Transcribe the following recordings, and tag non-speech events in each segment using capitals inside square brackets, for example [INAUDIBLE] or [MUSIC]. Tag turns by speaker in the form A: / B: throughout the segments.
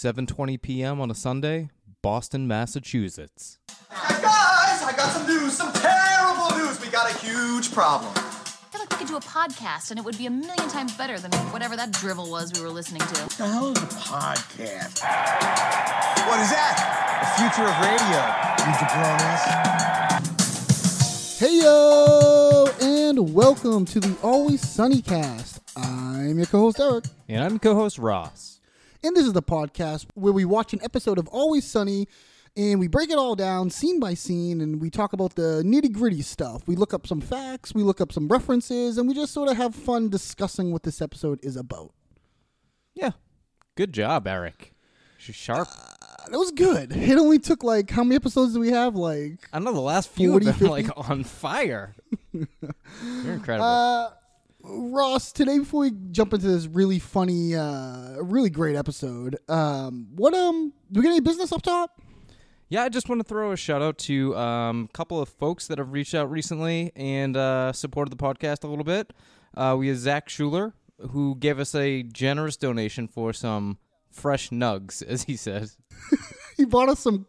A: 7:20 p.m. on a Sunday, Boston, Massachusetts.
B: Guys, guys, I got some news, some terrible news. We got a huge problem.
C: I feel like we could do a podcast and it would be a million times better than whatever that drivel was we were listening to.
D: What the hell is a podcast?
B: What is that? The future of radio, you jabronis.
E: Hey yo, and welcome to the Always Sunny cast. I'm your co-host Eric,
A: And I'm co-host Ross.
E: And this is the podcast where we watch an episode of Always Sunny, and we break it all down scene by scene, and we talk about the nitty gritty stuff. We look up some facts, we look up some references, and we just sort of have fun discussing what this episode is about.
A: Yeah. Good job, Eric. She's sharp.
E: That was good. It only took like how many episodes do we have? Like
A: I know the last few
E: 40,
A: have been
E: 50.
A: like on fire. [LAUGHS] You're incredible.
E: Uh, Ross, today before we jump into this really funny, uh, really great episode, um, what um, do we get any business up top?
A: Yeah, I just want to throw a shout out to um, a couple of folks that have reached out recently and uh, supported the podcast a little bit. Uh, we have Zach Schuler, who gave us a generous donation for some fresh nugs, as he said. [LAUGHS]
E: He bought us some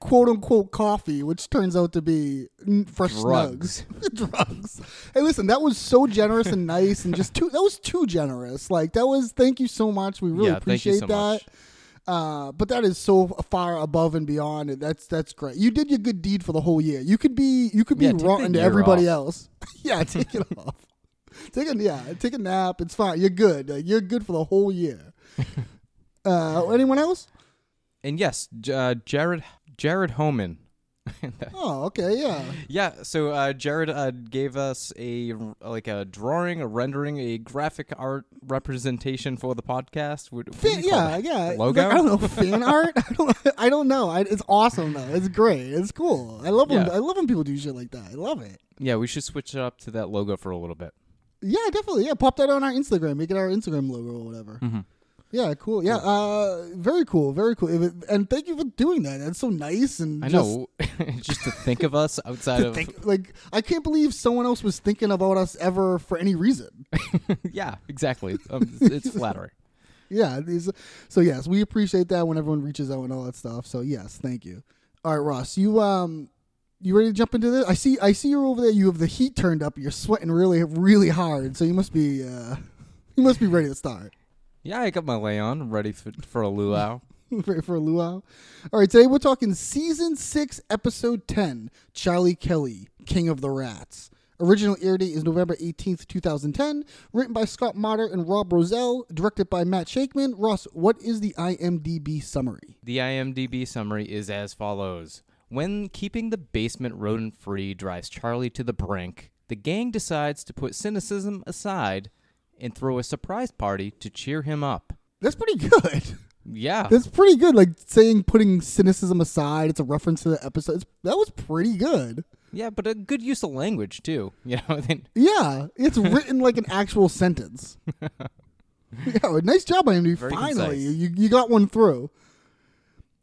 E: quote unquote coffee, which turns out to be fresh
A: Drugs.
E: snugs. [LAUGHS] Drugs. Hey, listen, that was so generous and nice, and just too. That was too generous. Like that was. Thank you so much. We really
A: Yeah,
E: appreciate
A: so
E: that. Uh, but that is so far above and beyond, that's that's great. You did your good deed for the whole year. You could be you could be
A: Yeah, take
E: rotten to everybody
A: off.
E: else. [LAUGHS] yeah, take it off. Take a yeah, take a nap. It's fine. You're good. You're good for the whole year. [LAUGHS] uh, anyone else?
A: And yes, uh, Jared Jared Homan. [LAUGHS]
E: Oh, okay, yeah.
A: Yeah, so uh, Jared uh, gave us a like a drawing, a rendering, a graphic art representation for the podcast. What, what
E: Fan, yeah, yeah.
A: Logo.
E: I don't know fan art. I don't. [LAUGHS] I don't know. I, it's awesome though. It's great. It's cool. I love when I love when people do shit like that. I love it.
A: Yeah, we should switch it up to that logo for a little bit.
E: Yeah, definitely. Yeah, pop that on our Instagram. Make it our Instagram logo or whatever.
A: Mm-hmm.
E: Yeah, cool. Yeah, uh, very cool. Very cool. And thank you for doing that. That's so nice and
A: I
E: just
A: know, [LAUGHS] just to think of us outside of
E: think like I can't believe someone else was thinking about us ever for any reason. [LAUGHS]
A: yeah, exactly. Um, it's, it's [LAUGHS] flattering.
E: Yeah. So yes, we appreciate that when everyone reaches out and all that stuff. So yes, thank you. All right, Ross, you um, you ready to jump into this? I see. I see you're over there. You have the heat turned up. You're sweating really, really hard. So you must be, uh, you must be ready to start.
A: Yeah, I got my lay on, ready for, for a luau. [LAUGHS]
E: Ready for a luau? All right, today we're talking season six, episode ten. Charlie Kelly, King of the Rats. Original air date is November 18th, 2010. Written by Scott Marder and Rob Rosell. Directed by Matt Shakman. Ross, what is the IMDb summary?
A: The IMDb summary is as follows When keeping the basement rodent free drives Charlie to the brink, the gang decides to put cynicism aside and throw a surprise party to cheer him up.
E: That's pretty good.
A: Yeah.
E: That's pretty good. Like saying putting cynicism aside, it's a reference to the episode. It's, that was pretty good.
A: yeah, but a good use of language, too. [LAUGHS] You know,
E: Yeah, it's written like an actual sentence. [LAUGHS] [LAUGHS] yeah, nice job, IMDb.
A: Very
E: Finally,
A: concise.
E: you you got one through.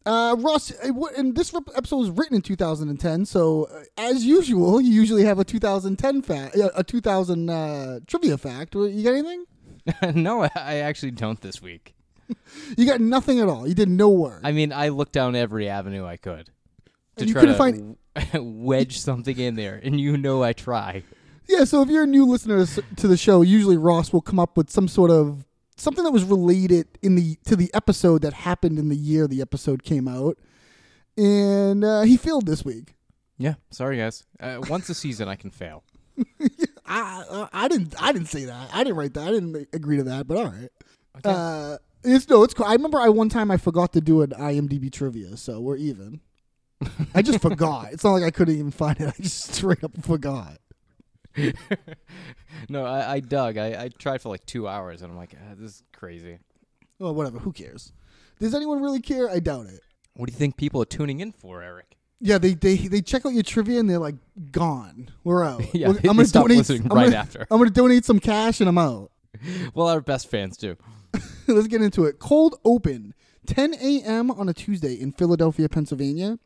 E: Uh, Ross, uh, and this episode was written in 2010. So, uh, as usual, you usually have a 2010 fact, uh, a 2000 uh, trivia fact. You got anything? [LAUGHS]
A: no, I- actually don't this week. [LAUGHS]
E: You got nothing at all. You did no work.
A: I mean, I looked down every avenue I could to
E: And you
A: try
E: couldn't
A: to [LAUGHS] wedge something in there, and you know I try.
E: Yeah, so if you're a new listener to the show, usually Ross will come up with some sort of something that was related in the to the episode that happened in the year the episode came out, and uh, he failed this week.
A: Yeah, sorry guys. Uh, once a season, I can fail. [LAUGHS]
E: I, I I didn't I didn't say that. I didn't write that. I didn't agree to that. But all right. Uh, it's no, it's cool. I remember I one time I forgot to do an IMDb trivia, so we're even. I just [LAUGHS] forgot. It's not like I couldn't even find it. I just straight up forgot. [LAUGHS]
A: No, I, I dug. I, I tried for like two hours, and I'm like, ah, this is crazy.
E: Well, whatever. Who cares? Does anyone really care? I doubt it.
A: What do you think people are tuning in for, Eric?
E: Yeah, they they they check out your trivia and they're like, gone. We're out. [LAUGHS]
A: Yeah,
E: We're-
A: they- they stop listening
E: I'm
A: right
E: gonna-
A: after.
E: I'm gonna donate some cash and I'm out. [LAUGHS]
A: Well, our best fans do. [LAUGHS]
E: Let's get into it. Cold open, 10 a.m. on a Tuesday in Philadelphia, Pennsylvania.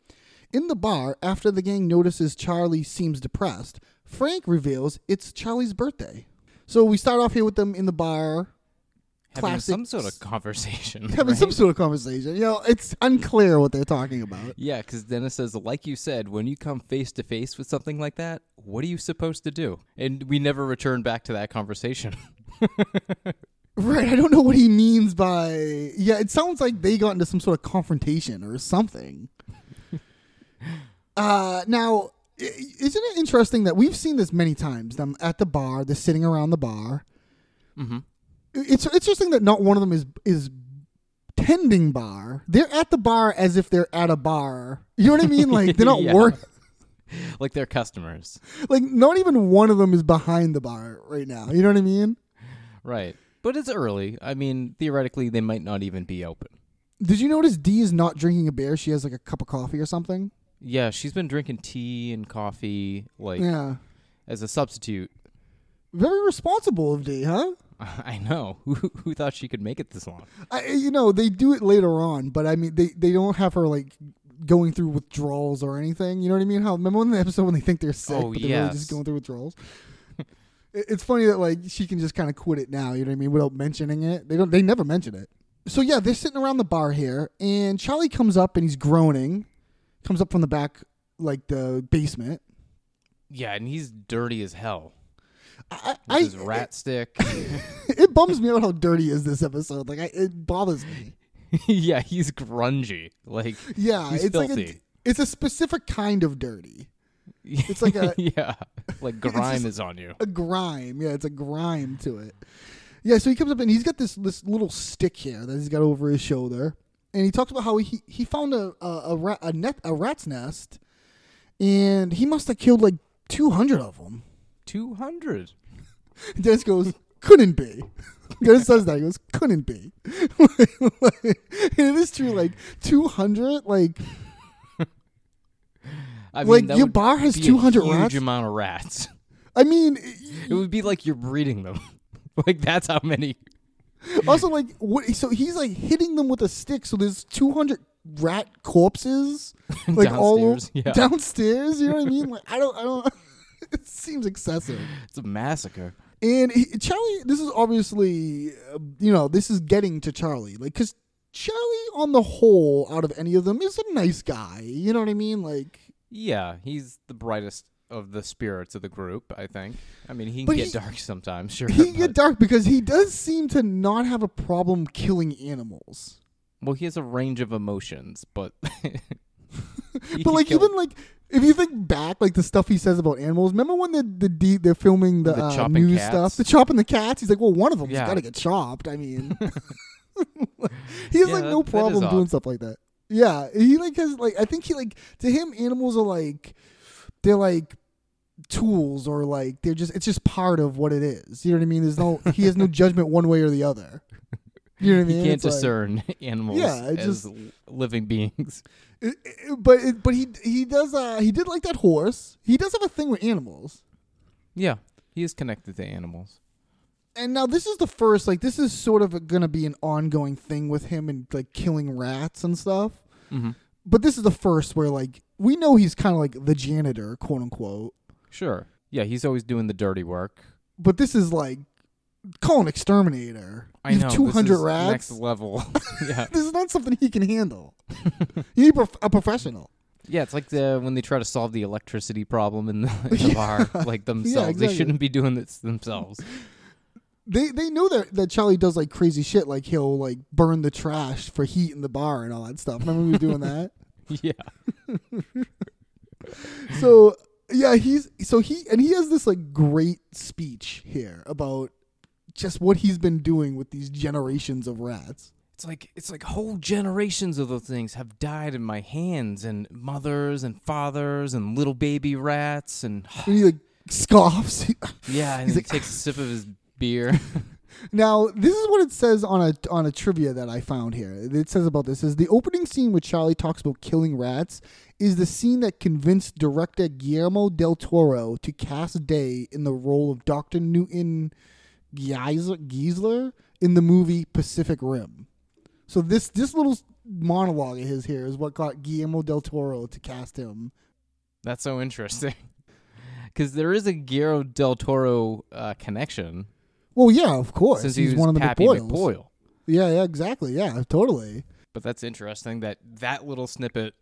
E: In the bar, after the gang notices Charlie seems depressed, Frank reveals it's Charlie's birthday. So we start off here with them in the bar.
A: Having
E: classic
A: some sort of conversation. [LAUGHS]
E: having
A: right?
E: some sort of conversation. You know, it's unclear what they're talking about.
A: Yeah, because Dennis says, like you said, when you come face to face with something like that, what are you supposed to do? And we never return back to that conversation. [LAUGHS]
E: Right. I don't know what he means by. Yeah, it sounds like they got into some sort of confrontation or something. [LAUGHS] uh, now, isn't it interesting that we've seen this many times? Them at the bar, they're sitting around the bar.
A: Mhm.
E: It's it's interesting that not one of them is is tending bar. They're at the bar as if they're at a bar. You know what I mean? [LAUGHS] Like they're not
A: Yeah.
E: work. [LAUGHS]
A: Like they're customers.
E: Like not even one of them is behind the bar right now. You know what I mean?
A: Right. But it's early. I mean, theoretically, they might not even be open.
E: Did you notice Dee is not drinking a beer? She has like a cup of coffee or something.
A: Yeah, she's been drinking tea and coffee, like,
E: Yeah.
A: as a substitute.
E: Very responsible of Dee, huh? [LAUGHS]
A: I know. [LAUGHS] Who, who thought she could make it this long?
E: I, you know, they do it later on, but I mean, they, they don't have her like going through withdrawals or anything. You know what I mean? How remember in the episode when they think they're sick,
A: Oh,
E: but they're really just going through withdrawals. [LAUGHS] It- it's funny that like she can just kind of quit it now. You know what I mean? Without mentioning it, they don't. They never mention it. So yeah, they're sitting around the bar here, and Charlie comes up and he's groaning. Comes up from the back, like the basement.
A: Yeah, and he's dirty as hell.
E: I, I
A: his rat [LAUGHS] stick.
E: it bums me out how dirty is this episode. Like, I, it bothers me. [LAUGHS]
A: yeah, he's grungy. Like,
E: Yeah, it's like a, it's a specific kind of dirty. [LAUGHS] It's like a
A: yeah, like grime is on you.
E: a grime. Yeah, it's a grime to it. Yeah, so he comes up and he's got this this little stick here that he's got over his shoulder, and he talks about how he he found a a a, rat, a net a rat's nest, and he must have killed like two hundred of them.
A: Two hundred. [LAUGHS]
E: Dennis goes, couldn't be. [LAUGHS] Dennis says that. He goes, couldn't be. [LAUGHS] and it is true, like, 200, like,
A: I
E: Like,
A: mean, that
E: your bar has
A: be a
E: 200
A: huge amount of rats.
E: I mean,
A: It would be like you're breeding them. like that's how many.
E: Also, like, what, so he's, like, hitting them with a stick, so there's 200 rat corpses, [LAUGHS] like, all
A: Downstairs, yeah.
E: downstairs, you know what I mean? [LAUGHS] Like, I don't, I don't, [LAUGHS] it seems excessive.
A: It's a massacre.
E: And he, Charlie, this is obviously, uh, you know, this is getting to Charlie. Like, because Charlie, on the whole, out of any of them, is a nice guy. You know what I mean? Like,
A: Yeah, he's the brightest of the spirits of the group. I think. I mean, he can
E: But
A: get
E: he-
A: dark sometimes. Sure.
E: he get dark because he does seem to not have a problem killing animals.
A: well, he has a range of emotions, but. [LAUGHS]
E: But, like,
A: can
E: even, like, if you think back, like, the stuff he says about animals, remember when the, the de- they're filming the,
A: The
E: uh,
A: chopping
E: news
A: cats?
E: stuff? The chopping the cats? He's like, well, one of them's
A: Yeah.
E: got to get chopped. I mean, [LAUGHS] [LAUGHS] he has,
A: Yeah,
E: like, no
A: that
E: problem doing stuff like that. Yeah, he like has like I think he like to him animals are like they're like tools or like they're just it's just part of what it is. You know what I mean? There's no he has no [LAUGHS] judgment one way or the other. You know what I mean?
A: he can't
E: It's like-
A: discern [LAUGHS] animals
E: Yeah,
A: as
E: just-
A: living beings. [LAUGHS]
E: it- it- but it, but he he does uh he did like that horse. He does have a thing with animals.
A: Yeah, he is connected to animals.
E: And now this is the first like this is sort of going to be an ongoing thing with him and like killing rats and stuff.
A: Mhm.
E: But this is the first where like we know he's kind of like the janitor, quote unquote.
A: Sure. Yeah, he's always doing the dirty work.
E: But this is like call an exterminator.
A: I
E: You
A: know.
E: 200
A: is
E: rats.
A: Next level. [LAUGHS] [LAUGHS] yeah.
E: This is not something he can handle. [LAUGHS] you need prof- a professional.
A: Yeah, it's like the when they try to solve the electricity problem in the, in the bar, like themselves.
E: exactly.
A: They shouldn't be doing this themselves.
E: They they know that that Charlie does like crazy shit. Like he'll like burn the trash for heat in the bar and all that stuff. Remember we were doing that. [LAUGHS]
A: yeah. [LAUGHS]
E: so yeah, he's so he and he has this like great speech here about just what he's been doing with these generations of rats.
A: It's like it's like whole generations of those things have died in my hands, and mothers and fathers and little baby rats, and
E: And he like scoffs. [LAUGHS]
A: yeah, and
E: He's
A: he
E: like-
A: takes a sip of his beer. [LAUGHS]
E: Now, this is what it says on a on a trivia that I found here. It says about this is the opening scene where Charlie talks about killing rats is the scene that convinced director Guillermo del Toro to cast Day in the role of Dr. Newton Geiszler, Geiszler in the movie Pacific Rim. So this this little monologue of his here is what got Guillermo del Toro to cast him.
A: That's so interesting. [LAUGHS] Because there is a Guillermo del Toro uh, connection.
E: Well, yeah, of course.
A: since
E: he's one of the
A: Pappy
E: McPoyles.
A: McPoyle.
E: Yeah, yeah, exactly. Yeah, totally.
A: But that's interesting that that little snippet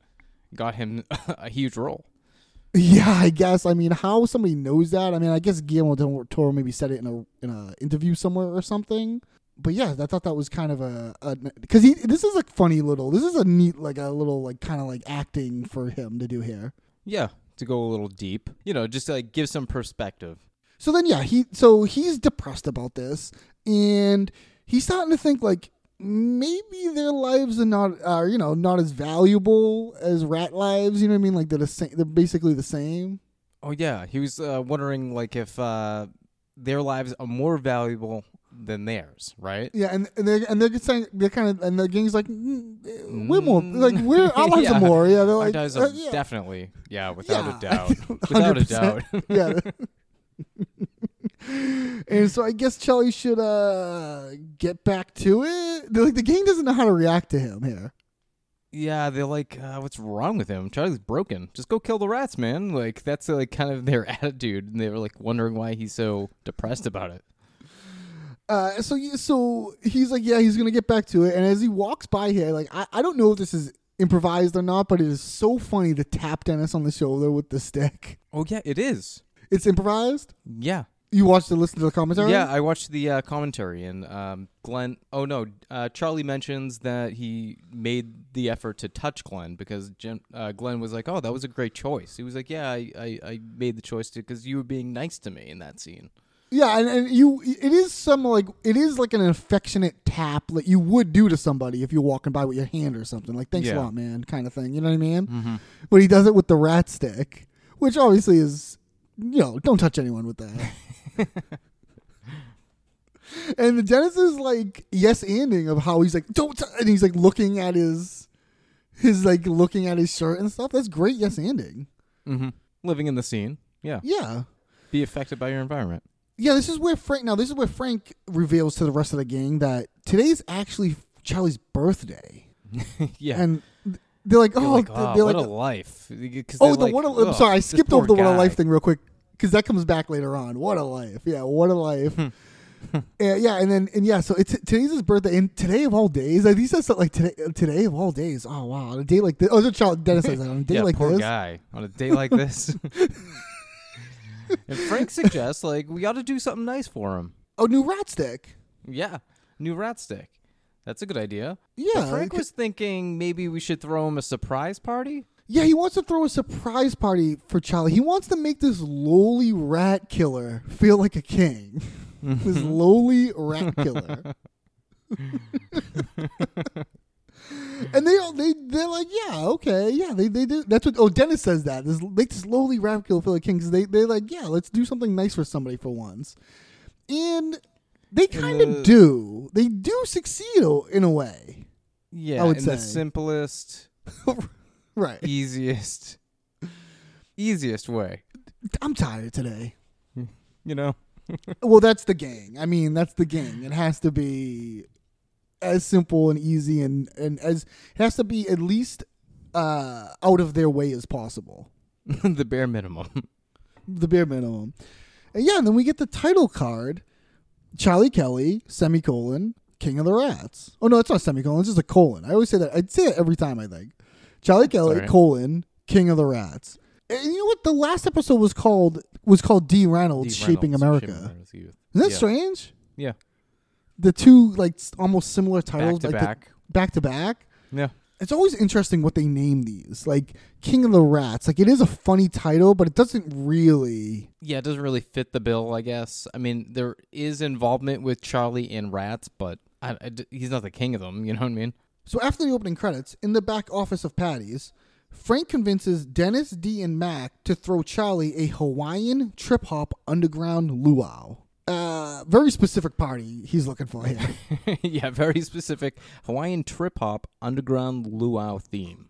A: got him [LAUGHS] a huge role.
E: Yeah, I guess. I mean, how somebody knows that? I mean, I guess Guillermo del Toro maybe said it in a in a interview somewhere or something. But yeah, I thought that was kind of a because he this is a funny little this is a neat like a little like kind of like acting for him to do here.
A: Yeah, to go a little deep, you know, just to, like give some perspective.
E: So then yeah, he so he's depressed about this and he's starting to think like maybe their lives are not are you know not as valuable as rat lives. You know what I mean? Like they're the same. They're basically the same.
A: Oh yeah, he was uh, wondering like if uh, their lives are more valuable than theirs, right?
E: Yeah, and, and they're and they're saying they're kind of and the gang's like mm, we're more like we're our [LAUGHS] lives
A: Yeah.
E: are more. Yeah, they're like uh, yeah.
A: definitely, yeah, without
E: Yeah,
A: a doubt, [LAUGHS] without a doubt.
E: yeah. [LAUGHS] [LAUGHS] and so I guess Charlie should uh get back to it. They're like the gang doesn't know how to react to him here.
A: yeah, they're like, uh, what's wrong with him? Charlie's broken. Just go kill the rats, man. Like that's uh, like kind of their [LAUGHS] attitude, and they were like wondering why he's so depressed about it.
E: Uh, so so he's like, yeah, he's gonna get back to it. And as he walks by here, like I, I don't know if this is improvised or not, but it is so funny to tap Dennis on the shoulder with the stick.
A: Oh yeah, it is.
E: It's improvised.
A: Yeah,
E: You watched and listen to the commentary.
A: Yeah, I watched the uh, commentary, and um, Glenn. Oh no, uh, Charlie mentions that he made the effort to touch Glenn because Jim, uh, Glenn was like, "Oh, that was a great choice." He was like, "Yeah, I, I, I made the choice to because you were being nice to me in that scene."
E: Yeah, and, and you it is some like it is like an affectionate tap that you would do to somebody if you're walking by with your hand or something. Like thanks a lot, man, kind of thing. You know what I mean? But he does it with the rat stick, which obviously is you know, don't touch anyone with that. and the Dennis is like yes ending of how he's like, don't t-, and he's like looking at his his like looking at his shirt and stuff. That's great yes ending.
A: Mm-hmm. Living in the scene, yeah.
E: Yeah.
A: Be affected by your environment.
E: Yeah, this is where Frank. Now, this is where Frank reveals to the rest of the gang that today's actually Charlie's birthday, [LAUGHS]
A: yeah,
E: and they're like, "Oh,
A: like, "Ah,
E: they're
A: what
E: like,
A: a life."
E: oh, the
A: like,
E: what? A, I'm
A: "Ugh,
E: sorry, I skipped over the what a life thing real quick because that comes back later on. What a life, yeah, what a life. [LAUGHS] yeah, yeah, and then and yeah, so it's today's his birthday, and today of all days, like he says something like today, today of all days. Oh wow, on a day like this. Oh, Charlie Dennis says that on a day
A: yeah,
E: like
A: poor
E: this.
A: guy on a day like this. [LAUGHS] and Frank suggests like we ought to do something nice for him.
E: Oh, new rat stick.
A: Yeah, new rat stick. That's a good idea.
E: Yeah,
A: But Frank was thinking maybe we should throw him a surprise party.
E: Yeah, he wants to throw a surprise party for Charlie. He wants to make this lowly rat killer feel like a king. [LAUGHS] this lowly rat killer. [LAUGHS] and they all they they're like, yeah, okay, yeah, they they do. That's what. Oh, Dennis says that. This make this lowly rat killer feel like a king. 'cause they they're like, yeah, let's do something nice for somebody for once. And they kind of
A: the-
E: do. They do succeed in a way.
A: Yeah,
E: I would
A: in the simplest, [LAUGHS]
E: Right.
A: easiest, easiest way.
E: I'm tired today.
A: You know. [LAUGHS]
E: Well, that's the gang. I mean, that's the gang. It has to be as simple and easy, and and as it has to be at least uh, out of their way as possible. [LAUGHS]
A: the bare minimum.
E: The bare minimum. And yeah, and then we get the title card: Charlie Kelly, semicolon, King of the Rats. Oh no, it's not semicolon. It's just a colon. I always say that. I'd say it every time. I think Charlie Kelly, colon, King of the Rats. And you know what? The last episode was called was called D. Reynolds, Shaping
A: Reynolds,
E: America.
A: Shaping America's Youth.
E: Isn't that
A: Yeah.
E: strange?
A: Yeah.
E: the two like almost similar titles
A: Back to
E: like the-
A: back.
E: back to back
A: Yeah.
E: It's always interesting what they name these like king of the rats like it is a funny title but it doesn't really
A: Yeah, it doesn't really fit the bill, I guess. I mean, there is involvement with Charlie and rats, but I, I he's not the king of them. [LAUGHS] You know what I mean?
E: so after the opening credits in the back office of patty's frank convinces dennis d and mac to throw charlie a hawaiian trip hop underground luau uh very specific party he's looking for here [LAUGHS]
A: yeah, very specific Hawaiian trip hop underground luau theme.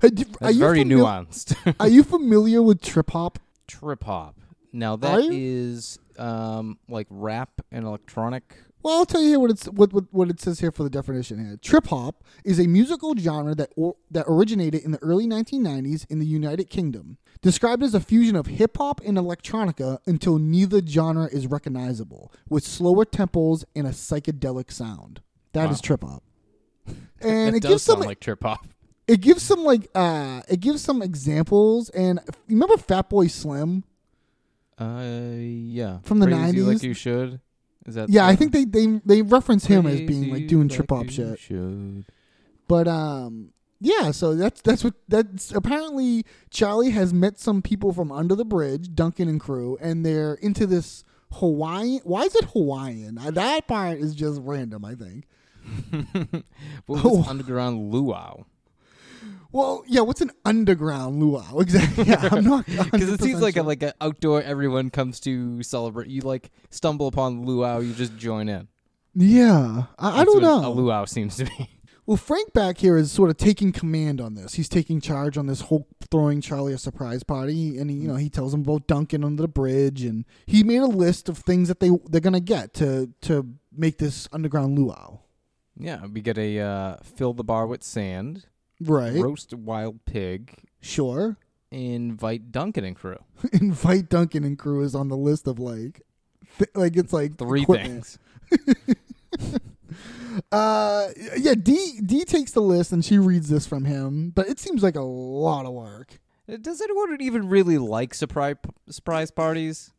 A: That's
E: you
A: very
E: famil-
A: nuanced. [LAUGHS]
E: are you familiar with trip hop
A: trip hop. Now that is um like rap and electronic.
E: Well, I'll tell you here what it's what, what what it says here for the definition here. Trip hop is a musical genre that or, that originated in the early 1990s in the United Kingdom. Described as a fusion of hip hop and electronica until neither genre is recognizable, with slower tempos and a psychedelic sound. That is
A: Wow.
E: trip hop. [LAUGHS] And it gives some
A: like trip hop.
E: it gives some like uh it gives some examples and remember Fatboy Slim?
A: Uh, yeah.
E: From the 90s?
A: like you should. Is that?
E: Yeah, I think they they they reference him as being like doing trip hop shit.
A: Should.
E: But um yeah, so that's that's what that's apparently Charlie has met some people from under the bridge, Duncan and crew, and they're into this Hawaiian. Why is it Hawaiian? That part is just random, I think. [LAUGHS]
A: what
E: Oh.
A: was underground luau?
E: Well, yeah, what's an underground luau? [LAUGHS] Exactly. Yeah, I'm not [LAUGHS]
A: Because it seems
E: 100%
A: like a like an outdoor everyone comes to celebrate. You like stumble upon luau, you just join in.
E: Yeah, I, I don't know.
A: A luau seems to be. [LAUGHS]
E: Well, Frank back here is sort of taking command on this. He's taking charge on this whole throwing Charlie a surprise party, and he, you know he tells him about Duncan under the bridge, and he made a list of things that they they're gonna get to to make this underground luau.
A: Yeah, we get a uh, fill the bar with sand,
E: Right?
A: roast a wild pig,
E: Sure.
A: invite Duncan and crew. [LAUGHS]
E: Invite Duncan and crew is on the list of like, th- like it's like
A: Three
E: equipment.
A: things. [LAUGHS]
E: Uh, yeah. D D takes the list and she reads this from him, but it seems like a lot of work.
A: Uh, Does anyone even really like surprise surprise parties?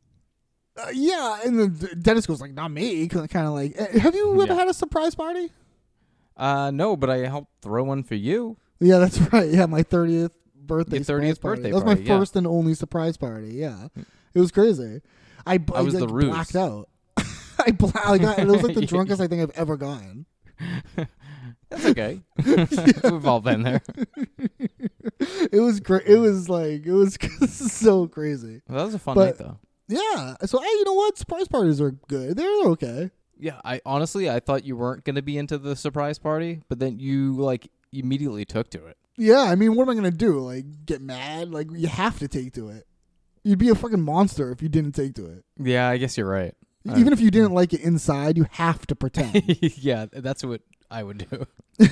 E: Uh, yeah, and then Dennis goes like, "Not me." Kind of like, "Eh, have you ever
A: Yeah.
E: had a surprise party?
A: Uh, no, but I helped throw one for you.
E: Yeah, that's [LAUGHS] right. Yeah, my thirtieth birthday.
A: Your
E: surprise
A: 30th
E: party.
A: birthday
E: That was my
A: party, yeah.
E: first and only surprise party. Yeah, mm. it was crazy. I,
A: I was the
E: like,
A: ruse.
E: blacked out. [LAUGHS] I blacked. I got, it was like the [LAUGHS] drunkest I think I've ever gotten.
A: That's okay. We've all been there.
E: It was great. It was like it was so crazy.
A: Well, that was a fun
E: But-
A: night, though.
E: Yeah. So hey, you know what? Surprise parties are good. They're okay.
A: Yeah, I honestly I thought you weren't gonna be into the surprise party, but then you like immediately took to it.
E: Yeah. I mean, what am I gonna do? Like get mad? Like you have to take to it. You'd be a fucking monster if you didn't take to it.
A: Yeah, I guess you're right.
E: Even if you didn't [LAUGHS] like it inside, you have to pretend. [LAUGHS]
A: yeah, that's what I would do. [LAUGHS]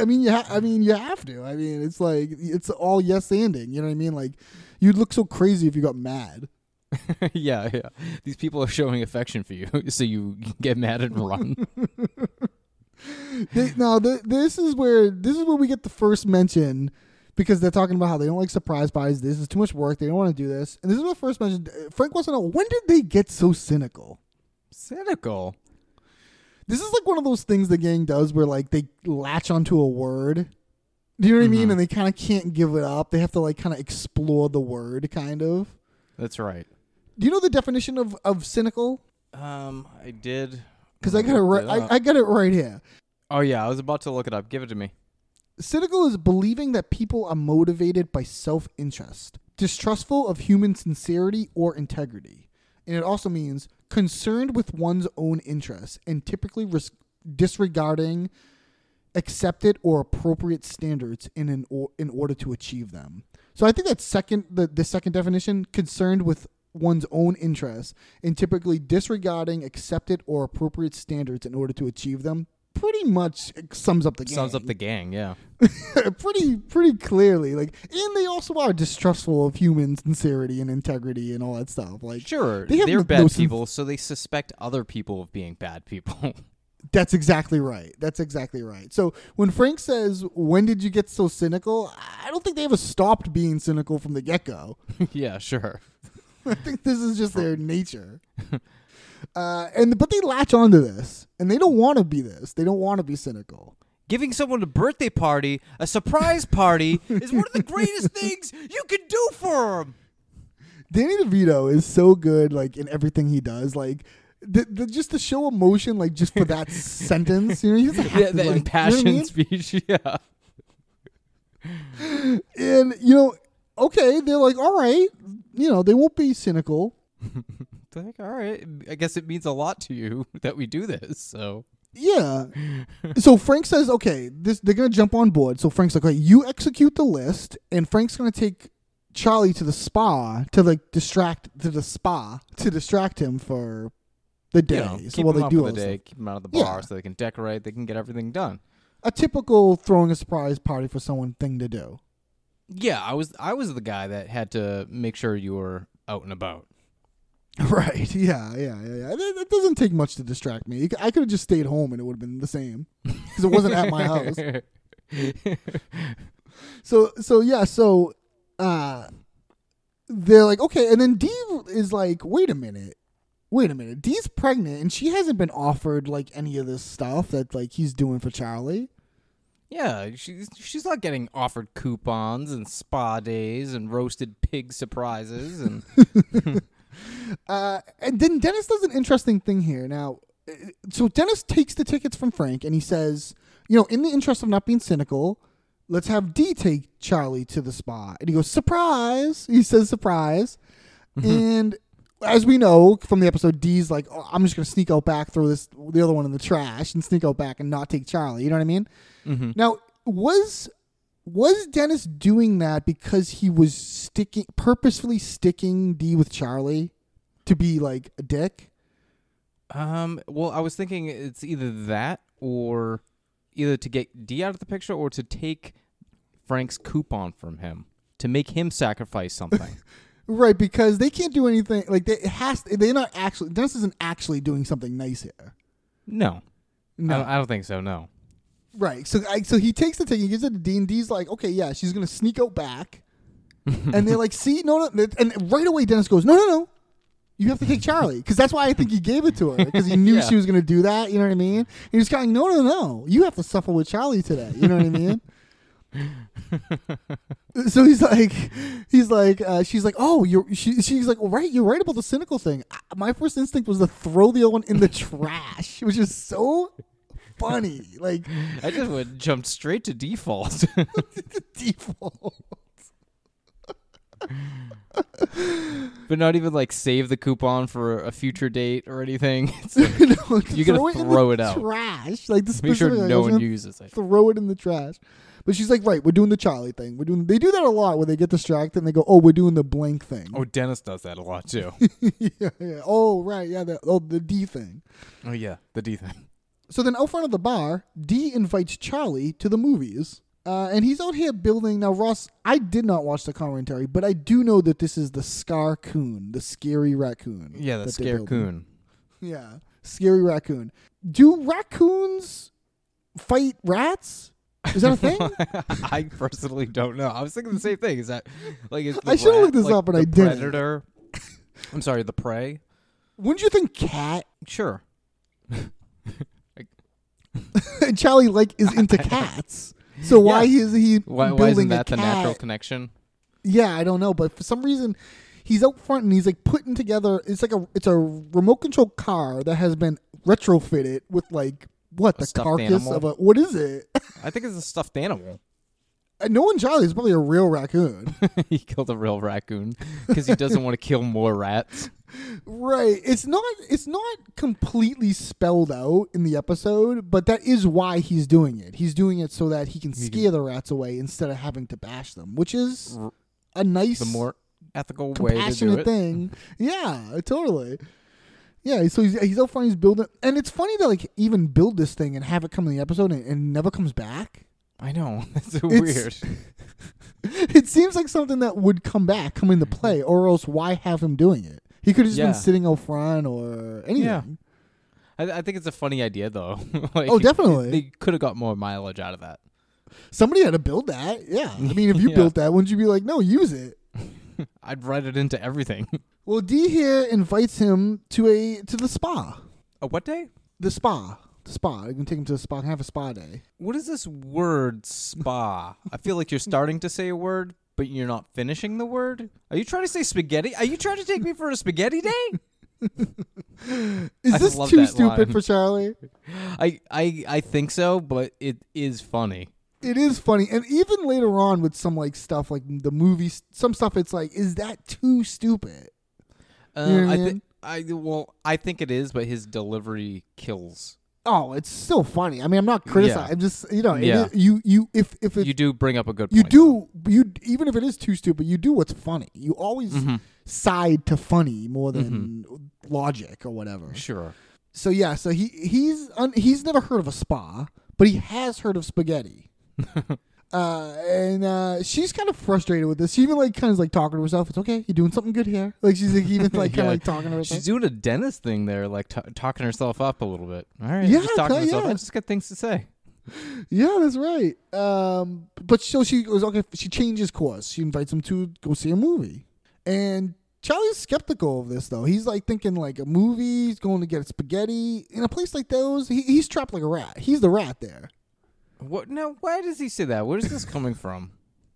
E: I mean, you ha- I mean, you have to. I mean, it's like it's all yes anding. You know what I mean? Like, you'd look so crazy if you got mad.
A: yeah, yeah. These people are showing affection for you, so you get mad and run.
E: They, now, th- this is where this is where we get the first mention because they're talking about how they don't like surprise parties. This is too much work. They don't want to do this. And this is what first mentioned. Frank wants to know when did they get so cynical?
A: Cynical.
E: This is like one of those things the gang does where like they latch onto a word. Do you know what I mean? And they kind of can't give it up. They have to like kind of explore the word, kind of.
A: That's right.
E: Do you know the definition of, of cynical?
A: Um, I did
E: Because I got it right.
A: it
E: I, I got it right here.
A: Oh yeah, I was about to look it up. Give it to me.
E: Cynical is believing that people are motivated by self interest, distrustful of human sincerity or integrity. And it also means concerned with one's own interests and typically ris- disregarding accepted or appropriate standards in an or- in order to achieve them. So I think that second the, the second definition concerned with one's own interests and typically disregarding accepted or appropriate standards in order to achieve them pretty much sums up the game
A: Sums up the gang. Yeah. [LAUGHS]
E: pretty pretty clearly like and they also are distrustful of human sincerity and integrity and all that stuff like
A: Sure,
E: They
A: they're
E: no-
A: bad
E: no sin-
A: people, so they suspect other people of being bad people. [LAUGHS]
E: that's exactly right that's exactly right so when frank says when did you get so cynical i don't think they ever stopped being cynical from the get-go [LAUGHS]
A: yeah, sure. [LAUGHS]
E: i think this is just their nature [LAUGHS] uh, and but they latch onto this and they don't want to be this they don't want to be cynical
A: Giving someone a birthday party, a surprise party, [LAUGHS] is one of the greatest things you can do for them.
E: Danny DeVito is so good, like in everything he does. Like, the, the, just to show emotion, like just for that sentence, you know, doesn't have
A: Yeah,
E: to,
A: the
E: like, you know I mean?
A: speech. Yeah.
E: And you know, okay, they're like, all right, you know, they won't be cynical. [LAUGHS]
A: Like, all right, I guess it means a lot to you [LAUGHS] that we do this. So
E: Yeah. [LAUGHS] so Frank says, okay, this they're gonna jump on board. So Frank's like, okay, you execute the list, and Frank's gonna take Charlie to the spa to like distract to the spa to distract him for the day.
A: You know,
E: so while they do all
A: the day,
E: stuff.
A: keep him out of the
E: Yeah.
A: bar so they can decorate. They can get everything done.
E: a typical throwing a surprise party for someone thing to do.
A: Yeah, I was I was the guy that had to make sure you were out and about. [LAUGHS]
E: Right. Yeah. Yeah. Yeah. yeah. That, that doesn't take much to distract me. I could have just stayed home and it would have been the same because it wasn't at my house. [LAUGHS] So so yeah. So uh, they're like okay, and then Dee is like, wait a minute. Wait a minute. Dee's pregnant and she hasn't been offered like any of this stuff that like he's doing for Charlie.
A: Yeah, she's she's not getting offered coupons and spa days and roasted pig surprises and [LAUGHS]
E: Uh, and then Dennis does an interesting thing here. Now, uh, so Dennis takes the tickets from Frank and he says, you know, in the interest of not being cynical, let's have D take Charlie to the spa. And he goes, surprise. He says, surprise. And as we know from the episode, Dee's like, oh, I'm just going to sneak out back, throw this, the other one in the trash and sneak out back and not take Charlie. You know what I mean? Now, was. Was Dennis doing that because he was sticking purposefully sticking D with Charlie to be like a dick?
A: um well I was thinking it's either that or either to get D out of the picture or to take Frank's coupon from him to make him sacrifice something. [LAUGHS]
E: Right, because they can't do anything. Like they it has. To, They're not actually. Dennis isn't actually doing something nice here.
A: no.
E: No.
A: I, don't, I don't think so, no.
E: Right. So, I, so he takes the ticket, he gives it to Dean. Dean's like, okay, yeah, she's gonna sneak out back, [LAUGHS] and they're like, see, no, no, and right away Dennis goes, no, no, no, you have to take Charlie, because that's why I think he gave it to her, because he knew [LAUGHS]
A: Yeah.
E: she was gonna do that. You know what I mean? And he's kind of, no, no, no, you have to suffer with Charlie today. You know what I mean? [LAUGHS] so he's like, he's like, uh, she's like, oh, you're, she, she's like, well, right, you're right about the cynical thing. I- My first instinct was to throw the other one in the [LAUGHS] trash, which is so funny. Like [LAUGHS]
A: I just would jumped straight to default.
E: default.
A: but not even like save the coupon for a future date or anything. It's like,
E: No,
A: You gotta throw
E: the
A: it out.
E: Trash. Like the
A: make sure
E: like,
A: no one uses it.
E: Throw it in the trash. But she's like, right, we're doing the Charlie thing. We're doing. They do that a lot where they get distracted and they go, oh, we're doing the blank thing.
A: Oh, Dennis does that a lot too. [LAUGHS]
E: yeah, yeah. Oh, right, yeah. The, oh, the D thing.
A: oh yeah, the D thing.
E: So then, out front of the bar, D invites Charlie to the movies. Uh, and he's out here building. Now, Ross, I did not watch the commentary, but I do know that this is the Scar Coon, the scary raccoon.
A: Yeah, the scare coon.
E: Yeah, scary raccoon. Do raccoons fight rats? Is that a thing? [LAUGHS]
A: I personally don't know. I was thinking the same thing. Is that like is the
E: I should've looked this up,
A: but
E: I didn't.
A: Predator. [LAUGHS] I'm sorry, the prey.
E: Wouldn't you think cat
A: Sure. [LAUGHS]
E: Charlie like is into cats? So why
A: Yeah.
E: is he
A: Why,
E: building
A: why isn't
E: a
A: that the
E: cat?
A: natural connection?
E: Yeah, I don't know, but for some reason, he's out front and he's like putting together. It's like a it's a remote control car that has been retrofitted with like what the carcass
A: animal?
E: of a what is it? [LAUGHS]
A: I think it's a stuffed animal.
E: Uh, no one Charlie is probably a real raccoon. [LAUGHS]
A: he killed a real raccoon because he doesn't want to kill more rats. [LAUGHS]
E: right. It's not it's not completely spelled out in the episode, but that is why he's doing it. He's doing it so that he can scare the rats away instead of having to bash them, which is a nice
A: The more ethical way to do it.
E: thing. Yeah, totally. Yeah, so he's, he's out front, he's building, and it's funny to like even build this thing and have it come in the episode and, and never comes back.
A: I know. [LAUGHS] It's so
E: It's-
A: weird. [LAUGHS]
E: It seems like something that would come back, come into mm-hmm. play, or else why have him doing it? He could have just
A: Yeah.
E: been sitting out front or anything.
A: Yeah. I, I think it's a funny idea though. [LAUGHS] like,
E: Oh, definitely.
A: They could have got more mileage out of that.
E: Somebody had to build that. Yeah, I mean, if you
A: Yeah.
E: built that, wouldn't you be like, no, use it? [LAUGHS]
A: I'd write it into everything. [LAUGHS]
E: Well, D here invites him to a to the spa,
A: a what day?
E: the spa, the spa. You can take him to the spa and have a spa day.
A: What is this word spa? I feel like you're starting to say a word, but you're not finishing the word. Are you trying to say spaghetti? Are you trying to take me for a spaghetti day? [LAUGHS]
E: Is
A: I
E: this too stupid
A: line.
E: for Charlie?
A: I, I I think so, but it is funny.
E: It is funny, and even later on with some like stuff like the movies, some stuff it's like, is that too stupid?
A: Um,
E: know what I
A: I
E: mean?
A: think I well, I think it is, but his delivery kills.
E: Oh, it's still funny. I mean, I'm not criticizing.
A: Yeah.
E: I'm just you know,
A: Yeah.
E: is- you you if if it,
A: You do bring up a good
E: you
A: point.
E: do you even if it is too stupid, you do what's funny. You always
A: Mm-hmm.
E: side to funny more than logic or whatever.
A: Sure.
E: So yeah, so he he's un, he's never heard of a spa, but he has heard of spaghetti. [LAUGHS] uh, and uh, she's kind of frustrated with this. She even like kind of like talking to herself. It's okay, you're doing something good here. Like she's like, even [LAUGHS] like kind
A: Yeah.
E: of like talking to herself.
A: She's doing a dentist thing there, like t- talking herself up a little bit. All right,
E: Yeah,
A: just talking to herself.
E: yeah.
A: I just got things to say.
E: Yeah, that's right. Um, but so she goes okay. She changes course. She invites him to go see a movie, and Charlie's skeptical of this though. He's like thinking like a movie. He's going to get spaghetti in a place like those. He, he's trapped like a rat. He's the rat there.
A: What? No, why does he say that? Where is this coming from?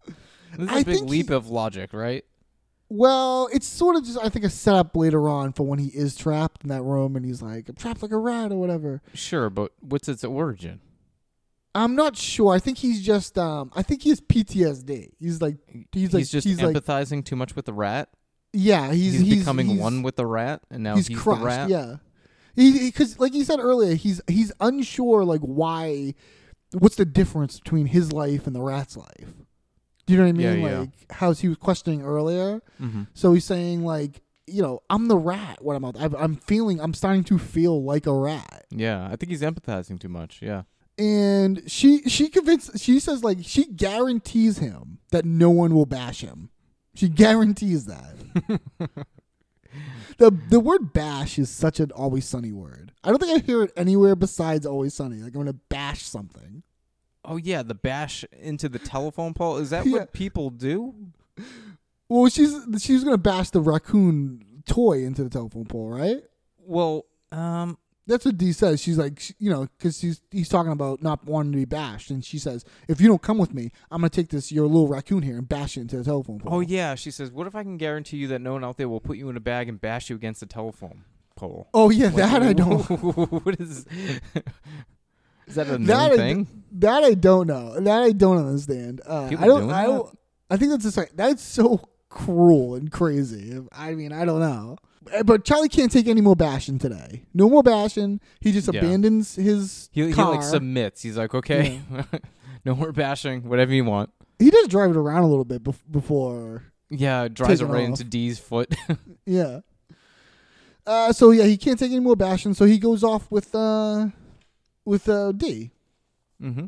A: This is a
E: I
A: big leap
E: he-
A: of logic, right?
E: Well, it's sort of just I think a setup later on for when he is trapped in that room and he's like I'm trapped like a rat or whatever.
A: Sure, but what's its origin?
E: I'm not sure. I think he's just um I think he has PTSD. He's like he's like he's
A: just
E: he's like
A: empathizing too much with the rat.
E: yeah he's
A: He's,
E: he's
A: becoming
E: he's-
A: one with the rat, and now
E: he's,
A: he's,
E: crushed.
A: the rat.
E: Yeah, he because like you said earlier, he's he's unsure like why, what's the difference between his life and the rat's life? Do you know what I mean?
A: Yeah, yeah.
E: like how he was questioning earlier.
A: Mm-hmm.
E: So he's saying like you know I'm the rat. What I'm out- I'm I'm feeling I'm starting to feel like a rat.
A: Yeah, I think he's empathizing too much. Yeah.
E: And she she convinced she says like she guarantees him that no one will bash him. She guarantees that. [LAUGHS] the the word bash is such an always sunny word. I don't think I hear it anywhere besides always sunny. Like I'm gonna bash something.
A: Oh yeah, the bash into the telephone pole. Is that
E: Yeah.
A: what people do?
E: Well, she's she's gonna bash the raccoon toy into the telephone pole, right?
A: Well, um,
E: That's what Dee says. She's like, she- you know, because he's he's talking about not wanting to be bashed, and she says, "If you don't come with me, I'm gonna take this your little raccoon here and bash it into the telephone pole."
A: oh yeah, she says, "What if I can guarantee you that no one out there will put you in a bag and bash you against the telephone pole?"
E: Oh yeah,
A: Like,
E: that I don't. [LAUGHS]
A: what is? [LAUGHS] Is that a
E: that I,
A: thing?
E: that I don't know. That I don't understand. Uh,
A: People
E: I don't.
A: doing
E: I don't. I think that's just like that's so cruel and crazy. I mean, I don't know. Uh, But Charlie can't take any more bashing today. No more bashing. He just
A: Yeah.
E: abandons his
A: He, he like submits. He's like, okay, [LAUGHS] no more bashing, whatever you want.
E: he does drive it around a little bit bef- before.
A: Yeah, drives it
E: it
A: right
E: off.
A: into D's foot. [LAUGHS]
E: Yeah. Uh, so yeah, he can't take any more bashing. So he goes off with uh, with uh, D.
A: mm-hmm.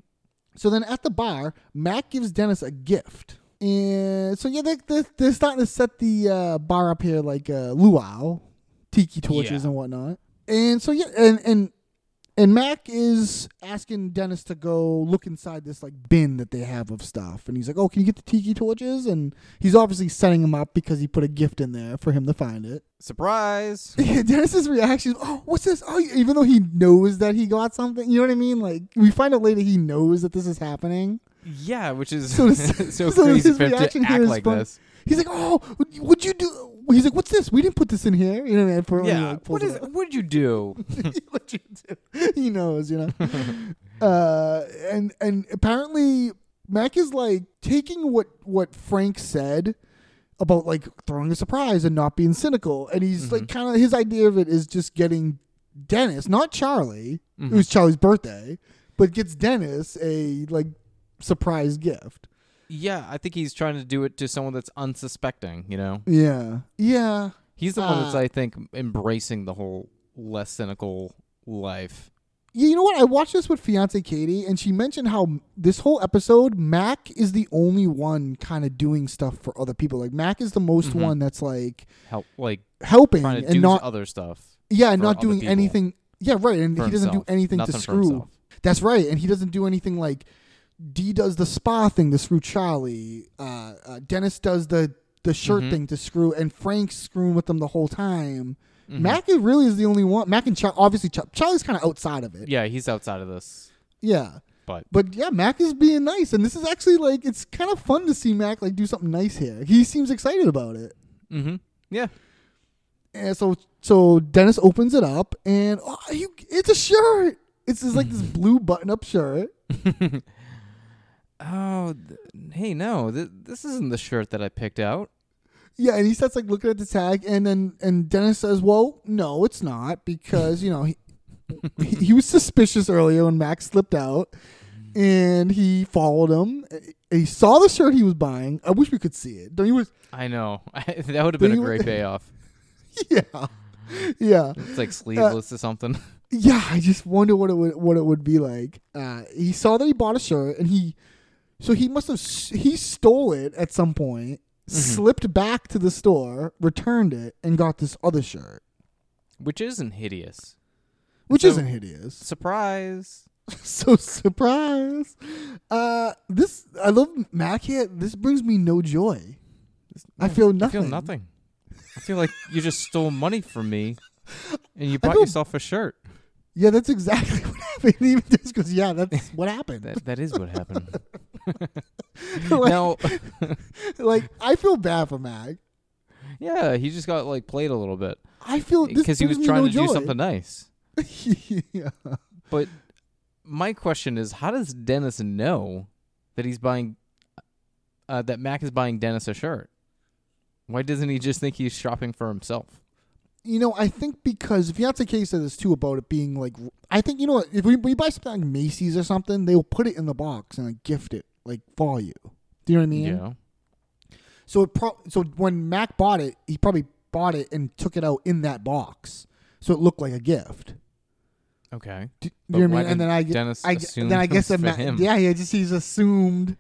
E: So then at the bar, Mac gives Dennis a gift. And so yeah, they, they're, they're starting to set the uh, bar up here like uh, luau, tiki torches
A: Yeah.
E: and whatnot. And so yeah, and and and Mac is asking Dennis to go look inside this like bin that they have of stuff, and he's like, "Oh, can you get the tiki torches?" And he's obviously setting him up because he put a gift in there for him to find it.
A: Surprise! [LAUGHS]
E: Yeah, Dennis's reaction, oh, what's this? Oh, even though he knows that he got something, you know what I mean? Like we find out later he knows that this is happening.
A: Yeah, which is [LAUGHS] [LAUGHS]
E: So
A: so,
E: this- so
A: crazy
E: his
A: for him to act like
E: fun.
A: this.
E: He's like, oh, what'd you do? He's like, what's this? We didn't put this in here. You know what I mean? For,
A: Yeah,
E: like,
A: what
E: it
A: is?
E: out.
A: What'd you do? [LAUGHS]
E: what would you do? He knows, you know. uh, and and apparently Mac is like taking what what Frank said about like throwing a surprise and not being cynical, and he's like kind of his idea of it is just getting Dennis, not Charlie. It was Charlie's birthday, but gets Dennis a like surprise gift.
A: yeah, I think he's trying to do it to someone that's unsuspecting. You know,
E: Yeah, yeah.
A: he's the one that's
E: Uh,
A: I think embracing the whole less cynical life.
E: Yeah, you know what? I watched this with fiance Katie, and she mentioned how this whole episode, Mac is the only one kind of doing stuff for other people. Like Mac is the most one that's like
A: Help, like
E: helping
A: trying to
E: and
A: do
E: not
A: other stuff.
E: yeah, and not doing
A: people.
E: anything. Yeah, right. And
A: For
E: he doesn't do anything
A: Nothing
E: to screw. That's right. And he doesn't do anything like D does the spa thing to screw Charlie. Uh, uh, Dennis does the the shirt
A: Mhm.
E: thing to screw, and Frank's screwing with them the whole time.
A: Mhm.
E: Mac really is the only one. Mac and Char- obviously Char- Charlie's kind of outside of it.
A: Yeah, he's outside of this,
E: Yeah.
A: but
E: But yeah, Mac is being nice, and this is actually like it's kind of fun to see Mac like do something nice here. He seems excited about it.
A: mm-hmm. yeah,
E: And so so Dennis opens it up, and oh, you, it's a shirt. It's just like this [LAUGHS] blue button-up shirt. [LAUGHS]
A: Oh, th- hey, no, th- this isn't the shirt that I picked out.
E: Yeah, and he starts like looking at the tag, and then and Dennis says, "Well, no, it's not because you know he, he, he was suspicious earlier when Max slipped out, and he followed him. He saw the shirt he was buying. I wish we could see it. Don't you? wish-
A: I know. [LAUGHS] that would have been a great payoff. [LAUGHS]
E: Yeah, yeah.
A: It's like sleeveless or something.
E: Yeah, I just wonder what it would what it would be like. Uh, he saw that he bought a shirt, and he so he must have he stole it at some point,
A: Mm-hmm.
E: slipped back to the store, returned it, and got this other shirt,
A: Which isn't hideous.
E: which
A: So-
E: isn't hideous.
A: Surprise. [LAUGHS]
E: so surprise. Uh, this I love Mac here. This brings me no joy. I feel
A: I
E: nothing.
A: feel nothing. I feel like you just stole money from me [LAUGHS] and you bought
E: feel-
A: yourself a shirt.
E: Yeah, that's exactly happened. [LAUGHS] Even just because, yeah, that's [LAUGHS] what happened.
A: That that is what happened. [LAUGHS]
E: like,
A: now
E: like I feel bad for Mac.
A: yeah, he just got like played a little bit
E: I feel
A: because he was trying
E: no
A: to do something nice.
E: yeah.
A: But my question is, how does Dennis know that he's buying uh, that Mac is buying Dennis a shirt? Why doesn't he just think he's shopping for himself?
E: You know, I think because if you have to case of this too about it being like, I think you know what, if we, we buy something like Macy's or something, they'll put it in the box and like gift it like for you. Do you know what I mean?
A: Yeah.
E: So it pro- so when Mac bought it, he probably bought it and took it out in that box, so it looked like a gift.
A: Okay.
E: Do,
A: But
E: you know what I mean? And then I,
A: Dennis
E: I, then I guess that
A: him?
E: yeah, yeah, just he's assumed.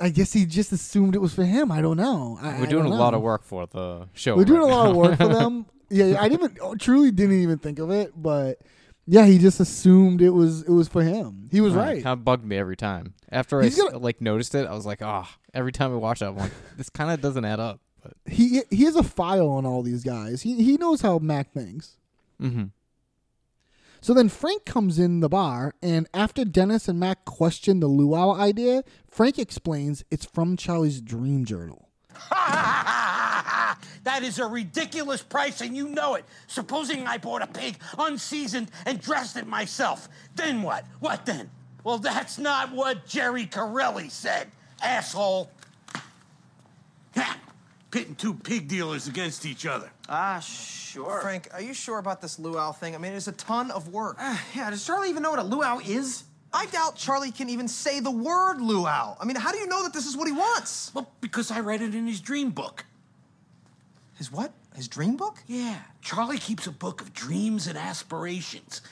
E: I guess he just assumed it was for him. I don't know. I,
A: We're doing a
E: don't
A: lot
E: know.
A: of work for the show.
E: We're doing
A: right
E: a lot of work for them. [LAUGHS] Yeah, I didn't even truly didn't even think of it, but yeah, he just assumed it was it was for him. He was right.
A: Kind of bugged me every time. After
E: He's
A: I s-
E: gonna-
A: like noticed it, I was like, ah. every time I watch that, I'm like, this kind of doesn't add up. But
E: He he has a file on all these guys. He he knows how Mac thinks.
A: mm-hmm.
E: So then Frank comes in the bar, and after Dennis and Mac question the luau idea, Frank explains it's from Charlie's dream journal. [LAUGHS]
D: that is a ridiculous price, and you know it. Supposing I bought a pig unseasoned and dressed it myself, then what? What then? Well, that's not what Jerry Corelli said, asshole. Ha! Pitting two pig dealers against each other.
B: Ah, sure. Frank, are you sure about this luau thing? I mean, it's a ton of work.
F: Ah, yeah, does Charlie even know what a luau is?
B: I doubt Charlie can even say the word luau. I mean, how do you know that this is what he wants?
D: Well, because I read it in his dream book.
B: His what? His dream book?
D: Yeah, Charlie keeps a book of dreams and aspirations.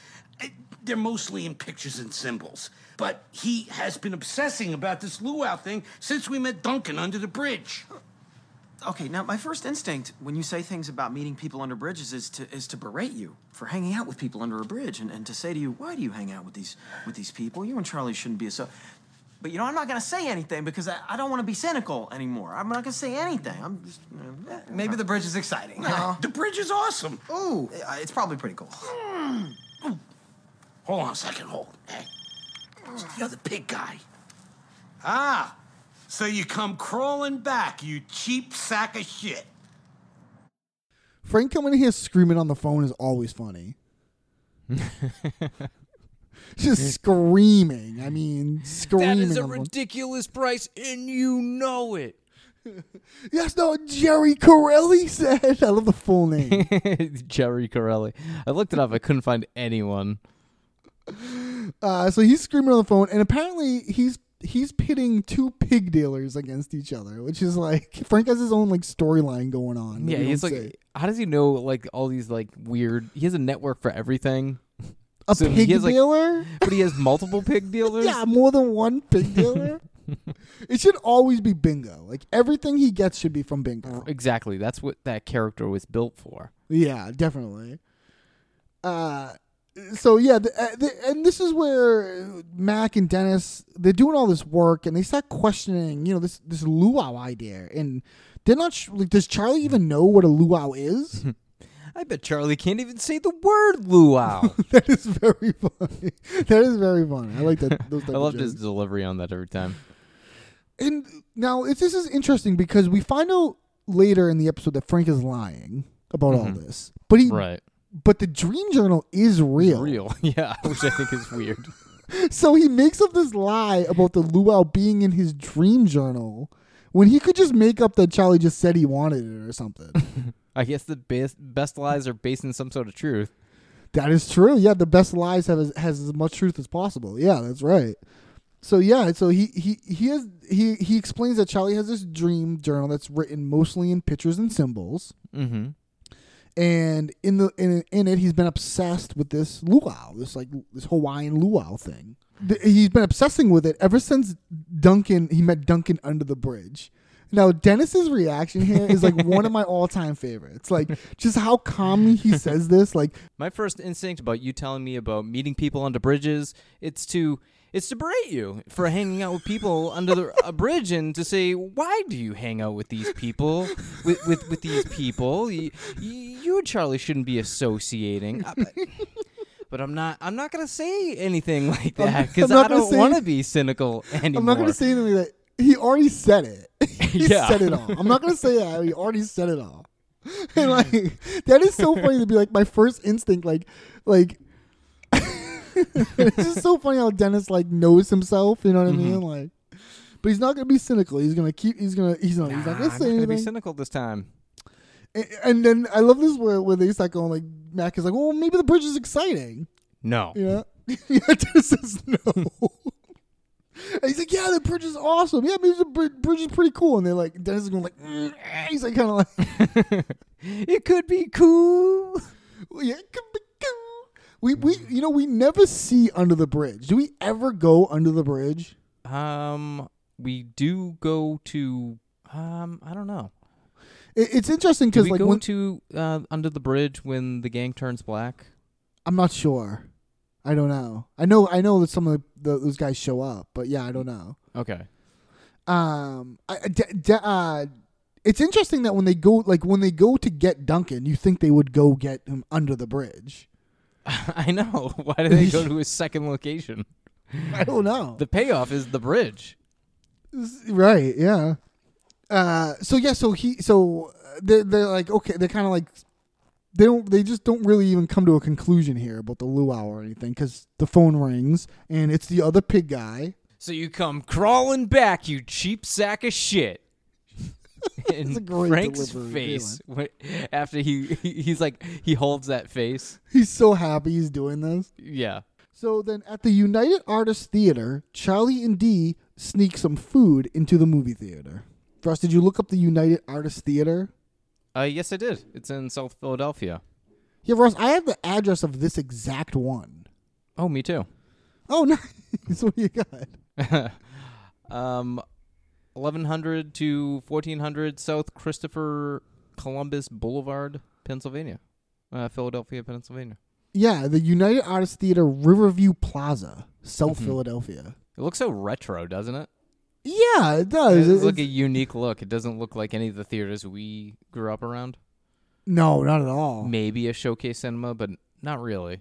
D: Eh, They're mostly in pictures and symbols. But he has been obsessing about this luau thing since we met Duncan under the bridge.
F: Okay, now my first instinct when you say things about meeting people under bridges is to is to berate you for hanging out with people under a bridge and, and to say to you, why do you hang out with these with these people? You and Charlie shouldn't be so but you know, I'm not gonna say anything because I, I don't want to be cynical anymore. I'm not gonna say anything. I'm just you know, eh,
B: Maybe the bridge is exciting.
D: The bridge is awesome.
B: Ooh, uh, it's probably pretty cool.
D: Hold on a second, hold. Hey, you're the pig guy. Ah, so you come crawling back, you cheap sack of shit.
E: Frank coming in here screaming on the phone is always funny. [LAUGHS] [LAUGHS] Just screaming. I mean,
A: That
E: screaming.
A: is a
E: on the phone.
A: ridiculous price, and you know it. [LAUGHS]
E: That's not what Jerry Corelli said. I love the full name. [LAUGHS]
A: Jerry Corelli. I looked it up. I couldn't find anyone.
E: Uh, so he's screaming on the phone, and apparently he's he's pitting two pig dealers against each other, which is like Frank has his own like storyline going on.
A: Yeah, he's like,
E: say.
A: how does he know like all these like weird? He has a network for everything,
E: a
A: so he
E: pig
A: has, like-
E: dealer.
A: but he has multiple pig [LAUGHS] dealers.
E: yeah, more than one pig dealer. [LAUGHS] it should always be bingo. Like everything he gets should be from bingo.
A: exactly. That's what that character was built for.
E: Yeah, definitely. Uh, so yeah, the, uh, the, and this is where Mac and Dennis they're doing all this work, and they start questioning, you know, this this luau idea, and they're not. Sh- like, does Charlie even know what a luau is? [LAUGHS]
A: I bet Charlie can't even say the word luau. [LAUGHS]
E: that is very funny. That is very funny. I like that. [LAUGHS] Those type
A: I
E: of
A: loved his delivery on that every time.
E: And now it's, this is interesting because we find out later in the episode that Frank is lying about all mm-hmm. this, but he,
A: Right.
E: but the dream journal is real.
A: Real. [LAUGHS] Yeah, which I think is weird.
E: So he makes up this lie about the luau being in his dream journal when he could just make up that Charlie just said he wanted it or something.
A: I guess the best best lies are based in some sort of truth.
E: That is true. Yeah, the best lies have as, has as much truth as possible. Yeah, that's right. So yeah, so he he he has he he explains that Charlie has this dream journal that's written mostly in pictures and symbols,
A: Mm-hmm.
E: and in the in, in it he's been obsessed with this luau, this like this Hawaiian luau thing. He's been obsessing with it ever since Duncan he met Duncan under the bridge. Now Dennis's reaction here is like one of my [LAUGHS] all-time favorites. Like just how calmly he says this, like
A: My first instinct about you telling me about meeting people under bridges, it's to it's to berate you for hanging out with people under the, a bridge and to say why do you hang out with these people with with, with these people you, you and Charlie shouldn't be associating Uh, but, but I'm not I'm not gonna say anything like that [LAUGHS] because I
E: gonna
A: don't want to be cynical anymore.
E: I'm not going to say anything that he already said it. [LAUGHS] he
A: Yeah.
E: said it all. I'm not going to say that. He already said it all. [LAUGHS] And like that is so funny to be like my first instinct, like like [LAUGHS] it's just so funny how Dennis like knows himself. You know what I mean? Mm-hmm. Like, but he's not going to be cynical. He's to keep. He's going to. He's not. he's not
A: I'm
E: say
A: gonna be cynical this time.
E: And, and then I love this where where they start going like Mac is like, well, maybe the bridge is exciting.
A: No.
E: Yeah. yeah, Dennis says no. And he's like, yeah, the bridge is awesome. Yeah, maybe the bridge is pretty cool. And they're like, Dennis is going like, mm, eh. he's like kind of like, [LAUGHS]
A: It could be cool.
E: yeah, it could be cool. We we you know we never see under the bridge. Do we ever go under the bridge?
A: Um, we do go to um, I don't know.
E: It, it's interesting because
A: we
E: like
A: go
E: when,
A: to uh, under the bridge when the gang turns black?
E: I'm not sure. I don't know. I know I know that some of the, the, those guys show up, but yeah, I don't know.
A: Okay.
E: um I, d- d- uh, it's interesting that when they go like when they go to get Duncan, you think they would go get him under the bridge. [LAUGHS]
A: I know. [LAUGHS] Why do they go [LAUGHS] to a second location?
E: I don't know.
A: The payoff is the bridge.
E: right? Yeah. Uh. So yeah. So he. So uh, they're they're like okay. They're kind of like they don't. They just don't really even come to a conclusion here about the luau or anything because the phone rings and it's the other pig guy.
A: So you come crawling back, you cheap sack of shit. [LAUGHS]
E: great
A: Frank's face when- after he, he he's like he holds that face.
E: He's so happy he's doing this.
A: Yeah.
E: So then at the United Artists Theater, Charlie and Dee sneak some food into the movie theater. Ross, did you look up the United Artists Theater?
A: Uh, yes, I did. It's in South Philadelphia.
E: Yeah, Ross, I have the address of this exact one.
A: Oh, me too.
E: Oh, [LAUGHS] nice. what do you got? [LAUGHS]
A: Um, 1100 to 1400 South Christopher Columbus Boulevard, Pennsylvania. Uh, Philadelphia, Pennsylvania.
E: Yeah, the United Artists Theater, Riverview Plaza, South Philadelphia.
A: It looks so retro, doesn't it?
E: Yeah, it does.
A: It's like a unique look. It doesn't look like any of the theaters we grew up around.
E: no, not at all.
A: Maybe a showcase cinema, but not really.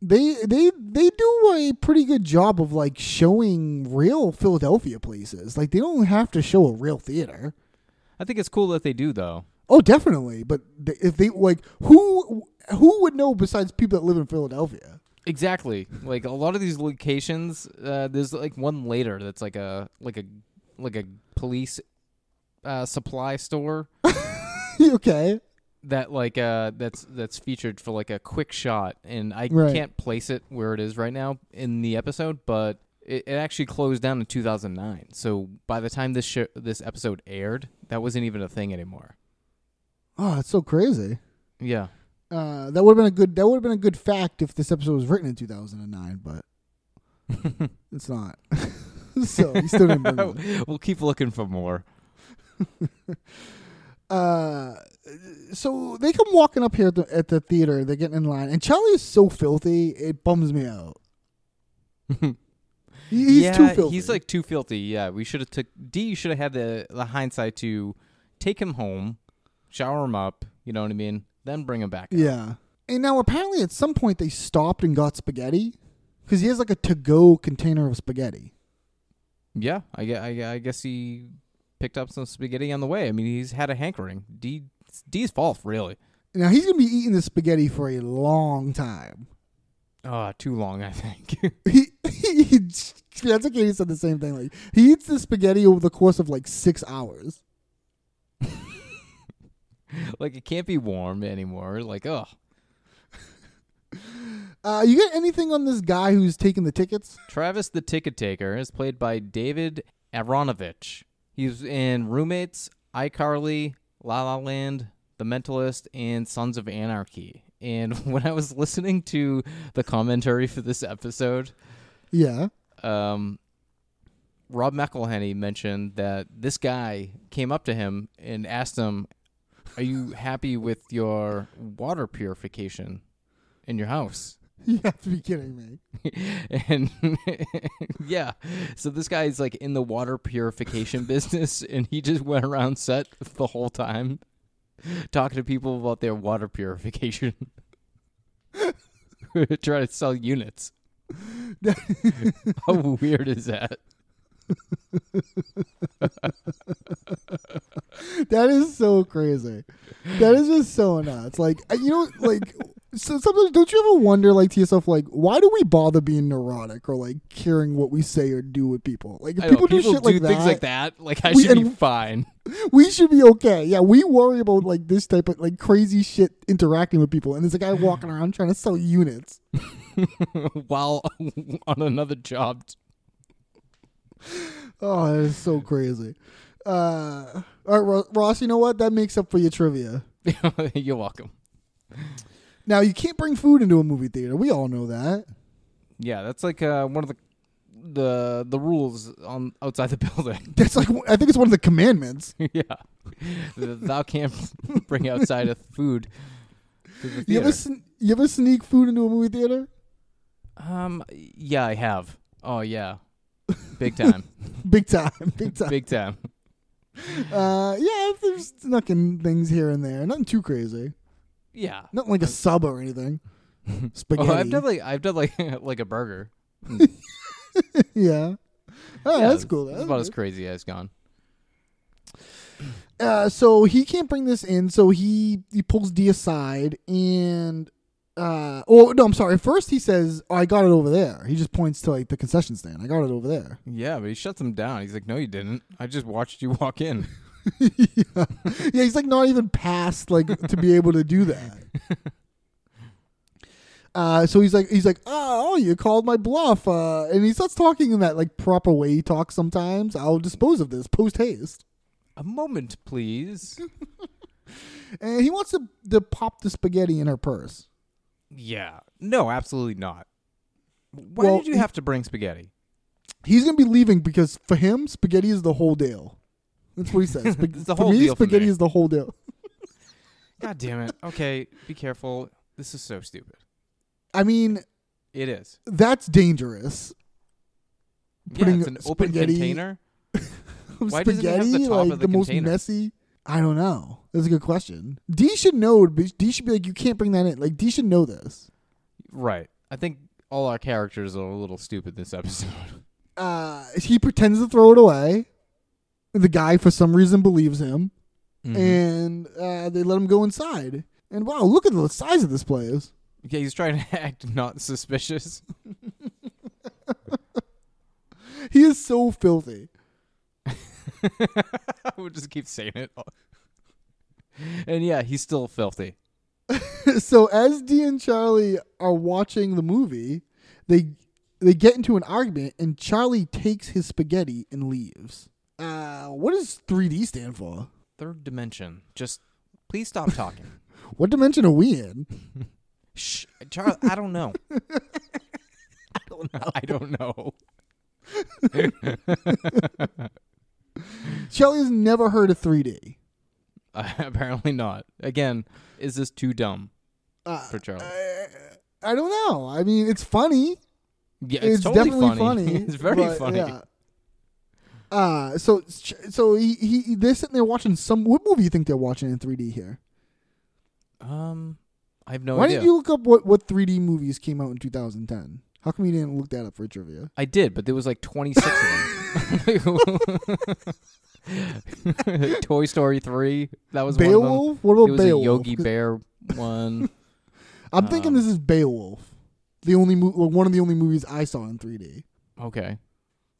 E: They they they do a pretty good job of like showing real Philadelphia places. Like they don't have to show a real theater.
A: I think it's cool that they do, though.
E: Oh, definitely. But if they like, who who would know besides people that live in Philadelphia?
A: Exactly. Like a lot of these locations, uh, there's like one later that's like a like a like a police uh, supply store [LAUGHS]
E: okay.
A: that like uh that's that's featured for like a quick shot, and I
E: Right.
A: can't place it where it is right now in the episode, but it, it actually closed down in 2009. So by the time this show, this episode aired, that wasn't even a thing anymore.
E: Oh, that's so crazy.
A: Yeah.
E: Uh, that would have been a good. That would have been a good fact if this episode was written in 2009, but [LAUGHS] it's not. [LAUGHS] so you still didn't bring it. [LAUGHS]
A: we'll keep looking for more.
E: Uh, so they come walking up here at the, at the theater. They're getting in line, and Charlie is so filthy. It bums me out. He's
A: yeah,
E: too filthy.
A: He's like too filthy. Yeah, we should have took Dee. Should have had the the hindsight to take him home, shower him up. You know what I mean? Then bring him back. up.
E: Yeah. And now apparently at some point they stopped and got spaghetti because he has like a to go container of spaghetti.
A: yeah. I, I, I guess he picked up some spaghetti on the way. I mean, he's had a hankering. Dee. Dee's fault, really.
E: Now he's gonna be eating this spaghetti for a long time.
A: Oh, too long, I think. [LAUGHS]
E: He, he, he [LAUGHS] that's okay. He said the same thing. Like he eats the spaghetti over the course of like six hours. [LAUGHS]
A: like it can't be warm anymore. Like, oh, [LAUGHS]
E: Uh, you get anything on this guy who's taking the tickets?
A: Travis the Ticket Taker is played by David Aronovich. He's in Roommates, iCarly, La La Land, The Mentalist, and Sons of Anarchy. And [LAUGHS] when I was listening to the commentary for this episode,
E: Yeah.
A: um, Rob McElhenney mentioned that this guy came up to him and asked him, "Are you happy with your water purification in your house?" [LAUGHS]
E: You have to be kidding me. [LAUGHS]
A: and [LAUGHS] yeah, so this guy's like in the water purification business, and he just went around set the whole time talking to people about their water purification, trying to sell units. How weird is that? [LAUGHS]
E: That is so crazy. That is just so nuts. Like uh, you know, like so sometimes don't you ever wonder, like to yourself, like why do we bother being neurotic or like caring what we say or do with people? Like if
A: I know,
E: people, do shit like
A: things
E: that,
A: like that. Like I
E: we-
A: should be fine.
E: we should be okay. Yeah, we worry about like this type of like crazy shit interacting with people, and there's a guy walking around trying to sell units. [LAUGHS]
A: while [LAUGHS] on another job.
E: Oh, that is so crazy. Uh, all right, Ross. You know what? That makes up for your trivia. [LAUGHS]
A: You're welcome.
E: Now you can't bring food into a movie theater. We all know that.
A: Yeah, that's like uh, one of the the the rules on outside the [LAUGHS] building. [LAUGHS]
E: That's like I think it's one of the commandments.
A: yeah, thou can't bring outside of food the
E: You ever sn- you ever sneak food into a movie theater?
A: Um, yeah, I have. Oh yeah, big time, [LAUGHS]
E: Big time, big time.
A: big time.
E: Uh, yeah, there's snucking things here and there. Nothing too crazy.
A: Yeah.
E: Not like a sub or anything. [LAUGHS] Spaghetti.
A: Oh, I've done like I've done like [LAUGHS] like a burger.
E: yeah. Oh,
A: Yeah,
E: that's cool.
A: It's
E: That's
A: about as crazy as gone.
E: Uh, so he can't bring this in, so he he pulls Dee aside and uh oh no, I'm sorry. First he says, oh, I got it over there. He just points to like the concession stand. I got it over there.
A: Yeah, but he shuts him down. He's like, "No, you didn't. I just watched you walk in."
E: yeah. [LAUGHS] yeah, he's like not even past like to be able to do that. [LAUGHS] Uh, so he's like, he's like, oh, oh, you called my bluff, uh, and he starts talking in that like proper way he talks sometimes. I'll dispose of this post haste,
A: A moment, please. [LAUGHS]
E: and he wants to, to pop the spaghetti in her purse.
A: Yeah. No, absolutely not. Why
E: Well,
A: did you
E: he-
A: have to bring spaghetti?
E: He's gonna be leaving because for him, spaghetti is the whole deal. That's what he says. [LAUGHS] Sp-
A: It's the
E: for me,
A: deal for
E: spaghetti
A: me.
E: is the whole deal. [LAUGHS]
A: God damn it. Okay, be careful. This is so stupid.
E: I mean,
A: It is.
E: that's dangerous.
A: Yeah,
E: Putting
A: it's an open
E: spaghetti-
A: container. [LAUGHS] Why doesn't it have
E: spaghetti,
A: the top
E: like
A: of the
E: most
A: container?
E: messy. I don't know. That's a good question. Dee should know. Dee should be like, you can't bring that in. Like Dee should know this.
A: Right. I think all our characters are a little stupid this episode. [LAUGHS]
E: Uh, he pretends to throw it away. The guy, for some reason, believes him,
A: Mm-hmm.
E: and uh, they let him go inside. And wow, look at the size of this place.
A: Yeah, he's trying to [LAUGHS] act not suspicious. [LAUGHS]
E: He is so filthy. [LAUGHS]
A: we'll just keep saying it. [LAUGHS] And yeah, he's still filthy. [LAUGHS]
E: so as Dee and Charlie are watching the movie, they they get into an argument, and Charlie takes his spaghetti and leaves. Uh, what does 3D stand for?
A: Third dimension. Just please stop talking.
E: What dimension are we in?
A: Shh, Charlie. I don't know. I don't know. I don't know.
E: Charlie has never heard of 3D.
A: Uh, [LAUGHS] apparently not. Again, is this too dumb
E: Uh,
A: for Charlie?
E: I don't know. I mean, it's funny.
A: yeah,
E: It's,
A: it's, totally
E: definitely
A: funny.
E: funny. [LAUGHS]
A: it's very
E: but,
A: funny.
E: yeah. Uh, so so he, he they're sitting there watching some. What movie you think they're watching in 3D here?
A: Um, I have no
E: Why
A: idea.
E: Why didn't you look up what what 3D movies came out in 2010? How come you didn't look that up for trivia?
A: I did, but there was like 26 of them. [LAUGHS] [LAUGHS] Toy Story 3, that was one of them.
E: Beowulf? What about
A: There was
E: Beowulf?
A: a Yogi Bear one. [LAUGHS]
E: I'm thinking
A: Um,
E: this is Beowulf. The only mo- well, one of the only movies I saw in 3D.
A: Okay.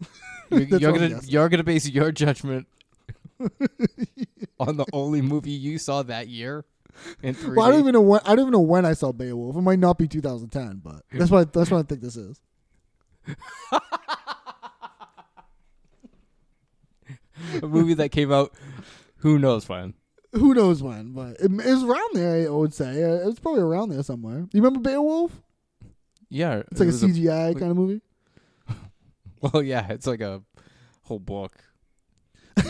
A: [LAUGHS] You're, you're gonna you're gonna base your judgment on the only movie you saw that year. in 3D.
E: Well, I don't even know when. I don't even know when I saw Beowulf. It might not be 2010, but that's what that's what I think this is.
A: A movie that came out. Who knows when?
E: Who knows when? But it, it's around there. I would say Uh, it's probably around there somewhere. You remember Beowulf?
A: Yeah,
E: It's like
A: it
E: a CGI kind of movie. [LAUGHS]
A: well, yeah, it's like a whole book. [LAUGHS]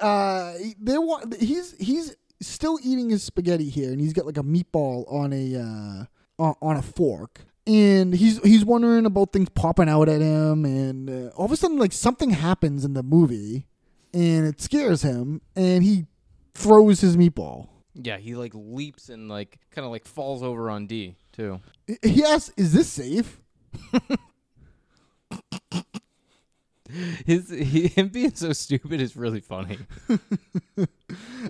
E: uh they want he's he's still eating his spaghetti here and he's got like a meatball on a uh on, on a fork and he's he's wondering about things popping out at him and uh, all of a sudden like something happens in the movie and it scares him and he throws his meatball
A: Yeah, he like leaps and like kind of like falls over on Dee too.
E: he asks is this safe
A: His he, him being so stupid is really funny. [LAUGHS]
E: and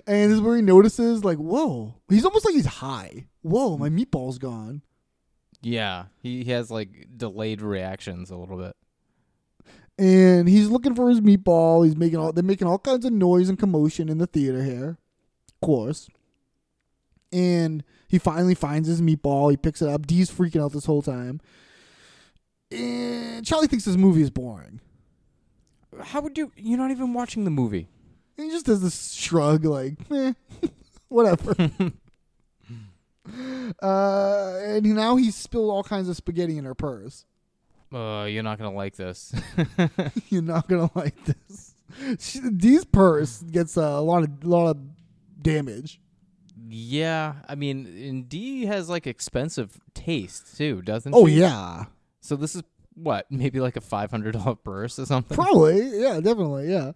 E: this is where he notices like whoa he's almost like he's high whoa my meatball's gone
A: Yeah, he, he has like delayed reactions a little bit.
E: and he's looking for his meatball. He's making all they're making all kinds of noise and commotion in the theater here, of course. And he finally finds his meatball. He picks it up. Dee's freaking out this whole time. And Charlie thinks this movie is boring.
A: How would you? You're not even watching the movie.
E: And he just does this shrug, like, eh, [LAUGHS] whatever. [LAUGHS] uh, and now he's spilled all kinds of spaghetti in her purse.
A: Uh, you're not gonna like this. [LAUGHS] [LAUGHS]
E: You're not gonna like this. She, Dee's purse gets a lot of lot of damage.
A: yeah, I mean, and Dee has like expensive taste too, doesn't
E: Oh
A: she?
E: yeah,
A: So this is what maybe like a five hundred dollar purse or something.
E: probably. Yeah, definitely. Yeah.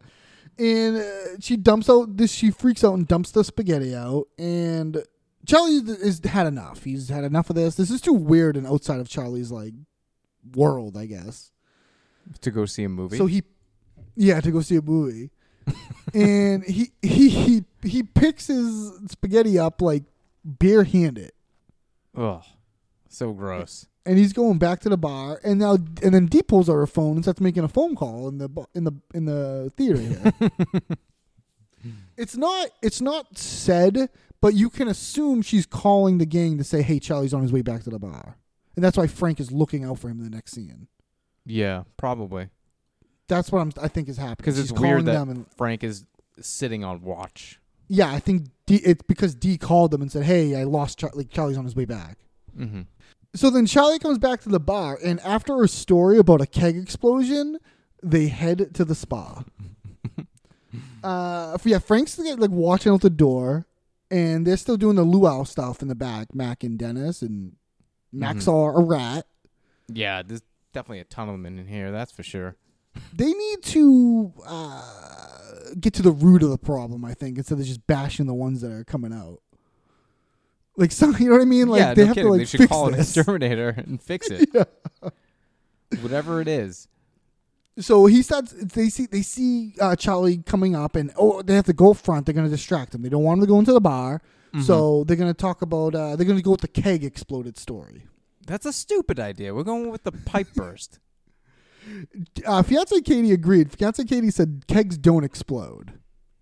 E: And uh, she dumps out this. She freaks out and dumps the spaghetti out. And Charlie has had enough. He's had enough of this. This is too weird and outside of Charlie's like world, I guess.
A: to go see a movie.
E: So he, yeah, to go see a movie, [LAUGHS] and he he he he picks his spaghetti up like barehanded.
A: Ugh, so gross.
E: and he's going back to the bar, and now and then Dee pulls out her phone and starts making a phone call in the in the in the theater here. [LAUGHS] it's not it's not said, but you can assume she's calling the gang to say, "Hey, Charlie's on his way back to the bar," and that's why Frank is looking out for him in the next scene.
A: Yeah, probably
E: That's what I'm I think is happening
A: because
E: She's
A: it's weird that
E: them and
A: Frank is sitting on watch.
E: yeah, I think Dee, it's because Dee called them and said, "Hey, I lost Charlie's on his way back."
A: Mm-hmm.
E: So then Charlie comes back to the bar, and after a story about a keg explosion, they head to the spa. [LAUGHS] uh, yeah, Frank's like watching out the door, and they're still doing the luau stuff in the back. Mac and Dennis, and Max saw a rat.
A: Yeah, there's definitely a ton of them in here. That's for sure.
E: They need to uh, get to the root of the problem, I think, instead of just bashing the ones that are coming out. Like [LAUGHS] some, you know what I mean? Like
A: yeah,
E: they
A: no
E: have
A: kidding.
E: to like
A: they should
E: fix
A: call an exterminator and fix [LAUGHS] it. yeah. Whatever it is.
E: So he starts they see they see uh, charlie coming up and oh they have to go front. They're going to distract him. They don't want him to go into the bar. So they're going to talk about uh, they're going to go with the keg exploded story.
A: That's a stupid idea. We're going with the pipe [LAUGHS] burst.
E: uh, fiance katie agreed. Fiance katie said kegs don't explode.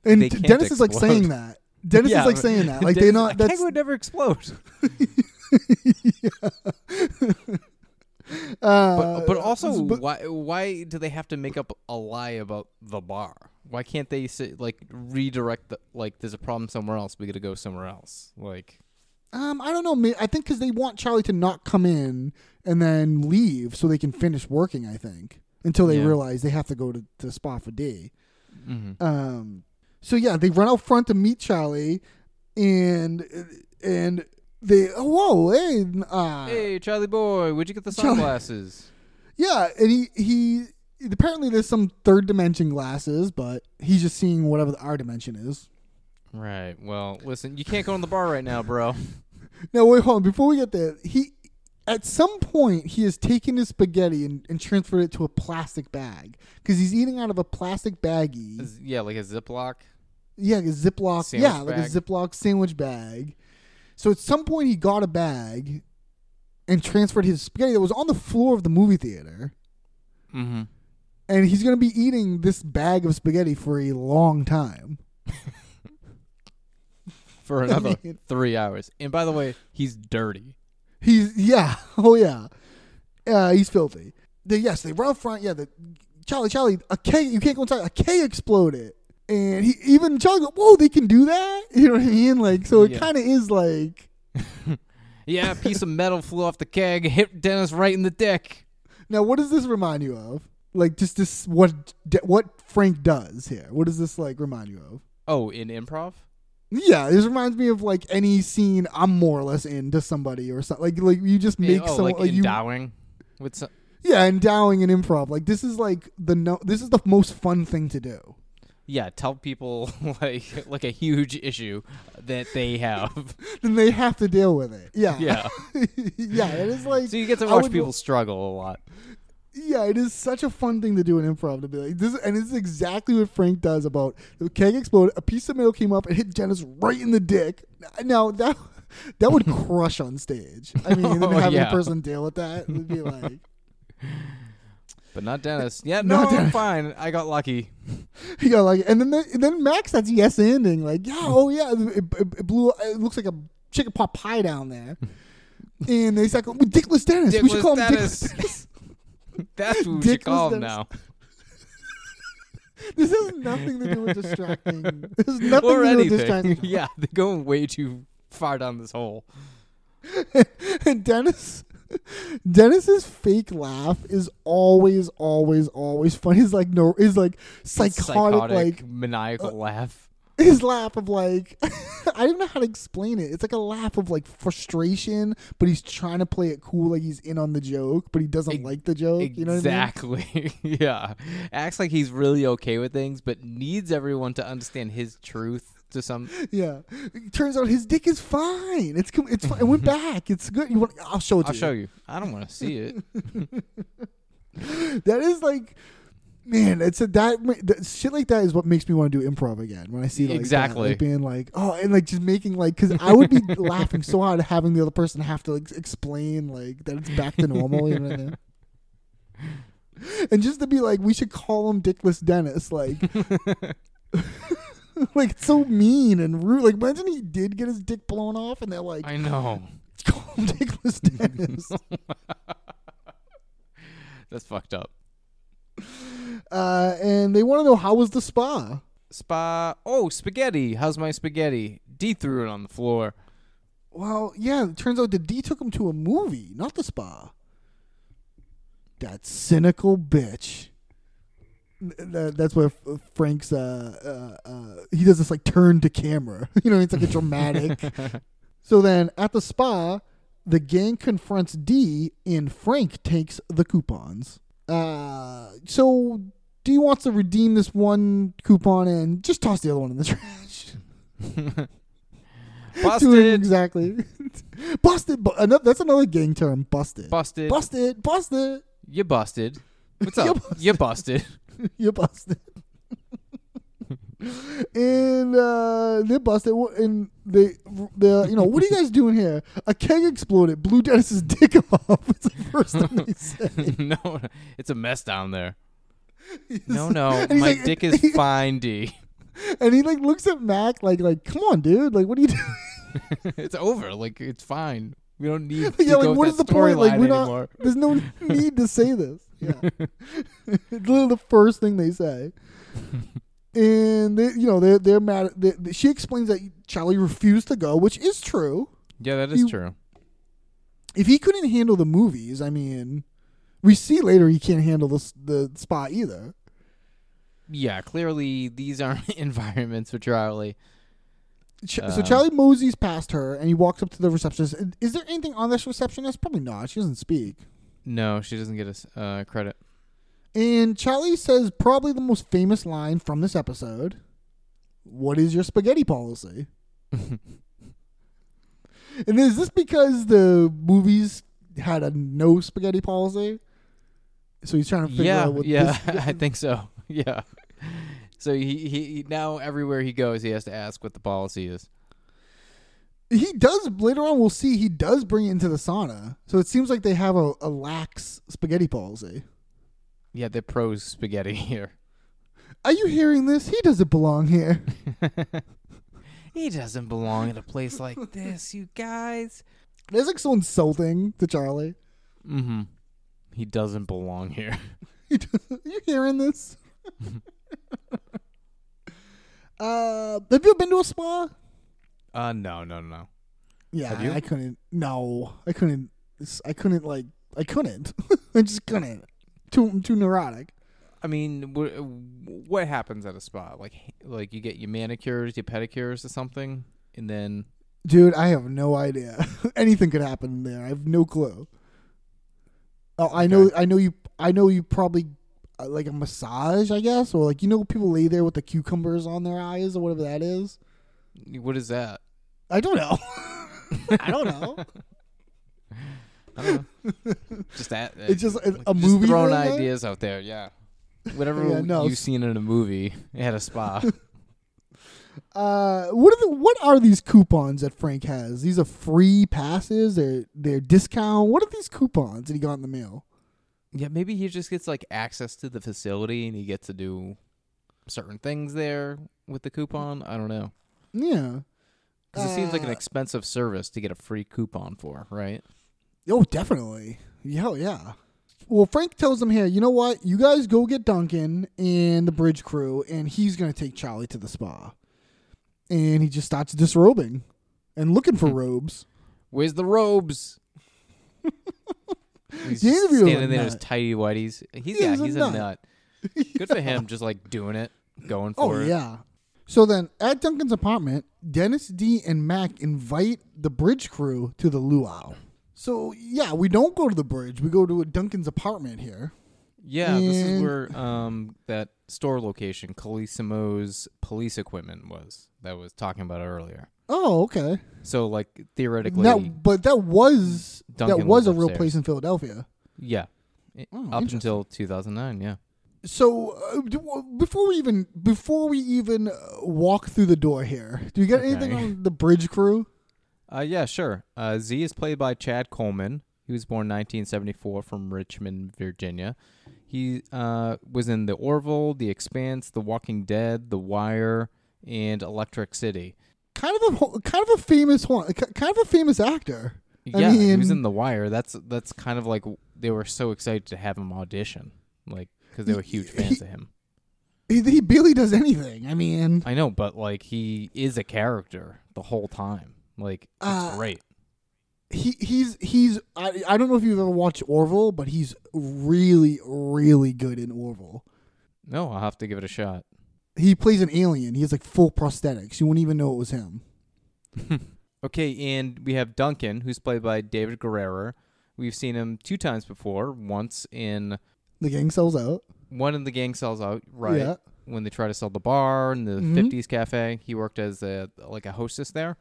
E: And
A: They
E: t-
A: can't
E: dennis is like saying that. Dennis
A: Yeah,
E: is like saying that. [LAUGHS] Like they're not
A: a
E: that's
A: keg would never explode. [LAUGHS]
E: uh,
A: But but also,
E: but-
A: why why do they have to make up a lie about the bar? Why can't they say like redirect the like? There's a problem somewhere else. We got to go somewhere else. Like
E: Um, I don't know. I think because they want Charlie to not come in and then leave so they can finish working. I think until they
A: Yeah.
E: realize they have to go to the spa for Dee.
A: Mhm.
E: Um, so yeah, they run out front to meet Charlie, and and they oh whoa hey uh,
A: hey, Charlie boy, where'd you get the
E: Charlie- [LAUGHS]
A: sunglasses?
E: yeah, and he he apparently there's some third dimension glasses, but he's just seeing whatever our dimension is.
A: right. Well, listen, you can't go in the bar right now, bro. [LAUGHS]
E: Now wait, hold on. Before we get there, he at some point he has taken his spaghetti and, and transferred it to a plastic bag because he's eating out of a plastic baggie.
A: Yeah, like a Ziploc.
E: Yeah, like a Ziploc.
A: Sandwich
E: yeah, like a
A: bag.
E: Ziploc sandwich bag. So at some point he got a bag and transferred his spaghetti that was on the floor of the movie theater,
A: Mm-hmm.
E: and he's gonna be eating this bag of spaghetti for a long time. [LAUGHS]
A: for another three hours. And by the way, he's dirty.
E: He's yeah, [LAUGHS] oh yeah, uh, he's filthy. They, yes, they run up front. Yeah, the Charlie, Charlie, a K. You can't go inside. A K exploded, and he even Charlie. Whoa, they can do that. [LAUGHS] You know what I mean? Like, so it
A: Yeah.
E: kind of is like. [LAUGHS]
A: Yeah, a piece of metal flew off the keg, hit Dennis right in the dick.
E: Now, what does this remind you of? Like, just this what what Frank does here. What does this like remind you of?
A: Oh, in improv?
E: Yeah, this reminds me of like any scene I'm more or less into somebody or something. Like, like you just make
A: Eh, oh,
E: someone
A: like,
E: like you.
A: endowing with some.
E: Yeah, endowing an improv. Like this is like the no. This is the most fun thing to do.
A: Yeah, tell people [LAUGHS] like like a huge issue that they have. [LAUGHS]
E: Then they have to deal with it. Yeah,
A: Yeah. [LAUGHS]
E: yeah. It is like
A: so you get to watch
E: would-
A: people struggle a lot.
E: Yeah, it is such a fun thing to do in improv to be like this, and this is exactly what Frank does. About the keg exploded, a piece of metal came up and hit Janice right in the dick. Now that that would crush on stage. I mean,
A: Oh,
E: having
A: yeah.
E: a person deal with that would be like,
A: But not Dennis. Yeah,
E: Not
A: no, I'm fine. I got lucky.
E: you know, like, and then the, then Max that's yes ending, like, yeah, oh yeah, it, it, it blew. It looks like a chicken pot pie down there. [LAUGHS] And they start going, Dickless Dennis. we should
A: Dickless
E: call him
A: Dennis.
E: Dickless Dennis. [LAUGHS]
A: That's what we
E: Dickless
A: should call him
E: Dennis.
A: now. [LAUGHS]
E: This has nothing to do with distracting. This has nothing
A: or
E: to do with distracting.
A: yeah, they're going way too far down this hole.
E: and Dennis [LAUGHS] Dennis's fake laugh is always, always, always funny. He's like no is like psychotic, like
A: maniacal uh, laugh.
E: his laugh of like [LAUGHS] I don't know how to explain it. It's like a laugh of like frustration, but he's trying to play it cool, like he's in on the joke, but he doesn't like the joke. You know what I mean?
A: Exactly. [LAUGHS] yeah. Acts like he's really okay with things, but needs everyone to understand his truth to some.
E: Yeah. It turns out his dick is fine. It's com- it's fine. It went [LAUGHS] back. It's good. You want? I'll show it to
A: I'll
E: you.
A: show you. I don't want to see it. [LAUGHS]
E: That is like, man, it's a that, that shit like that is what makes me want to do improv again. When I see like that,
A: Exactly.
E: like being like, oh, and like just making like, because I would be [LAUGHS] laughing so hard having the other person have to like explain like that it's back to normal. you know what I mean? And just to be like, we should call him Dickless Dennis, like. [LAUGHS] like it's so mean and rude. Like imagine he did get his dick blown off, and they're like,
A: I know.
E: call him Dickless Dennis.
A: That's fucked up.
E: uh, and they want to know how was the spa.
A: Spa. Oh, spaghetti. How's my spaghetti? Dee threw it on the floor.
E: Well, yeah, it turns out the Dee took him to a movie, not the spa. That cynical bitch. That- That's where Frank's uh, uh, uh, he does this like turn to camera. [LAUGHS] you know, it's like a dramatic. [LAUGHS] so then at the spa, the gang confronts Dee and Frank takes the coupons. Uh, so Dee wants to redeem this one coupon and just toss the other one in the [LAUGHS] trash.
A: Busted.
E: exactly. busted. Bu- another, that's another gang term. Busted.
A: Busted.
E: Busted. Busted.
A: You busted. What's up? You busted.
E: you busted. [LAUGHS] and uh, they busted. And they, they, you know, what are you guys [LAUGHS] doing here? A keg exploded. Blew Dennis's dick [LAUGHS] off. It's the first thing they say.
A: no, it's a mess down there. No, no, my
E: like-
A: dick is fine, Dee.
E: And he like looks at Mac like, like, come on, dude. Like, what are you doing?
A: it's over. Like it's fine. We don't need to
E: yeah, like, what the point? Like, we're not.
A: anymore.
E: There's no need to say this. Yeah, it's [LAUGHS] literally the first thing they say. [LAUGHS] and they, you know, they're they're mad. At, they, they- she explains that Charlie refused to go, which is true.
A: Yeah, that is
E: You-
A: true.
E: If he couldn't handle the movies, I mean, we see later he can't handle the the spa either.
A: Yeah, clearly these aren't [LAUGHS] environments for Charlie.
E: Ch- so
A: Um,
E: Charlie moseys past her, and he walks up to the receptionist. Is there anything on this receptionist? Probably not. She doesn't speak.
A: No, she doesn't get us uh, credit.
E: And Charlie says probably the most famous line from this episode. What is your spaghetti policy? [LAUGHS] and is this because the movies had a no spaghetti policy? So he's trying to figure
A: Yeah,
E: out what
A: yeah,
E: this [LAUGHS]
A: I think so. [LAUGHS] Yeah. So he he now everywhere he goes, he has to ask what the policy is.
E: He does later on we'll see he does bring it into the sauna. So it seems like they have a, a lax spaghetti policy.
A: Yeah, they're pros spaghetti here.
E: Are you hearing this? He doesn't belong here. [LAUGHS]
A: He doesn't belong in a place like [LAUGHS] this, you guys.
E: That's like so insulting to Charlie.
A: Mm-hmm. He doesn't belong here. [LAUGHS]
E: you hearing this? uh, have you ever been to a spa?
A: Uh, no, no, no.
E: Yeah? I couldn't. No, I couldn't. I couldn't like. I couldn't. [LAUGHS] I just couldn't. Too too neurotic.
A: I mean, what what happens at a spa? Like, like you get your manicures, your pedicures, or something, and then
E: Dude, I have no idea. [LAUGHS] Anything could happen there. I have no clue. Oh, I know. I know you. I know you probably uh, like a massage, I guess, or like you know people lay there with the cucumbers on their eyes or whatever that is.
A: What is that?
E: I don't know. [LAUGHS] I don't know. [LAUGHS]
A: I don't know. just that.
E: It's just a, a movie.
A: throwing
E: thing
A: ideas out there. Yeah. Whatever
E: Yeah, no,
A: you've seen in a movie, it had a spa. [LAUGHS]
E: Uh, what are the what are these coupons that Frank has? These are free passes. They're they're discount. What are these coupons that he got in the mail?
A: yeah, maybe he just gets like access to the facility and he gets to do certain things there with the coupon. I don't know.
E: Yeah.
A: Because it seems like an
E: Uh,
A: expensive service to get a free coupon for, right?
E: Oh, definitely. Yeah, yeah. Well, Frank tells them here, you know what? You guys go get Duncan and the bridge crew, and he's going to take Charlie to the spa. And he just starts disrobing and looking for robes.
A: Where's the robes? [LAUGHS] he's
E: The
A: just
E: interviewer
A: standing there in his
E: nut.
A: tighty whities. He's
E: He
A: yeah,
E: was a
A: he's a
E: nut.
A: nut. [LAUGHS] Good for him, just like doing it, going for
E: Oh,
A: it.
E: yeah. So then at Duncan's apartment, Dennis Dee and Mac invite the bridge crew to the luau. So, yeah, we don't go to the bridge. We go to Duncan's apartment here.
A: Yeah, this is where um that store location, Calissimo's police equipment was that was talking about earlier.
E: Oh, okay.
A: So like theoretically,
E: That, but that was
A: Duncan
E: that was a real
A: upstairs.
E: place in Philadelphia.
A: yeah,
E: Oh,
A: up until 2009. Yeah.
E: So uh, before we even before we even uh, walk through the door here, do you get anything
A: Okay.
E: on the bridge crew?
A: Uh, yeah, sure. Uh, Z is played by Chad Coleman. He was born 1974 from Richmond, Virginia. He uh, was in The Orville, The Expanse, The Walking Dead, The Wire, and Electric City.
E: Kind of a kind of a famous one, kind of a famous actor. I
A: Yeah, he was in The Wire. That's that's kind of like they were so excited to have him audition, like because they were huge fans
E: he-
A: of him.
E: He, he barely does anything. I mean,
A: I know, but like he is a character the whole time. Like it's
E: Uh,
A: great.
E: he he's he's I, I don't know if you've ever watched Orville, but he's really really good in Orville.
A: No, I'll have to give it a shot.
E: He plays an alien. He has like full prosthetics. You wouldn't even know it was him. [LAUGHS]
A: Okay, and we have Duncan, who's played by David Guerrero. We've seen him two times before. Once in
E: The gang sells out.
A: one of the gang sells out, right?
E: Yeah.
A: When they try to sell the bar and the
E: Mhm.
A: 50s cafe, he worked as a like a hostess there.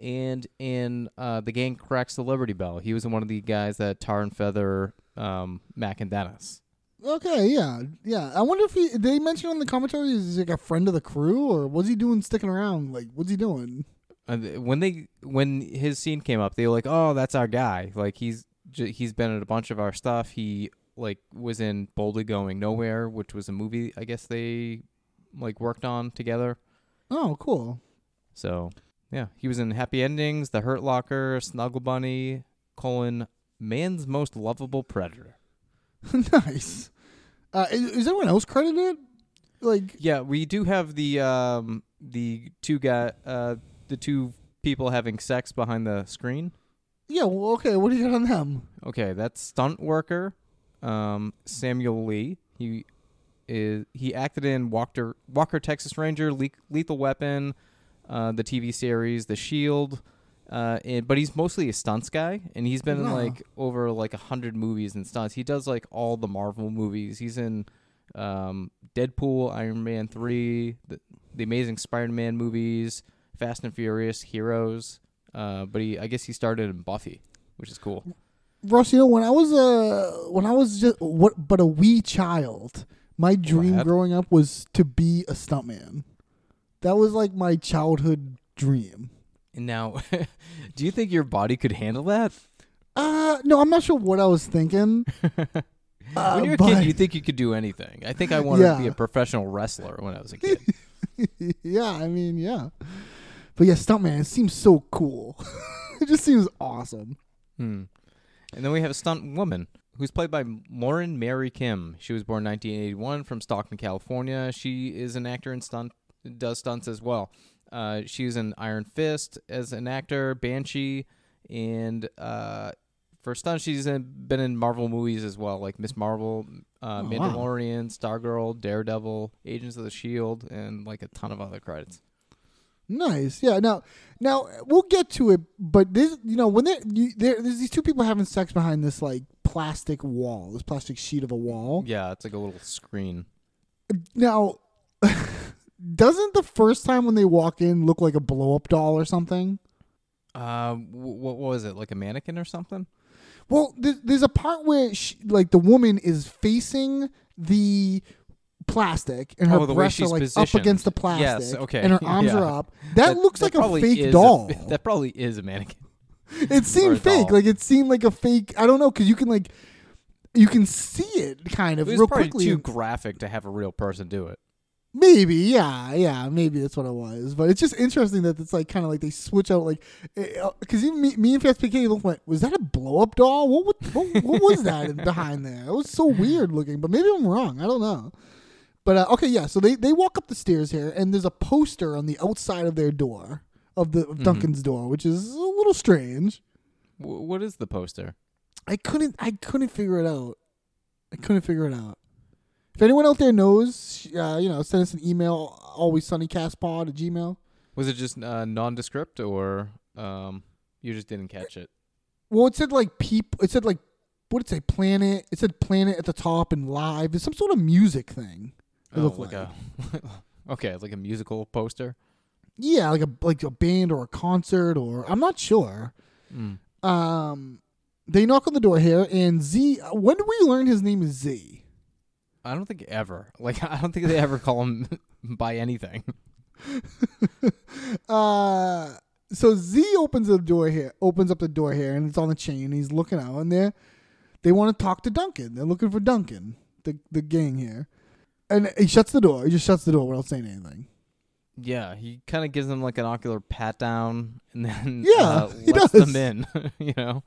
A: And in uh, the gang cracks the Liberty Bell, he was one of the guys that tar and feather um, Mac and Dennis.
E: Okay, yeah, yeah. I wonder if he did they mention on the commentary is like a friend of the crew or what's he doing sticking around? Like, what's he doing?
A: And when they when his scene came up, they were like, "Oh, that's our guy. Like he's j- he's been in a bunch of our stuff. He like was in Boldly Going Nowhere, which was a movie I guess they like worked on together.
E: Oh, cool.
A: So yeah, he was in Happy Endings, The Hurt Locker, Snuggle Bunny, colon Man's Most Lovable Predator. [LAUGHS]
E: nice. Uh, is, is anyone else credited? Like,
A: Yeah, we do have the um the two guy uh the two people having sex behind the screen.
E: yeah, well, okay. What do you got on them?
A: Okay, that's stunt worker, um, Samuel Lee. He is he acted in Walker Walker Texas Ranger, Le- Lethal Weapon, uh, the TV series The Shield, uh, and, but he's mostly a stunts guy, and he's been in like over like a hundred movies and stunts. He does like all the Marvel movies. He's in um, Deadpool, Iron Man three, the, the Amazing Spider-Man movies, Fast and Furious, Heroes. Uh, but he, I guess he started in Buffy, which is cool.
E: Ross, you know, when I was uh when I was just what but a wee child, my dream growing up was to be a stuntman. That was like my childhood dream.
A: And now, [LAUGHS] do you think your body could handle that?
E: Uh no, I'm not sure what I was thinking. [LAUGHS] Uh,
A: when you're a
E: but-
A: kid, you think you could do anything. I think I wanted to be a professional wrestler when I was a kid. [LAUGHS]
E: yeah, I mean, yeah. But yeah, stuntman. It seems so cool. it just seems awesome.
A: Hmm. And then we have a stunt woman who's played by Lauren Mary Kim. She was born 1981 from Stockton, California. She is an actor and stunt does stunts as well. Uh, she's in Iron Fist as an actor, Banshee, and uh, for stunts she's in, been in Marvel movies as well, like Miss Marvel, uh,
E: Oh, wow.
A: Mandalorian, Stargirl, Daredevil, Agents of the Shield, and like a ton of other credits.
E: Nice. Yeah. Now, now we'll get to it, but this, you know, when there, there, there's these two people having sex behind this like plastic wall, this plastic sheet of a wall.
A: Yeah, it's like a little screen.
E: Now, [LAUGHS] doesn't the first time when they walk in look like a blow up doll or something?
A: Uh, wh- what was it? Like a mannequin or something?
E: Well, there's, there's a part where she, like the woman is facing the plastic and her
A: Oh,
E: breasts are like
A: positioned.
E: up against the plastic.
A: Yes, okay,
E: And her [LAUGHS] arms
A: yeah.
E: are up. That, looks like a fake doll. [LAUGHS]
A: that probably is a mannequin.
E: it [LAUGHS] seemed fake.
A: doll.
E: Like it seemed like a fake. I don't know because you can like you can see it kind of
A: It was
E: real
A: probably
E: quickly.
A: too graphic to have a real person do it.
E: Maybe, yeah, yeah, maybe that's what it was. But it's just interesting that it's like kind of like they switch out, like eh, eh, because even me, me and Fast PK looked like, was that a blow up doll? What, what what what was that behind there? It was so weird looking, but maybe I'm wrong. I don't know. But uh, okay, yeah. So they they walk up the stairs here, and there's a poster on the outside of their door of the
A: Mm-hmm.
E: of Duncan's door, which is a little strange.
A: W- what is the poster?
E: I couldn't I couldn't figure it out. I couldn't figure it out. If anyone out there knows, uh, you know, send us an email. Always sunnycastpod at gmail.
A: Was it just uh, nondescript, or um, you just didn't catch it?
E: Well, it said like peep. It said like what did it say? Planet. It said planet at the top and live. It's some sort of music thing. It
A: Oh,
E: looked
A: like a [LAUGHS] okay, like a musical poster.
E: Yeah, like a like a band or a concert or I'm not sure.
A: Mm.
E: Um, they knock on the door here, and Z. When did we learn his name is Z?
A: I don't think ever. [LAUGHS] Like I don't think they ever call him [LAUGHS] by anything.
E: Uh, so Z opens the door here, opens up the door here, and it's on the chain. He's looking out, and they they want to talk to Duncan. They're looking for Duncan, the the gang here, and he shuts the door. He just shuts the door without saying anything.
A: Yeah, he kind of gives them like an ocular pat down, and then [LAUGHS]
E: Yeah,
A: uh,
E: he
A: lets
E: does.
A: them in. [LAUGHS] you know.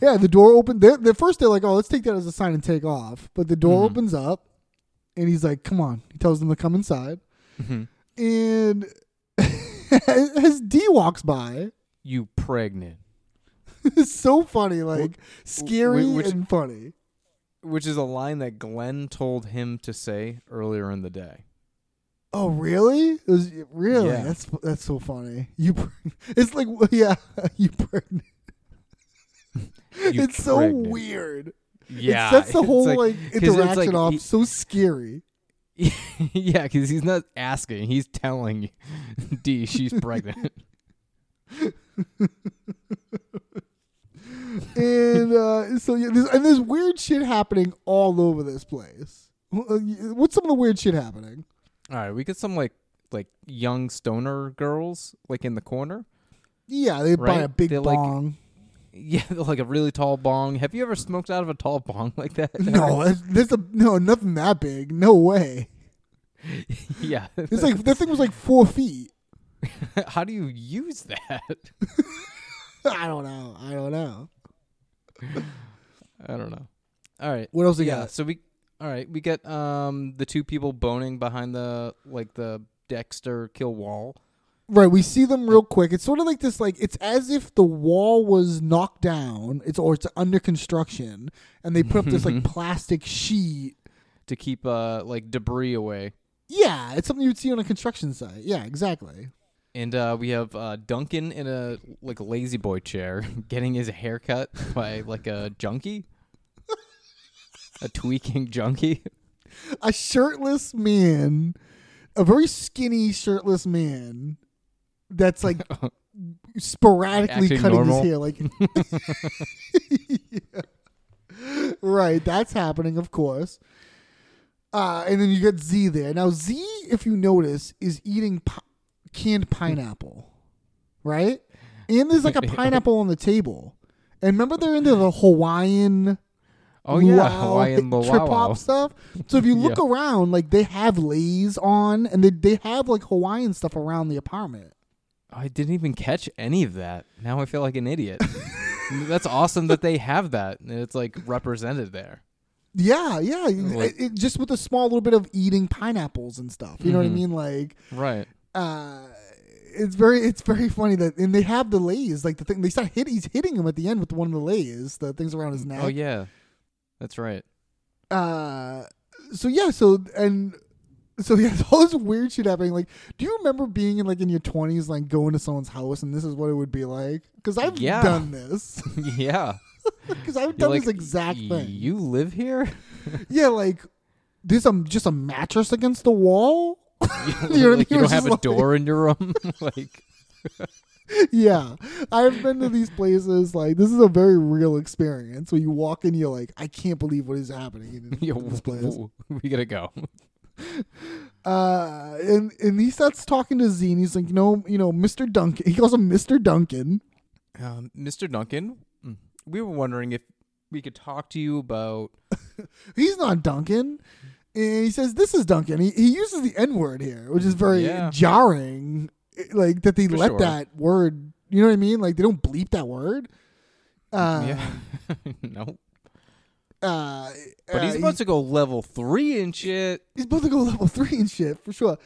E: Yeah, the door opened. They're, they're first they're like, "Oh, let's take that as a sign and take off." But the door
A: Mhm.
E: opens up, and he's like, "Come on!" He tells them to come inside,
A: Mhm.
E: and [LAUGHS] as D walks by,
A: You pregnant,
E: it's so funny, like scary
A: which-
E: and funny.
A: Which is a line that Glenn told him to say earlier in the day.
E: Oh, really? It was really
A: Yeah.
E: that's that's so funny. You, [LAUGHS] it's like [LAUGHS] yeah, [LAUGHS] you pregnant.
A: You
E: it's so
A: pregnant.
E: weird.
A: Yeah,
E: it sets the whole
A: like-
E: like, interaction
A: like
E: off
A: he-
E: so scary.
A: yeah, because he's not asking; he's telling D she's pregnant.
E: And uh, so yeah, there's, and there's weird shit happening all over this place. Uh, What's some of the weird shit happening?
A: All right, we get some like like young stoner girls like in the corner.
E: Yeah, they buy
A: Right?
E: a big
A: They're like-
E: bong.
A: Yeah, [LAUGHS] like a really tall bong. Have you ever smoked out of a tall bong [LAUGHS] like that?
E: no, [LAUGHS] there's a no nothing that big. No way.
A: yeah.
E: It's like that thing was like four feet.
A: How do you use that?
E: I don't know. I don't know. [LAUGHS]
A: I don't know. All right.
E: What else we
A: yeah,
E: got?
A: So we all right. We get um the two people boning behind the like the Dexter kill wall.
E: Right, we see them real quick. It's sort of like this, like it's as if the wall was knocked down. It's or it's under construction, and they put up this like [LAUGHS] plastic sheet.
A: to keep uh like debris away.
E: Yeah, it's something you would see on a construction site. Yeah, exactly.
A: And uh, we have uh, Duncan in a like La-Z-Boy chair, [LAUGHS] getting his hair cut by like a junkie, a tweaking junkie.
E: A shirtless man, a very skinny shirtless man, that's like [LAUGHS] sporadically
A: Acting
E: cutting
A: normal.
E: his hair. Like, [LAUGHS] Yeah. right, that's happening, of course. Uh, and then you get Z there. Now Z, if you notice, is eating canned pineapple, right? And there's like a [LAUGHS] pineapple on the table. And remember they're into the Hawaiian
A: Oh yeah,
E: luau,
A: Hawaiian
E: trip
A: luau.
E: hop stuff. So if you look [LAUGHS]
A: Yeah.
E: around, like they have leis on, and they they have like Hawaiian stuff around the apartment.
A: I didn't even catch any of that. Now I feel like an idiot. [LAUGHS] That's awesome that they have that and it's like represented there.
E: Yeah, yeah.
A: Like-
E: it, it- just with a small little bit of eating pineapples and stuff. You know what I
A: Mhm.
E: mean? Like,
A: Right.
E: Uh, it's very, it's very funny that, and they have the leis, like the thing. They start hit. He's hitting him at the end with one of the leis, the things around his neck.
A: Oh yeah. That's right.
E: uh so yeah so and so [LAUGHS] yeah all this weird shit happening like do you remember being in like in your 20s like going to someone's house and this is what it would be like because i've
A: Yeah.
E: done this [LAUGHS] [LAUGHS]
A: yeah.
E: because i've
A: You're
E: done
A: like,
E: this exact thing
A: You live here?
E: yeah like there's a, just a mattress against the wall
A: you [LAUGHS] like, you don't have a
E: like-
A: door in your room? [LAUGHS] like
E: yeah i've been to these places like this is a very real experience where you walk in you're like i can't believe what is happening in, [LAUGHS] in this place
A: we gotta go.
E: uh and and he starts talking to Zine. He's like, you know, you know, Mr. Duncan. He calls him Mr. Duncan.
A: Um, Mr. Duncan, mm, we were wondering if we could talk to you about
E: He's not Duncan. And he says, This is Duncan. He he uses the N word here, which is very
A: Yeah.
E: jarring. Like that they
A: For
E: let
A: sure.
E: that word you know what I mean? Like they don't bleep that word. Uh
A: yeah. [LAUGHS] no.
E: uh
A: But he's
E: uh,
A: about to go level three and shit.
E: he's about to go level three and shit, for sure.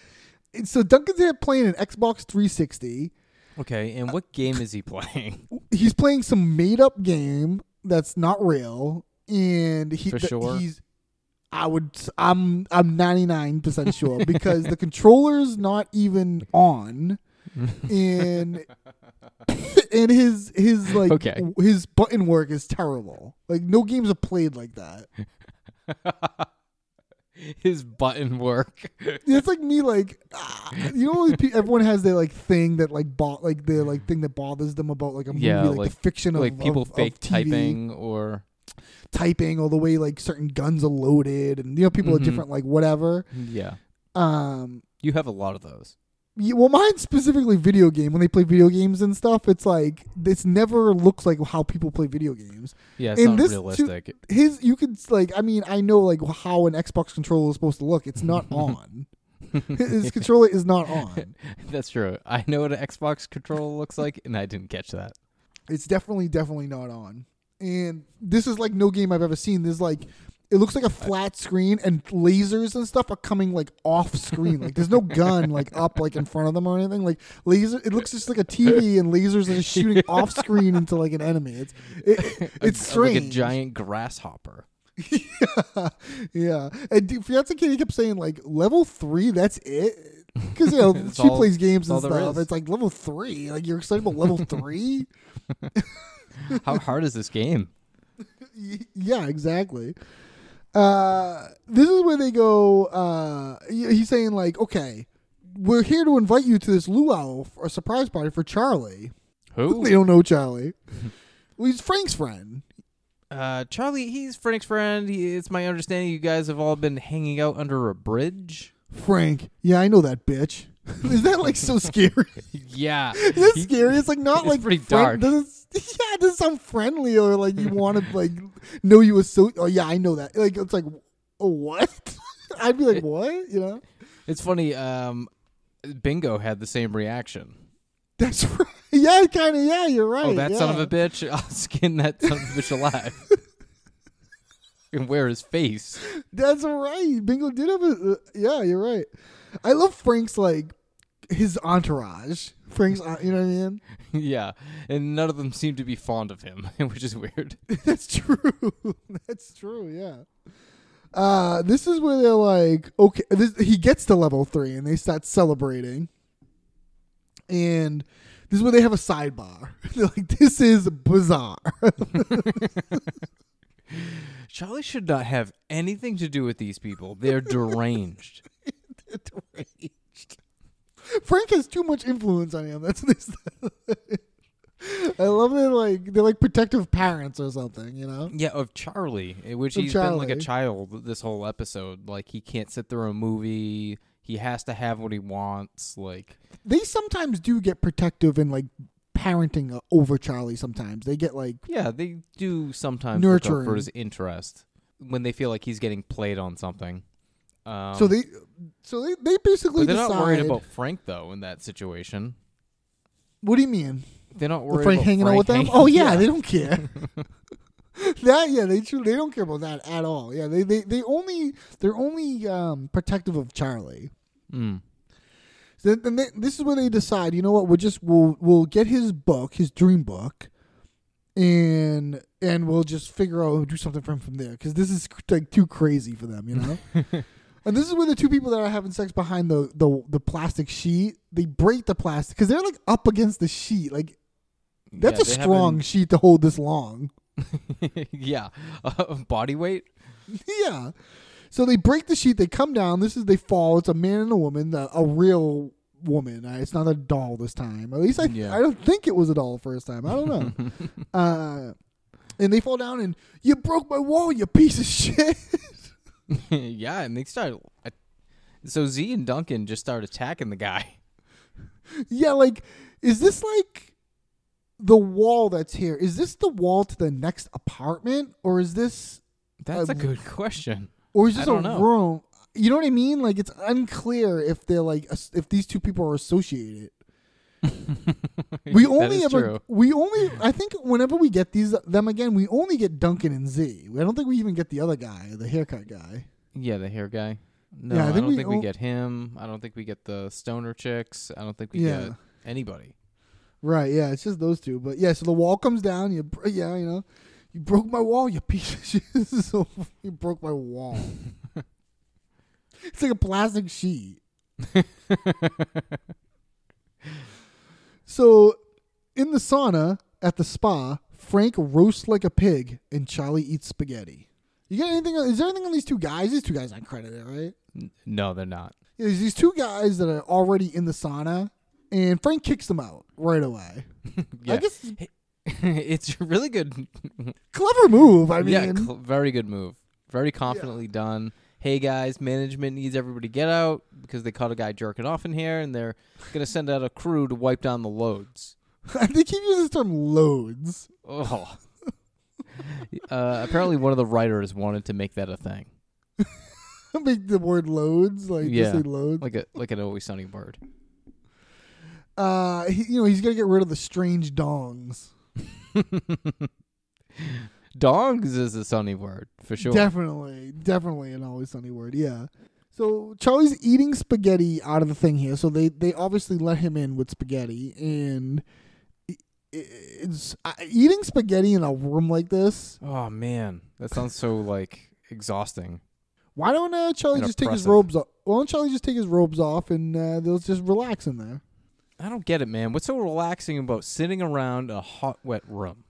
E: And so Duncan's here playing an Xbox 360.
A: Okay, and what game [LAUGHS] is he playing?
E: he's playing some made up game that's not real, and he
A: For
E: th-
A: sure?
E: he's. I would. I'm. I'm 99 percent sure because the controller's not even on, and and his his like
A: Okay.
E: his button work is terrible. Like no games are played like that. [LAUGHS]
A: His button work.
E: It's like me, like ah, you know, like, everyone has their like thing that like bo- like their like thing that bothers them about like a movie,
A: Yeah,
E: like,
A: like-
E: the fiction of
A: like people
E: of- of
A: fake
E: TV.
A: typing or
E: typing or the way like certain guns are loaded and you know people are
A: Mhm.
E: different like whatever
A: yeah.
E: um
A: You have a lot of those.
E: yeah, well mine specifically video game when they play video games and stuff it's like it's never looks like how people play video games
A: Yeah, it's
E: And
A: not
E: this too-
A: realistic.
E: his you could like i mean i know like how an xbox controller is supposed to look it's not [LAUGHS] on his controller is not on [LAUGHS]
A: That's true. I know what an Xbox controller looks like, and I didn't catch that.
E: it's definitely definitely not on and this is like no game i've ever seen. There's like it looks like a flat screen and lasers and stuff are coming like off screen. Like there's no gun like up like in front of them or anything. Like laser it looks just like a tv and lasers are just shooting [LAUGHS] off screen into like an enemy. It's it, it's
A: A-
E: strange
A: Like a giant grasshopper.
E: yeah. [LAUGHS] Yeah. and Fiance Katie kept saying like level three that's it? Because you know [LAUGHS] she
A: all-
E: plays games and
A: that's all there
E: stuff. it's like level three? Like you're excited about level three
A: How hard is this game? [LAUGHS]
E: Yeah, exactly. Uh, this is where they go. Uh, he's saying like, okay, we're here to invite you to this luau for a surprise party for Charlie.
A: Who? [LAUGHS]
E: They don't know Charlie. [LAUGHS] well, he's Frank's friend.
A: Uh, Charlie, he's Frank's friend. He, it's my understanding you guys have all been hanging out under a bridge.
E: Frank. Yeah, I know that bitch. [LAUGHS] is that like so [LAUGHS] scary?
A: Yeah. [LAUGHS]
E: Is that scary? It's like not
A: it's
E: like
A: pretty
E: friend-
A: dark.
E: Doesn't yeah, it doesn't sound friendly or like you want to like know you so. Oh yeah, I know that. Like it's like, oh what? I'd be like, what? You know?
A: It's funny. Um, Bingo had the same reaction.
E: That's right. Yeah, kind of. Yeah, you're right.
A: oh, that son of a bitch! I'll skin that son of a bitch alive. and wear his face.
E: That's right. Bingo did have a. Uh, yeah, you're right. I love Frank's like his entourage. Frank's, uh, you know what I mean? [LAUGHS]
A: yeah, and none of them seem to be fond of him, [LAUGHS] which is weird. [LAUGHS]
E: That's true. That's true. Yeah. Uh, this is where they're like, okay, this, he gets to level three, and they start celebrating. And this is where they have a sidebar. They're like, this is bizarre.
A: Charlie should not have anything to do with these people. They're deranged.
E: Deranged. [LAUGHS] Frank has too much influence on him. That's this. [LAUGHS] I love that like they're like protective parents or something, you know?
A: Yeah, of Charlie, eh, which
E: Of
A: he's been like a child this whole episode. Like he can't sit through a movie. He has to have what he wants. Like
E: They sometimes do get protective and like parenting over Charlie sometimes. They get like
A: yeah, they do sometimes out for his interest when they feel like he's getting played on something. Um,
E: so they so they, they basically
A: but they're
E: decide
A: not worried about Frank though in that situation.
E: What do you mean?
A: They're not worried
E: Frank
A: about
E: hanging out with them? Oh yeah, they don't care. [LAUGHS] that yeah, they truly they don't care about that at all. Yeah, they they, they only they're only um, protective of Charlie.
A: Mm.
E: So then they, this is where they decide. You know what? We'll just we'll we'll get his book, his dream book, and and we'll just figure out do something for him from there because this is like too crazy for them, you know. [LAUGHS] and this is where the two people that are having sex behind the the, the plastic sheet they break the plastic because they're like up against the sheet. Like that's
A: Yeah,
E: a strong
A: haven't-
E: sheet to hold this long. [LAUGHS]
A: yeah, uh, [LAUGHS] body weight. [LAUGHS]
E: yeah. So they break the sheet. They come down. This is they fall. It's a man and a woman, a, a real woman. Uh, it's not a doll this time. At least I
A: Yeah.
E: I don't think it was a doll the first time. I don't know. uh, and they fall down and you broke my wall, you piece of shit. [LAUGHS]
A: yeah, and they start. uh, So Z and Duncan just start attacking the guy. [LAUGHS]
E: yeah, like is this like the wall that's here? Is this the wall to the next apartment, or is this
A: That's
E: Uh,
A: a good question.
E: or is this a
A: know.
E: room? You know what I mean? Like it's unclear if they're like if these two people are associated. We [LAUGHS] only ever
A: true.
E: we only I think whenever we get these them again, we only get Duncan and Z. I don't think we even get the other guy, the haircut guy.
A: Yeah, the hair guy. No,
E: Yeah, I
A: I, don't
E: we
A: think we
E: o-
A: get him. I don't think we get the stoner chicks. I don't think we
E: Yeah.
A: get anybody.
E: Right, yeah, it's just those two. But yeah, so the wall comes down, you br- yeah, you know. You broke my wall, you piece of [LAUGHS] shit. so you broke my wall. [LAUGHS] it's like a plastic sheet. So in the sauna at the spa, Frank roasts like a pig and Charlie eats spaghetti. You got anything? Is there anything on these two guys? These two guys aren't credited, right?
A: No, they're not.
E: There's these two guys that are already in the sauna, and Frank kicks them out right away. [LAUGHS] I
A: Yeah.
E: guess [LAUGHS]
A: it's a really good.
E: clever move. I mean,
A: yeah, cl- very good move. Very confidently done. Hey guys, management needs everybody to get out because they caught a guy jerking off in here, and they're gonna send out a crew to wipe down the loads. [LAUGHS]
E: they keep using this term loads.
A: Oh. [LAUGHS] uh, apparently, one of the writers wanted to make that a thing, [LAUGHS]
E: Make the word loads like
A: Yeah.
E: just say loads.
A: like a like an always sunny bird.
E: uh, he, you know, he's gonna get rid of the strange dongs.
A: Dongs is a sunny word for sure.
E: Definitely, definitely an always sunny word. Yeah. So Charlie's eating spaghetti out of the thing here. So they they obviously let him in with spaghetti, and it's uh, eating spaghetti in a room like this.
A: oh man, that sounds so like exhausting.
E: Why don't uh, Charlie
A: And
E: just take his robes off? Why don't Charlie just take his robes off and uh, they'll just relax in there?
A: I don't get it, man. What's so relaxing about sitting around a hot, wet room?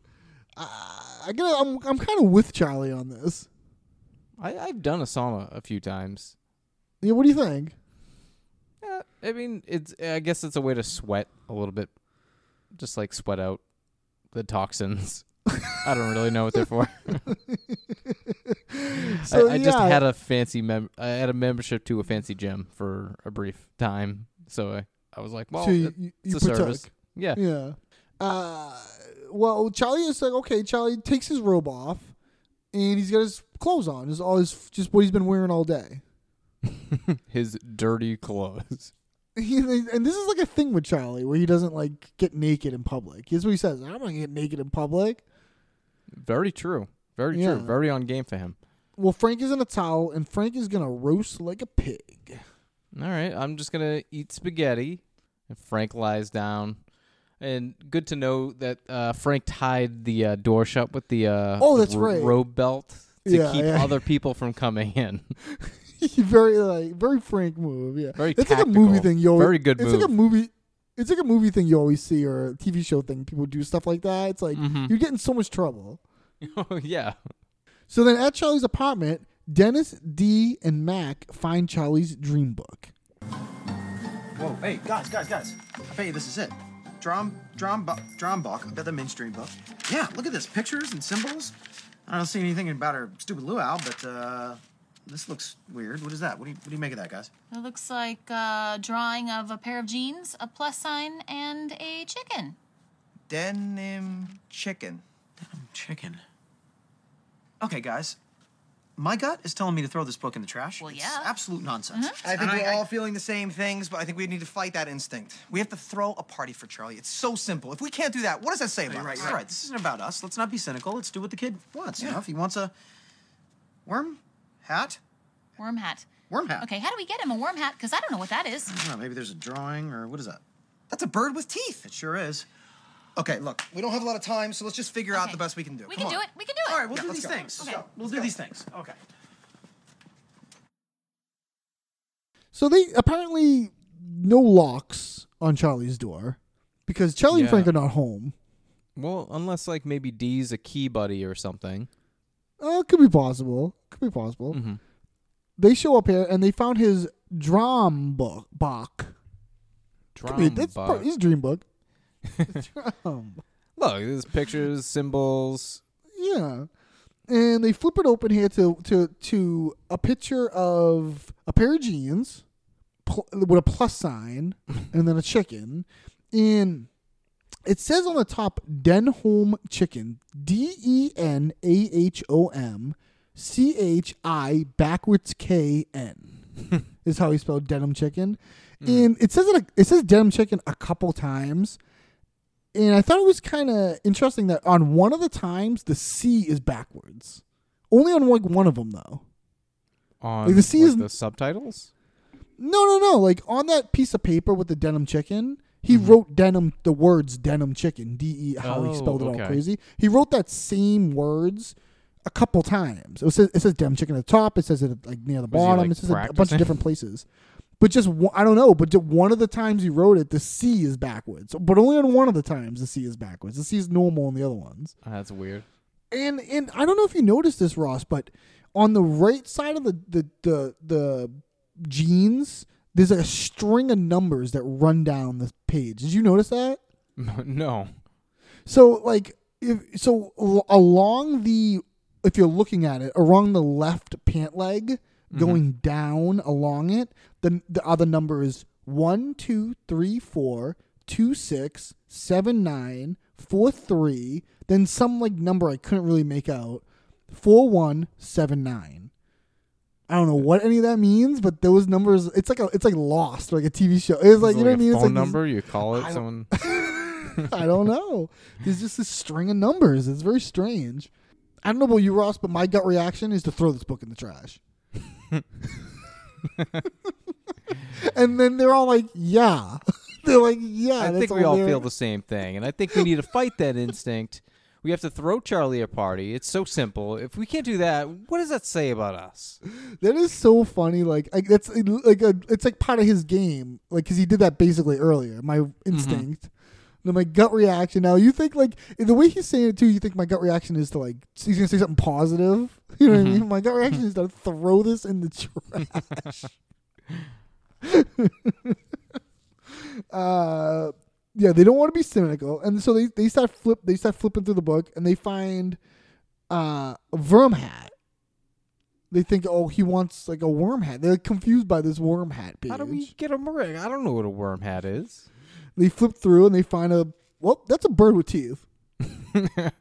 E: I get. I'm I'm kind of with Charlie on this.
A: I, I've done a sauna a few times.
E: Yeah, what do you think?
A: Yeah, I mean, it's. I guess it's a way to sweat a little bit, just like sweat out the toxins. I don't really know what they're for. [LAUGHS]
E: So,
A: I, I just had a fancy mem. I had a membership to a fancy gym for a brief time, so I, I was like, well,
E: So you- you-
A: it's
E: you
A: a
E: partook.
A: service. Yeah.
E: Yeah. Uh, well, Charlie is like, okay. Charlie takes his robe off, and he's got his clothes on. Is all his just what he's been wearing all day. [LAUGHS]
A: His dirty clothes. [LAUGHS]
E: He, and this is like a thing with Charlie where he doesn't like get naked in public. Here's what he says: "I'm not gonna get naked in public."
A: Very true. Very
E: Yeah.
A: true. Very on game for him.
E: Well, Frank is in a towel, and Frank is gonna roast like a pig.
A: All right, I'm just gonna eat spaghetti. And Frank lies down. And good to know that uh, Frank tied the uh, door shut with the uh,
E: Oh,
A: the
E: that's
A: ro-
E: right.
A: robe belt to
E: Yeah,
A: keep
E: yeah.
A: other people from coming in. [LAUGHS] [LAUGHS]
E: very like very Frank move. Yeah,
A: Very
E: it's like a movie
A: tactical.
E: thing. You always,
A: Very good
E: It's like a movie. It's like a movie thing you always see or a TV show thing. People do stuff like that. It's like
A: Mhm.
E: you're getting so much trouble. [LAUGHS]
A: oh yeah.
E: So then at Charlie's apartment, Dennis, D, and Mac find Charlie's dream book.
F: Whoa, hey, guys, guys, guys. I bet you this is it. Drum, drum, Drombach. I bet the mainstream book. Yeah, look at this. Pictures and symbols. I don't see anything about her stupid luau, but uh, this looks weird. What is that? What do you, what do you make of that, guys?
C: It looks like a drawing of a pair of jeans, a plus sign, and a chicken.
G: Denim chicken.
F: Denim chicken. Okay, guys. My gut is telling me to throw this book in the trash.
C: Well,
F: It's
C: yeah.
F: absolute nonsense. Uh-huh.
B: I think
F: And
B: we're all feeling the same things, but I think we need to fight that instinct. We have to throw a party for Charlie. It's so simple. If we can't do that, what does that say about
F: right,
B: us?
F: you're right. This isn't about us. Let's not be cynical. Let's do what the kid wants. You
B: Yeah.
F: know, if he wants a worm hat,
C: Worm hat.
F: worm hat.
C: Okay, how do we get him a worm hat? Because I don't know what that is.
F: I don't know, maybe there's a drawing or what is that?
B: That's a bird with teeth.
F: It sure is.
B: Okay, look, we don't have a lot of time, so let's just figure out
C: Okay.
B: the best we can do.
C: We
B: Come
C: can do
B: on.
C: it. We can do it.
F: All right, we'll
B: Yeah,
F: do
B: let's
F: these
B: go.
F: things.
C: Okay.
F: We'll do these things. Okay.
E: So they apparently no locks on Charlie's door because Charlie and
A: Yeah.
E: Frank are not home.
A: Well, unless like maybe D's a key buddy or something.
E: Oh, it could be possible. Could be possible.
A: Mm-hmm.
E: They show up here and they found his drum book. Bach. Could be- that's part, his dream book. [LAUGHS] drum.
A: Look, there's pictures, symbols.
E: Yeah. And they flip it open here to to to a picture of a pair of jeans pl- with a plus sign [LAUGHS] and then a chicken. And it says on the top Denholm chicken. D E N A H O M C H I backwards K N [LAUGHS] is how he spelled denim chicken. Hmm. And it says it it says denim chicken a couple times. And I thought it was kind of interesting that on one of the times the C is backwards. Only on like one of them though.
A: On
E: Like, the C
A: like,
E: is-
A: the subtitles.
E: No, no, no. Like on that piece of paper with the denim chicken, he mm-hmm. wrote denim the words denim chicken, D E how he
A: Oh,
E: spelled it all
A: oh,
E: crazy. He wrote that same words a couple times. It says it says denim chicken at the top. It says it like near the
A: Was he,
E: bottom.
A: like,
E: it says a bunch of different places. But just I don't know. But one of the times he wrote it, the C is backwards. But only on one of the times the C is backwards. The C is normal on the other ones.
A: Ah, that's weird.
E: And and I don't know if you noticed this, Ross, but on the right side of the the the, the jeans, there's a string of numbers that run down the page. Did you notice that? [LAUGHS]
A: no.
E: So like if so al- along the if you're looking at it along the left pant leg Mm-hmm. going down along it, the the other number is one, two, three, four, two, six, seven, nine, four, three, then some like number I couldn't really make out. Four one seven nine. I don't know what any of that means, but those numbers it's like a it's like lost, like a TV show. It's like
A: Is
E: you know
A: it
E: what I mean?
A: a
E: It's
A: phone
E: like these-
A: number. You call it
E: I
A: someone. [LAUGHS]
E: I don't know. There's just this string of numbers. It's very strange. I don't know about you, Ross, but my gut reaction is to throw this book in the trash. And then they're all like, "Yeah." [LAUGHS] they're like, "Yeah."
A: I think we all
E: they're-
A: feel the same thing, and I think we need to fight that instinct. We have to throw Charlie a party. It's so simple. If we can't do that, what does that say about us?
E: That is so funny. Like, like that's like a, it's like part of his game. Like, because he did that basically earlier. My mm-hmm. instinct. My gut reaction. Now you think like the way he's saying it too. You think my gut reaction is to like he's gonna say something positive. [LAUGHS] You know what I mean? My gut reaction is to throw this in the trash. [LAUGHS] uh, yeah, they don't want to be cynical, and so they they start flip they start flipping through the book, and they find uh, a worm hat. They think, oh, he wants like a worm hat. They're confused by this worm hat page.
A: How do we get a ring? I don't know what a worm hat is.
E: They flip through and they find a well, that's a bird with teeth. [LAUGHS]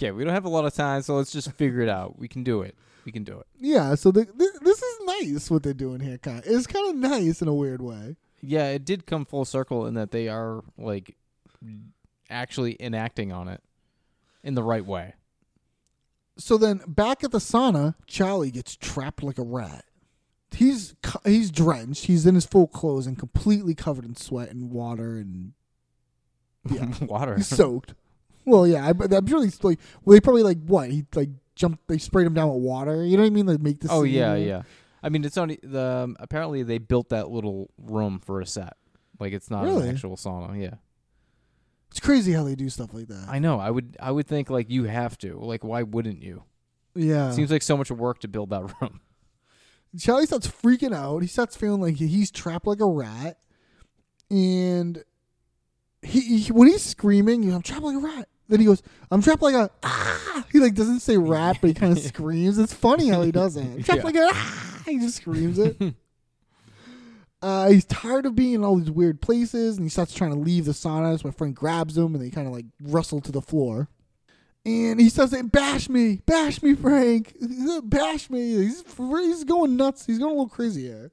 A: Okay, we don't have a lot of time, so let's just figure it out. We can do it. We can do it.
E: Yeah, so the, th- this is nice what they're doing here. Kind, it's kind of nice in a weird way.
A: Yeah, it did come full circle in that they are like actually enacting on it in the right way.
E: So then, back at the sauna, Charlie gets trapped like a rat. He's he's drenched. He's in his full clothes and completely covered in sweat and water, and [LAUGHS] yeah,
A: Water.
E: he's soaked. Well, yeah, I, but I'm sure he's like. Well, they probably like what he like jumped. They sprayed him down with water. You know what I mean? Like make the.
A: oh
E: scene,
A: yeah, yeah. I mean, it's only the um, apparently they built that little room for a set. Like it's not
E: Really?
A: an actual sauna. Yeah,
E: It's crazy how they do stuff like that.
A: I know. I would I would think like you have to. Like why wouldn't you?
E: yeah,
A: Seems like so much work to build that [LAUGHS] room.
E: Charlie starts freaking out. He starts feeling like he's trapped like a rat, and he, he when he's screaming, you know, I'm trapped like a rat. Then he goes, "I'm trapped like a ah." He like doesn't say rat, but he kind of [LAUGHS] screams. It's funny how he does it. I'm trapped
A: Yeah.
E: like a ah. He just screams it. [LAUGHS] uh, he's tired of being in all these weird places, and he starts trying to leave the sauna. So my friend grabs him, and they kind of like wrestle to the floor. And he starts saying, "Bash me, bash me, Frank, [LAUGHS] bash me." He's he's going nuts. He's going a little crazy here.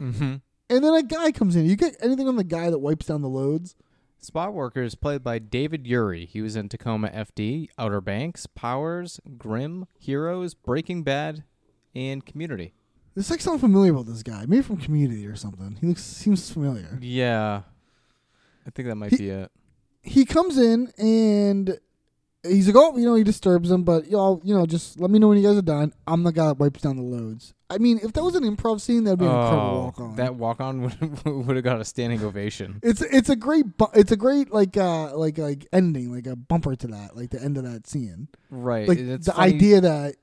A: Mm-hmm.
E: And then a guy comes in. You get anything on the guy that wipes down the loads?
A: Spot worker is played by David Ury. He was in Tacoma FD, Outer Banks, Powers, Grimm, Heroes, Breaking Bad, and Community.
E: There's like something familiar about this guy. Maybe from Community or something. He looks seems familiar.
A: Yeah, I think that might
E: He-
A: be it.
E: He comes in and he's like, "Oh, you know, he disturbs him, but y'all, you know, just let me know when you guys are done. I'm the guy that wipes down the loads." I mean, if that was an improv scene, that'd be an incredible
A: Oh,
E: walk on.
A: that walk on would [LAUGHS] would have got a standing ovation.
E: It's it's a great bu- it's a great like uh like like ending like a bumper to that like the end of that scene
A: Right.
E: like
A: it's
E: the
A: funny,
E: idea that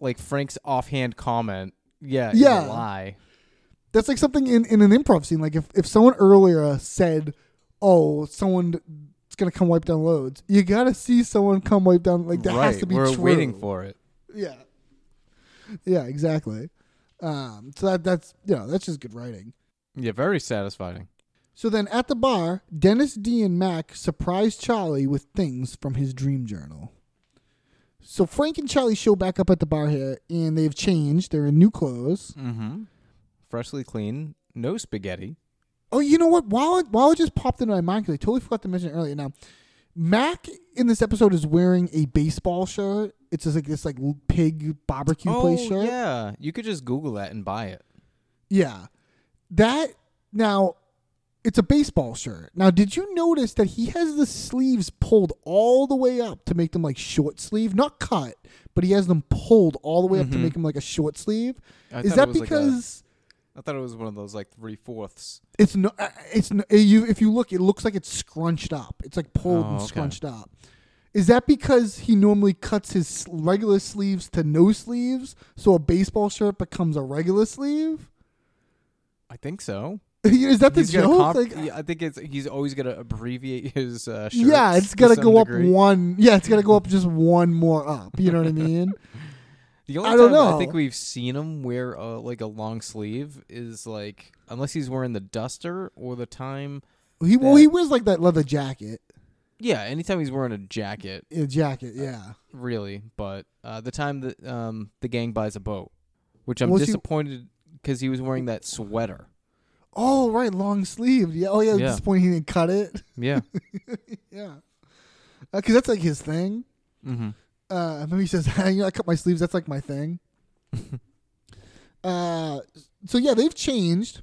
A: like Frank's offhand comment. Yeah,
E: Yeah.
A: lie.
E: that's like something in, in an improv scene like if, if someone earlier said oh someone's gonna come wipe down loads you gotta see someone come wipe down like that
A: right.
E: has to be
A: We're
E: true.
A: waiting for it.
E: yeah yeah exactly um so that that's you know that's just good writing
A: Yeah, very satisfying.
E: so then at the bar dennis d and mac surprise charlie with things from his dream journal so frank and charlie show back up at the bar here and they've changed they're in new clothes
A: Mm-hmm. Freshly clean, no spaghetti.
E: Oh, you know what? While it, while it just popped into my mind because I totally forgot to mention it earlier. Now, Mac in this episode is wearing a baseball shirt. It's just like this like pig barbecue
A: oh
E: place shirt.
A: yeah, you could just Google that and buy it.
E: Yeah. That now it's a baseball shirt. Now, did you notice that he has the sleeves pulled all the way up to make them like short sleeve, not cut, but he has them pulled all the way up to
A: Mhm.
E: make them like a short sleeve?
A: I
E: is that
A: was like a-
E: because
A: I thought it was one of those like three fourths.
E: It's no, uh, it's no, you. If you look, it looks like it's scrunched up. It's like pulled
A: Oh,
E: and
A: okay.
E: scrunched up. Is that because he normally cuts his regular sleeves to no sleeves, so a baseball shirt becomes a regular sleeve?
A: I think so. [LAUGHS]
E: Is that the
A: He's
E: joke?
A: comp-
E: Like,
A: yeah, I think it's he's always gonna abbreviate [LAUGHS] his uh,
E: yeah, it's
A: some
E: go up
A: degree.
E: one. Yeah, it's gotta go up [LAUGHS] just one more up. You know what I mean?
A: The only
E: I don't
A: time
E: know.
A: I think we've seen him wear uh, like a long sleeve is like unless he's wearing the duster or the time.
E: He well,
A: That-
E: he wears like that leather jacket.
A: Yeah, anytime he's wearing a jacket,
E: A jacket, yeah.
A: really. But uh, the time that um, the gang buys a boat, which I'm
E: he-
A: disappointed because he was wearing that sweater.
E: Oh right, long sleeved. Yeah. Oh yeah. At
A: Yeah.
E: this point, he didn't cut it.
A: Yeah. [LAUGHS]
E: yeah. Because that's like his thing.
A: mm-hmm.
E: Uh maybe he says [LAUGHS] you know, i cut my sleeves. That's like my thing. [LAUGHS] Uh so yeah they've changed.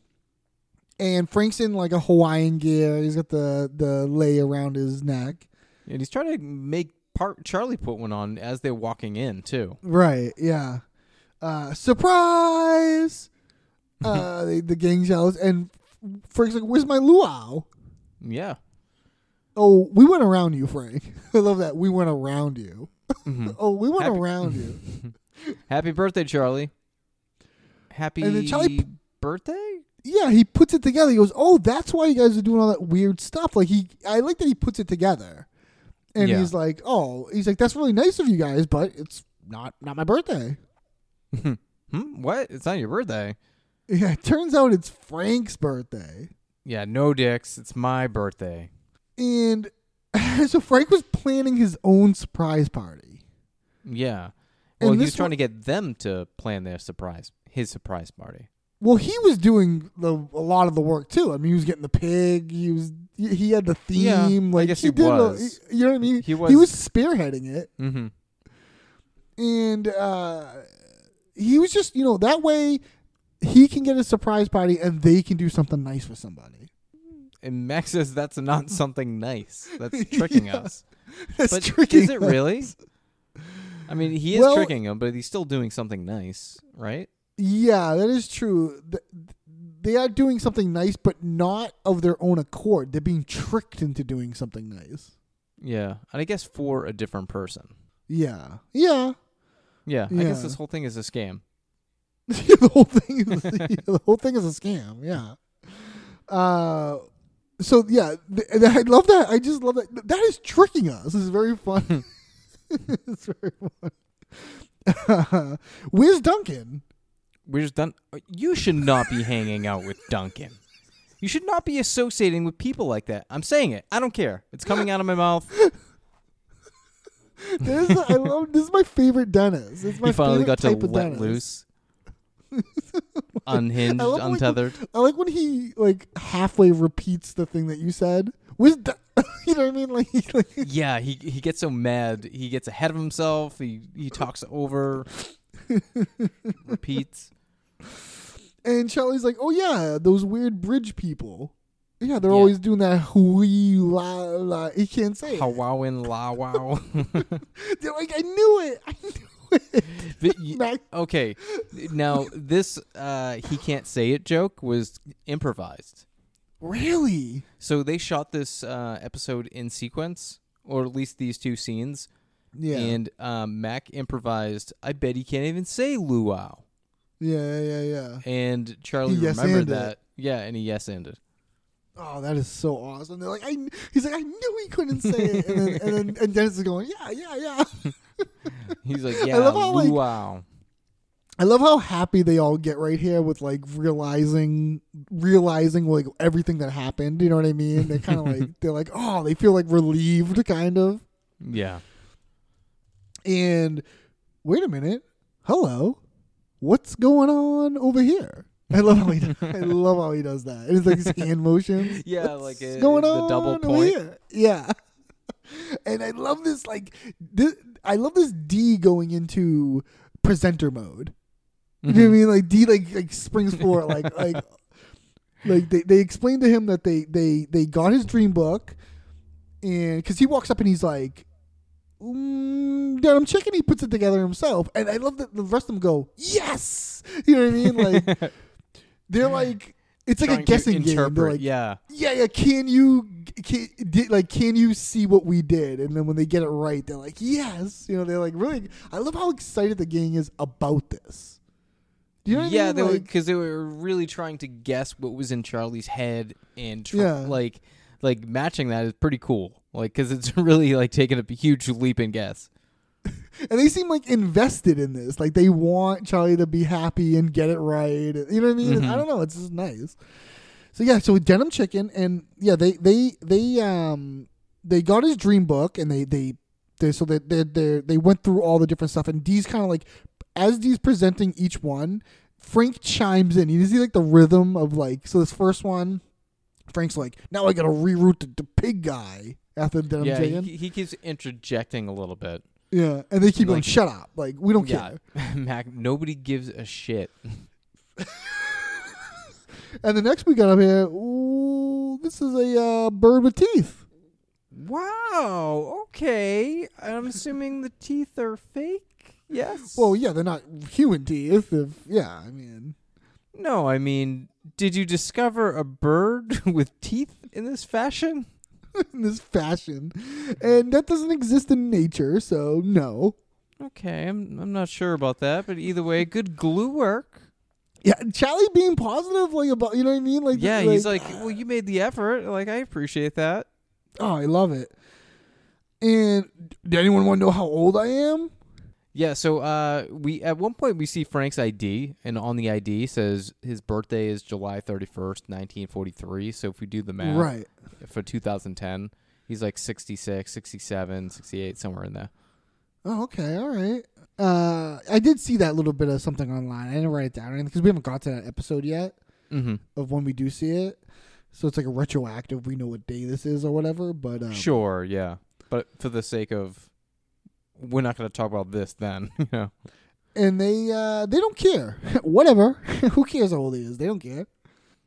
E: And frank's in like a hawaiian gear. He's got the the lei around his neck.
A: And he's trying to make part Charlie put one on as they're walking in too.
E: right yeah. Uh surprise! [LAUGHS] Uh the, the gang yells and frank's like where's my luau?
A: Yeah.
E: oh we went around you frank. I love that. We went around you
A: Mhm. [LAUGHS]
E: oh we went
A: Happy-
E: around [LAUGHS] you
A: Happy birthday, Charlie. Happy
E: And then Charlie p-
A: birthday?
E: yeah, he puts it together. He goes, "Oh, that's why you guys are doing all that weird stuff." Like he, I like that he puts it together, and
A: Yeah.
E: he's like, "Oh, he's like, that's really nice of you guys, but it's not not my birthday." [LAUGHS]
A: Hmm? What? It's not your birthday.
E: Yeah, it turns out it's Frank's birthday,
A: Yeah, no dicks. It's my birthday.
E: and [LAUGHS] so Frank was planning his own surprise party.
A: Yeah.
E: And
A: Well, he was trying
E: one-
A: to get them to plan their surprise, his surprise party.
E: Well, he was doing the, a lot of the work too. I mean, he was getting the pig. He was he had the theme.
A: Yeah, I
E: like
A: guess
E: he,
A: he
E: did.
A: was.
E: you know what I mean?
A: He
E: He
A: was-
E: was spearheading it.
A: Mm-hmm.
E: and uh, he was just you know that way he can get a surprise party and they can do something nice for somebody.
A: And Max says that's not [LAUGHS] something nice. That's [LAUGHS] tricking
E: Yeah.
A: us. [LAUGHS]
E: That's
A: But
E: tricking
A: is it
E: us.
A: really? I mean, he is
E: Well-
A: tricking him, but he's still doing something nice, right?
E: Yeah, that is true. They are doing something nice, but not of their own accord. They're being tricked into doing something nice.
A: Yeah, and I guess for a different person.
E: Yeah, yeah.
A: Yeah, I guess this whole thing is a scam.
E: the whole thing is the whole thing is a scam. Yeah. Uh, so yeah, th- I love that. I just love that. That is tricking us. It's very fun. Hmm. [LAUGHS] it's very fun. [LAUGHS] Where's Duncan?
A: We're just done. Uh, you should not be hanging out with Duncan. You should not be associating with people like that. I'm saying it. I don't care. It's coming out of my mouth. [LAUGHS]
E: This is, I love. This is my favorite Dennis. This is my
A: he finally
E: favorite
A: got to let
E: Dennis.
A: loose, [LAUGHS] unhinged,
E: I love when,
A: untethered.
E: I like when he like halfway repeats the thing that you said. Was that, [LAUGHS] you know what I mean? Like, he, like [LAUGHS]
A: Yeah, he he gets so mad. He gets ahead of himself. He he talks over, repeats.
E: and Charlie's like, "Oh yeah, those weird bridge people. Yeah, they're
A: Yeah.
E: always doing that hui la la. He can't say it.
A: Hawawin la wow.
E: They're like, I knew it. I knew
A: y- [LAUGHS]
E: Mac-
A: okay, now this uh, he can't say it joke was improvised.
E: Really?
A: So they shot this uh, episode in sequence, or at least these two scenes.
E: Yeah.
A: And um, Mac improvised. I bet he can't even say luau.
E: yeah, yeah, yeah.
A: And Charlie
E: yes-anded
A: remembered
E: it.
A: that. Yeah, and he yes-anded.
E: Oh, that is so awesome. They're like, I. He's like, I knew he couldn't say it, and then and then and Dennis is going, yeah, yeah, yeah. [LAUGHS]
A: He's like, [LAUGHS] yeah,
E: love how, like,
A: luau.
E: I love how happy they all get right here with like realizing realizing like everything that happened. You know what I mean? They kind of like [LAUGHS] they're like, oh, they feel like relieved, kind of.
A: yeah.
E: And wait a minute, hello, what's going on over here? I love how he I [LAUGHS] love how he does that. It's like his hand motions.
A: Yeah,
E: What's
A: like, uh,
E: going
A: the
E: on
A: double
E: over
A: point.
E: here? Yeah. And I love this like this, I love this D going into presenter mode. You know what I
A: Mm-hmm.
E: mean? Like D like like springs forward like [LAUGHS] like like they, they explain to him that they they they got his dream book and because he walks up and he's like mm, Dad, I'm checking he puts it together himself and I love that the rest of them go yes you know what I mean like [LAUGHS] they're like it's like a guessing game they're like
A: yeah.
E: yeah yeah can you can, did, like can you see what we did and then when they get it right they're like yes you know they're like really I love how excited the gang is about this Do you know what
A: yeah,
E: I mean?
A: they were
E: Like-
A: because they were really trying to guess what was in Charlie's head and tr-
E: Yeah.
A: like like matching that is pretty cool. Like because it's [LAUGHS] really like taking a huge leap in guess.
E: And they seem like invested in this. Like they want Charlie to be happy and get it right. You know what I mean?
A: Mm-hmm.
E: I don't know. It's just nice. So yeah, so denim chicken, and yeah, they they they um they got his dream book, and they they they so they they they they went through all the different stuff, and Dee's kind of like as Dee's presenting each one, Frank chimes in. You see like the rhythm of like so this first one, Frank's like, now I got to reroute the, the pig guy after denim
A: yeah,
E: chicken.
A: he, he keeps interjecting a little bit.
E: Yeah, and they keep going,
A: Like-
E: shut up, like we don't
A: Yeah,
E: care. [LAUGHS]
A: Mac. Nobody gives a shit. [LAUGHS]
E: And the next we got up here, ooh, this is a uh, bird with teeth.
A: Wow. Okay. I'm assuming the teeth are fake. Yes.
E: Well, yeah, they're not human teeth. If, yeah, I mean,
A: no. I mean, did you discover a bird [LAUGHS] with teeth in this fashion? [LAUGHS]
E: in this fashion, and that doesn't exist in nature, so no.
A: Okay, I'm I'm not sure about that, but either way, good glue work.
E: Yeah, Charlie being positive, like about, you know what I mean? Like,
A: Yeah, he's like, well, you made the effort. Like, I appreciate that.
E: oh, I love it. And did anyone want to know how old I am?
A: Yeah, so uh, we at one point we see Frank's ID, and on the ID says his birthday is July thirty first, nineteen forty three. So if we do the math,
E: Right.
A: for 2010, he's like 66, 67, 68, somewhere in there.
E: Oh, okay, all right. Uh, I did see that little bit of something online. I didn't write it down because we haven't got to that episode yet.
A: Mm-hmm.
E: of when we do see it. So it's like a retroactive. We know what day this is or whatever. But um,
A: Sure, yeah, but for the sake of, we're not going to talk about this then. [LAUGHS] You know,
E: and they uh, they don't care. [LAUGHS] whatever. [LAUGHS] Who cares how old he is? They don't care.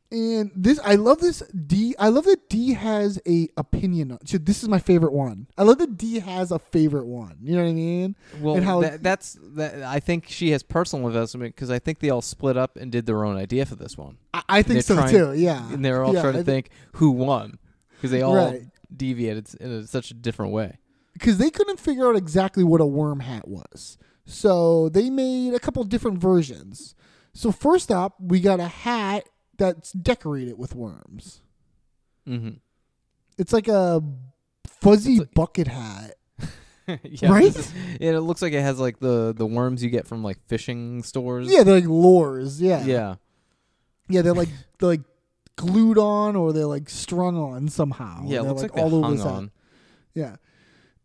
E: And this, I love this D. I love that D has a opinion. on So this is my favorite one. I love that D has a favorite one. You know what I mean?
A: well,
E: and how
A: that, that's that. I think she has personal investment because I think they all split up and did their own idea for this one,
E: I, I think so
A: trying-
E: too. Yeah,
A: and they're all
E: yeah,
A: trying to
E: I
A: think who won because they all
E: Right.
A: deviated in a, such a different way.
E: Because they couldn't figure out exactly what a worm hat was. So they made a couple different versions. So first up, we got a hat that's decorated with worms.
A: Mm-hmm.
E: It's like a fuzzy bucket hat. [LAUGHS]
A: yeah,
E: Right?
A: is- [LAUGHS] and it looks like it has like the the worms you get from like fishing stores.
E: Yeah, they're like lures. Yeah,
A: yeah.
E: yeah. They're like [LAUGHS] they're like glued on or they're like strung on somehow.
A: Yeah, it looks like,
E: all
A: they
E: over
A: hung on.
E: Yeah.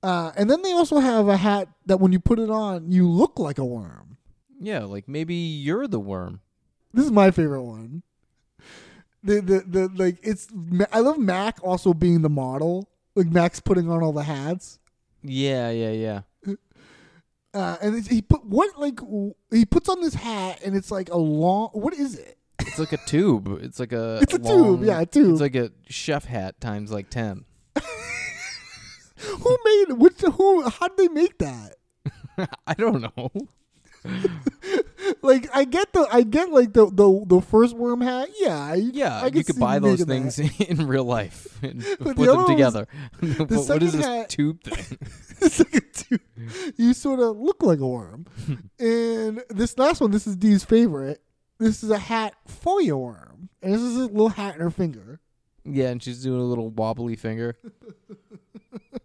E: Uh, and then they also have a hat that when you put it on, you look like a worm.
A: Yeah, like maybe you're the worm.
E: This is my favorite one. The the the like it's I love Mac also being the model. Like Mac's putting on all the hats.
A: Yeah, yeah, yeah.
E: Uh, and it's, he put what like w- he puts on this hat and it's like a long. What is it?
A: It's like a tube. It's like a.
E: It's a tube, yeah, a tube.
A: It's like a chef hat times like ten.
E: Who made it? Which who? How did they make that? [LAUGHS]
A: I don't know. [LAUGHS]
E: Like I get the I get like the the, the first worm hat. Yeah, I,
A: Yeah,
E: I
A: you could buy those things
E: that. [LAUGHS]
A: in real life and
E: But
A: put
E: the
A: them
E: one was-
A: together. what, what this
E: hat-
A: tube thing?
E: it's like a tube. You sort of look like a worm. and this last one, this is Dee's favorite. This is a hat for your worm, and this is a little hat in her finger.
A: yeah, and she's doing a little wobbly finger.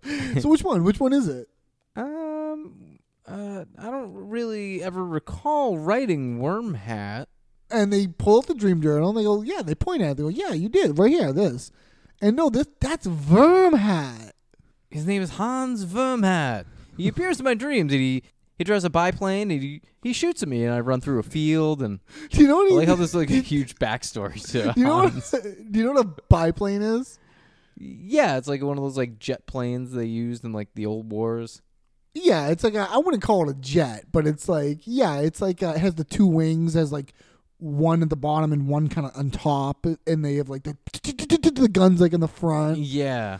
A: [LAUGHS]
E: So which one? Which one is it?
A: Um, uh, I don't really ever recall writing worm hat.
E: And they pull out the dream journal and they go, yeah. They point at it. They go, yeah, you did right here. This, and no, this that's worm hat.
A: His name is Hans Worm Hat. He [LAUGHS] appears in my dreams and he he drives a biplane and he he shoots at me and I run through a field and
E: Do you know what?
A: I
E: He,
A: like how [LAUGHS] there's like a huge backstory to
E: do you know what?
A: Hans.
E: do you know what a biplane is?
A: Yeah, it's like one of those like jet planes they used in like the old wars.
E: Yeah, it's like a, I wouldn't call it a jet, but it's like yeah, it's like uh, it has the two wings, has like one at the bottom and one kind of on top, and they have like the [LAUGHS] the guns like in the front.
A: Yeah.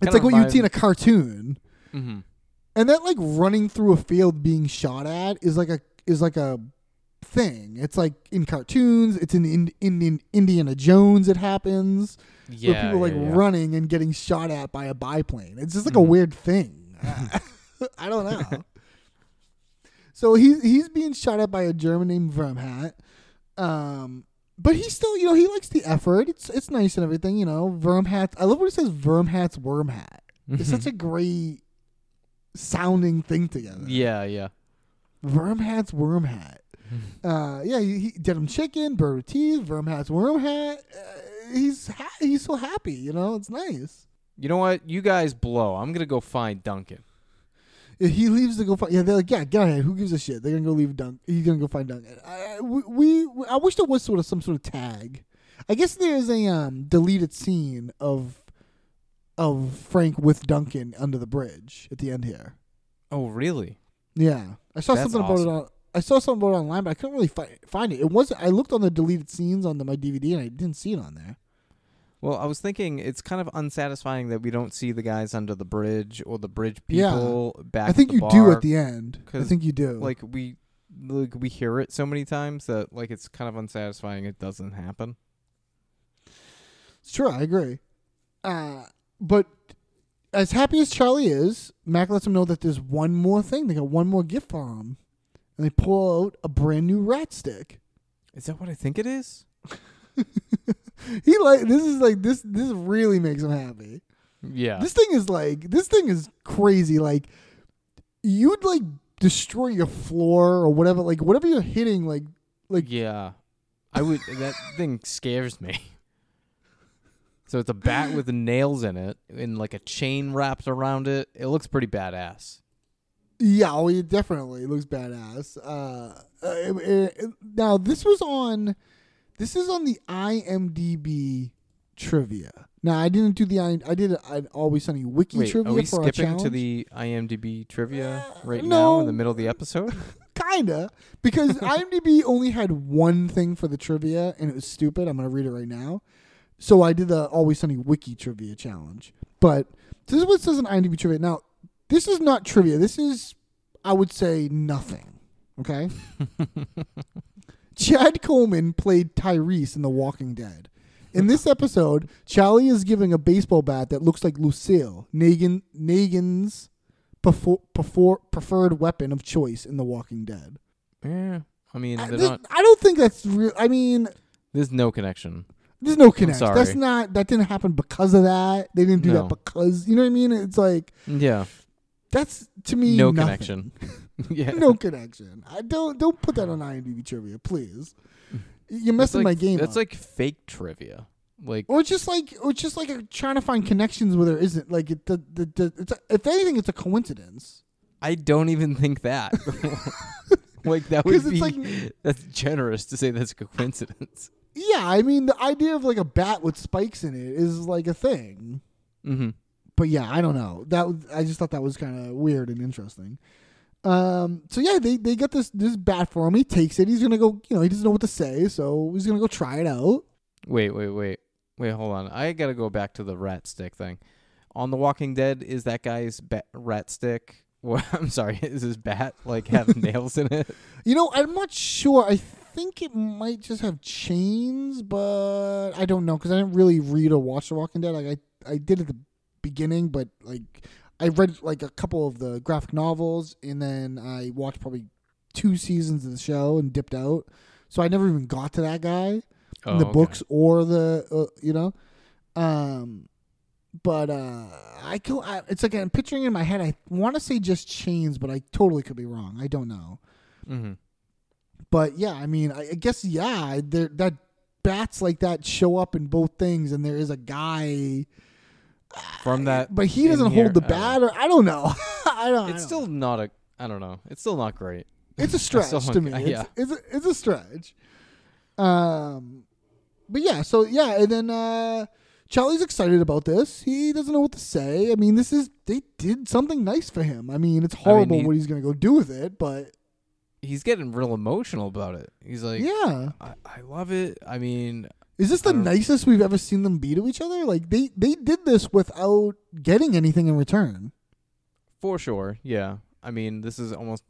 E: It's
A: Kinda
E: like what you would see in a cartoon,
A: Mm-hmm.
E: and that like running through a field being shot at is like a is like a thing. It's like in cartoons. It's in, in, in, Indiana Jones. It happens
A: Yeah.
E: where people like
A: yeah,
E: running and getting shot at by a biplane. It's just like a
A: Mhm.
E: weird thing. [LAUGHS] I don't know. so he's he's being shot at by a German named Vermhat. Um, but he still, you know, he likes the effort. It's it's nice and everything, you know. Vermhat. I love when it says Vermhat's Wormhat. It's such a [LAUGHS] great sounding thing together.
A: Yeah, yeah.
E: Vermhat's Wormhat. Uh, yeah, he, he denim chicken, bird with teeth, Vermhat's Wormhat. Uh, he's ha- he's so happy, you know. It's nice.
A: You know what? You guys blow. I'm gonna go find Duncan.
E: Yeah, he leaves to go find. Yeah, they're like, yeah, get ahead. Who gives a shit? They're gonna go leave Dunk. He's gonna go find Duncan. I, we, we, I wish there was sort of some sort of tag. I guess there's a um deleted scene of of Frank with Duncan under the bridge at the end here.
A: Oh, really?
E: Yeah, I saw
A: That's
E: something about
A: awesome.
E: it on. I saw something about it online, but I couldn't really fi- find it. It wasn't. I looked on the deleted scenes on the, my DVD, and I didn't see it on there.
A: Well, I was thinking it's kind of unsatisfying that we don't see the guys under the bridge or the bridge
E: Yeah.
A: people back.
E: I think you
A: the
E: do at the end. I think you do.
A: Like we, like we hear it so many times that like it's kind of unsatisfying. It doesn't happen.
E: Sure, I agree. Uh, but as happy as Charlie is, Mac lets him know that there's one more thing. They got one more gift for him. And they pull out a brand new rat stick.
A: Is that what I think it is? [LAUGHS]
E: He like this is like this this really makes him happy.
A: Yeah.
E: This thing is like this thing is crazy. Like you'd like destroy your floor or whatever, like whatever you're hitting, like like
A: yeah. I would. that [LAUGHS] thing scares me. So it's a bat with nails in it and like a chain wrapped around it. It looks pretty badass.
E: Yeah, oh, it definitely looks badass. Uh, uh, it- it- now this was on, this is on the IMDb trivia. Now I didn't do the I, I did an Always Sunny wiki
A: Wait,
E: trivia
A: are we
E: for
A: skipping to the IMDb trivia right
E: no.
A: now in the middle of the episode? [LAUGHS]
E: Kinda because [LAUGHS] IMDb only had one thing for the trivia and it was stupid. I'm gonna read it right now. So I did the Always Sunny wiki trivia challenge. But this is what says in IMDb trivia. Now this is not trivia. This is I would say nothing. Okay. [LAUGHS] Chad Coleman played Tyrese in The Walking Dead. In this episode, Charlie is giving a baseball bat that looks like Lucille, Negan, Negan's prefer, prefer, preferred weapon of choice in The Walking Dead.
A: Yeah. I mean,
E: I, this-
A: not.
E: I don't think that's real. I mean,
A: There's no connection.
E: there's no connection.
A: sorry.
E: That's not. That didn't happen because of that. They didn't do
A: No.
E: that because you know what I mean. It's like
A: Yeah.
E: That's to me
A: No
E: nothing.
A: connection. [LAUGHS] yeah.
E: no connection. I don't don't put that on IMDb trivia, please. You're messing
A: like,
E: my game
A: That's
E: up.
A: like fake trivia. Like
E: Or just like, or just like a, trying to find connections where there isn't. Like, it, the, the, the, it's a, if anything, it's a coincidence.
A: I don't even think that. [LAUGHS] [LAUGHS] like that would
E: it's
A: be
E: like-
A: that's generous to say that's a coincidence.
E: Yeah, I mean, the idea of like a bat with spikes in it is like a thing.
A: Mm-hmm.
E: But yeah, I don't know. That I just thought that was kind of weird and interesting. Um, so yeah, they they get this this bat for him. He takes it. He's gonna go. You know, he doesn't know what to say, so he's gonna go try it out.
A: Wait, wait, wait, wait. Hold on. I gotta go back to the rat stick thing. On The Walking Dead, is that guy's bat, rat stick? [LAUGHS] Well, I'm sorry. [LAUGHS] Is his bat like have [LAUGHS] nails in it?
E: You know, I'm not sure. I think it might just have chains, but I don't know because I didn't really read or watch The Walking Dead. Like I, I did at the beginning, but like I read like a couple of the graphic novels, and then I watched probably two seasons of the show and dipped out. So I never even got to that guy in
A: Oh,
E: the
A: okay.
E: books or the uh, you know. Um, but uh, I, co- I it's like I'm picturing in my head. I want to say just chains, but I totally could be wrong. I don't know.
A: Mm-hmm.
E: But yeah, I mean, I, I guess yeah, there that bats like that show up in both things, and there is a guy,
A: From that,
E: but he doesn't
A: here,
E: hold the
A: I don't
E: bat, or I don't know. [LAUGHS] I don't. I
A: It's
E: don't
A: still not a. I don't know. It's still not great.
E: it's a [LAUGHS] stretch
A: still
E: to me.
A: don't-
E: It's,
A: yeah.
E: it's, a, it's a stretch. Um, but yeah, so yeah, and then uh, Charlie's excited about this. He doesn't know what to say. I mean, this is they did something nice for him. I mean, it's horrible
A: he-
E: what he's gonna go do with it, but
A: He's getting real emotional about it. He's like,
E: yeah.
A: I, I love it. I mean,
E: Is this the nicest we've ever seen them be to each other? Like they they did this without getting anything in return.
A: for sure. Yeah. I mean, this is almost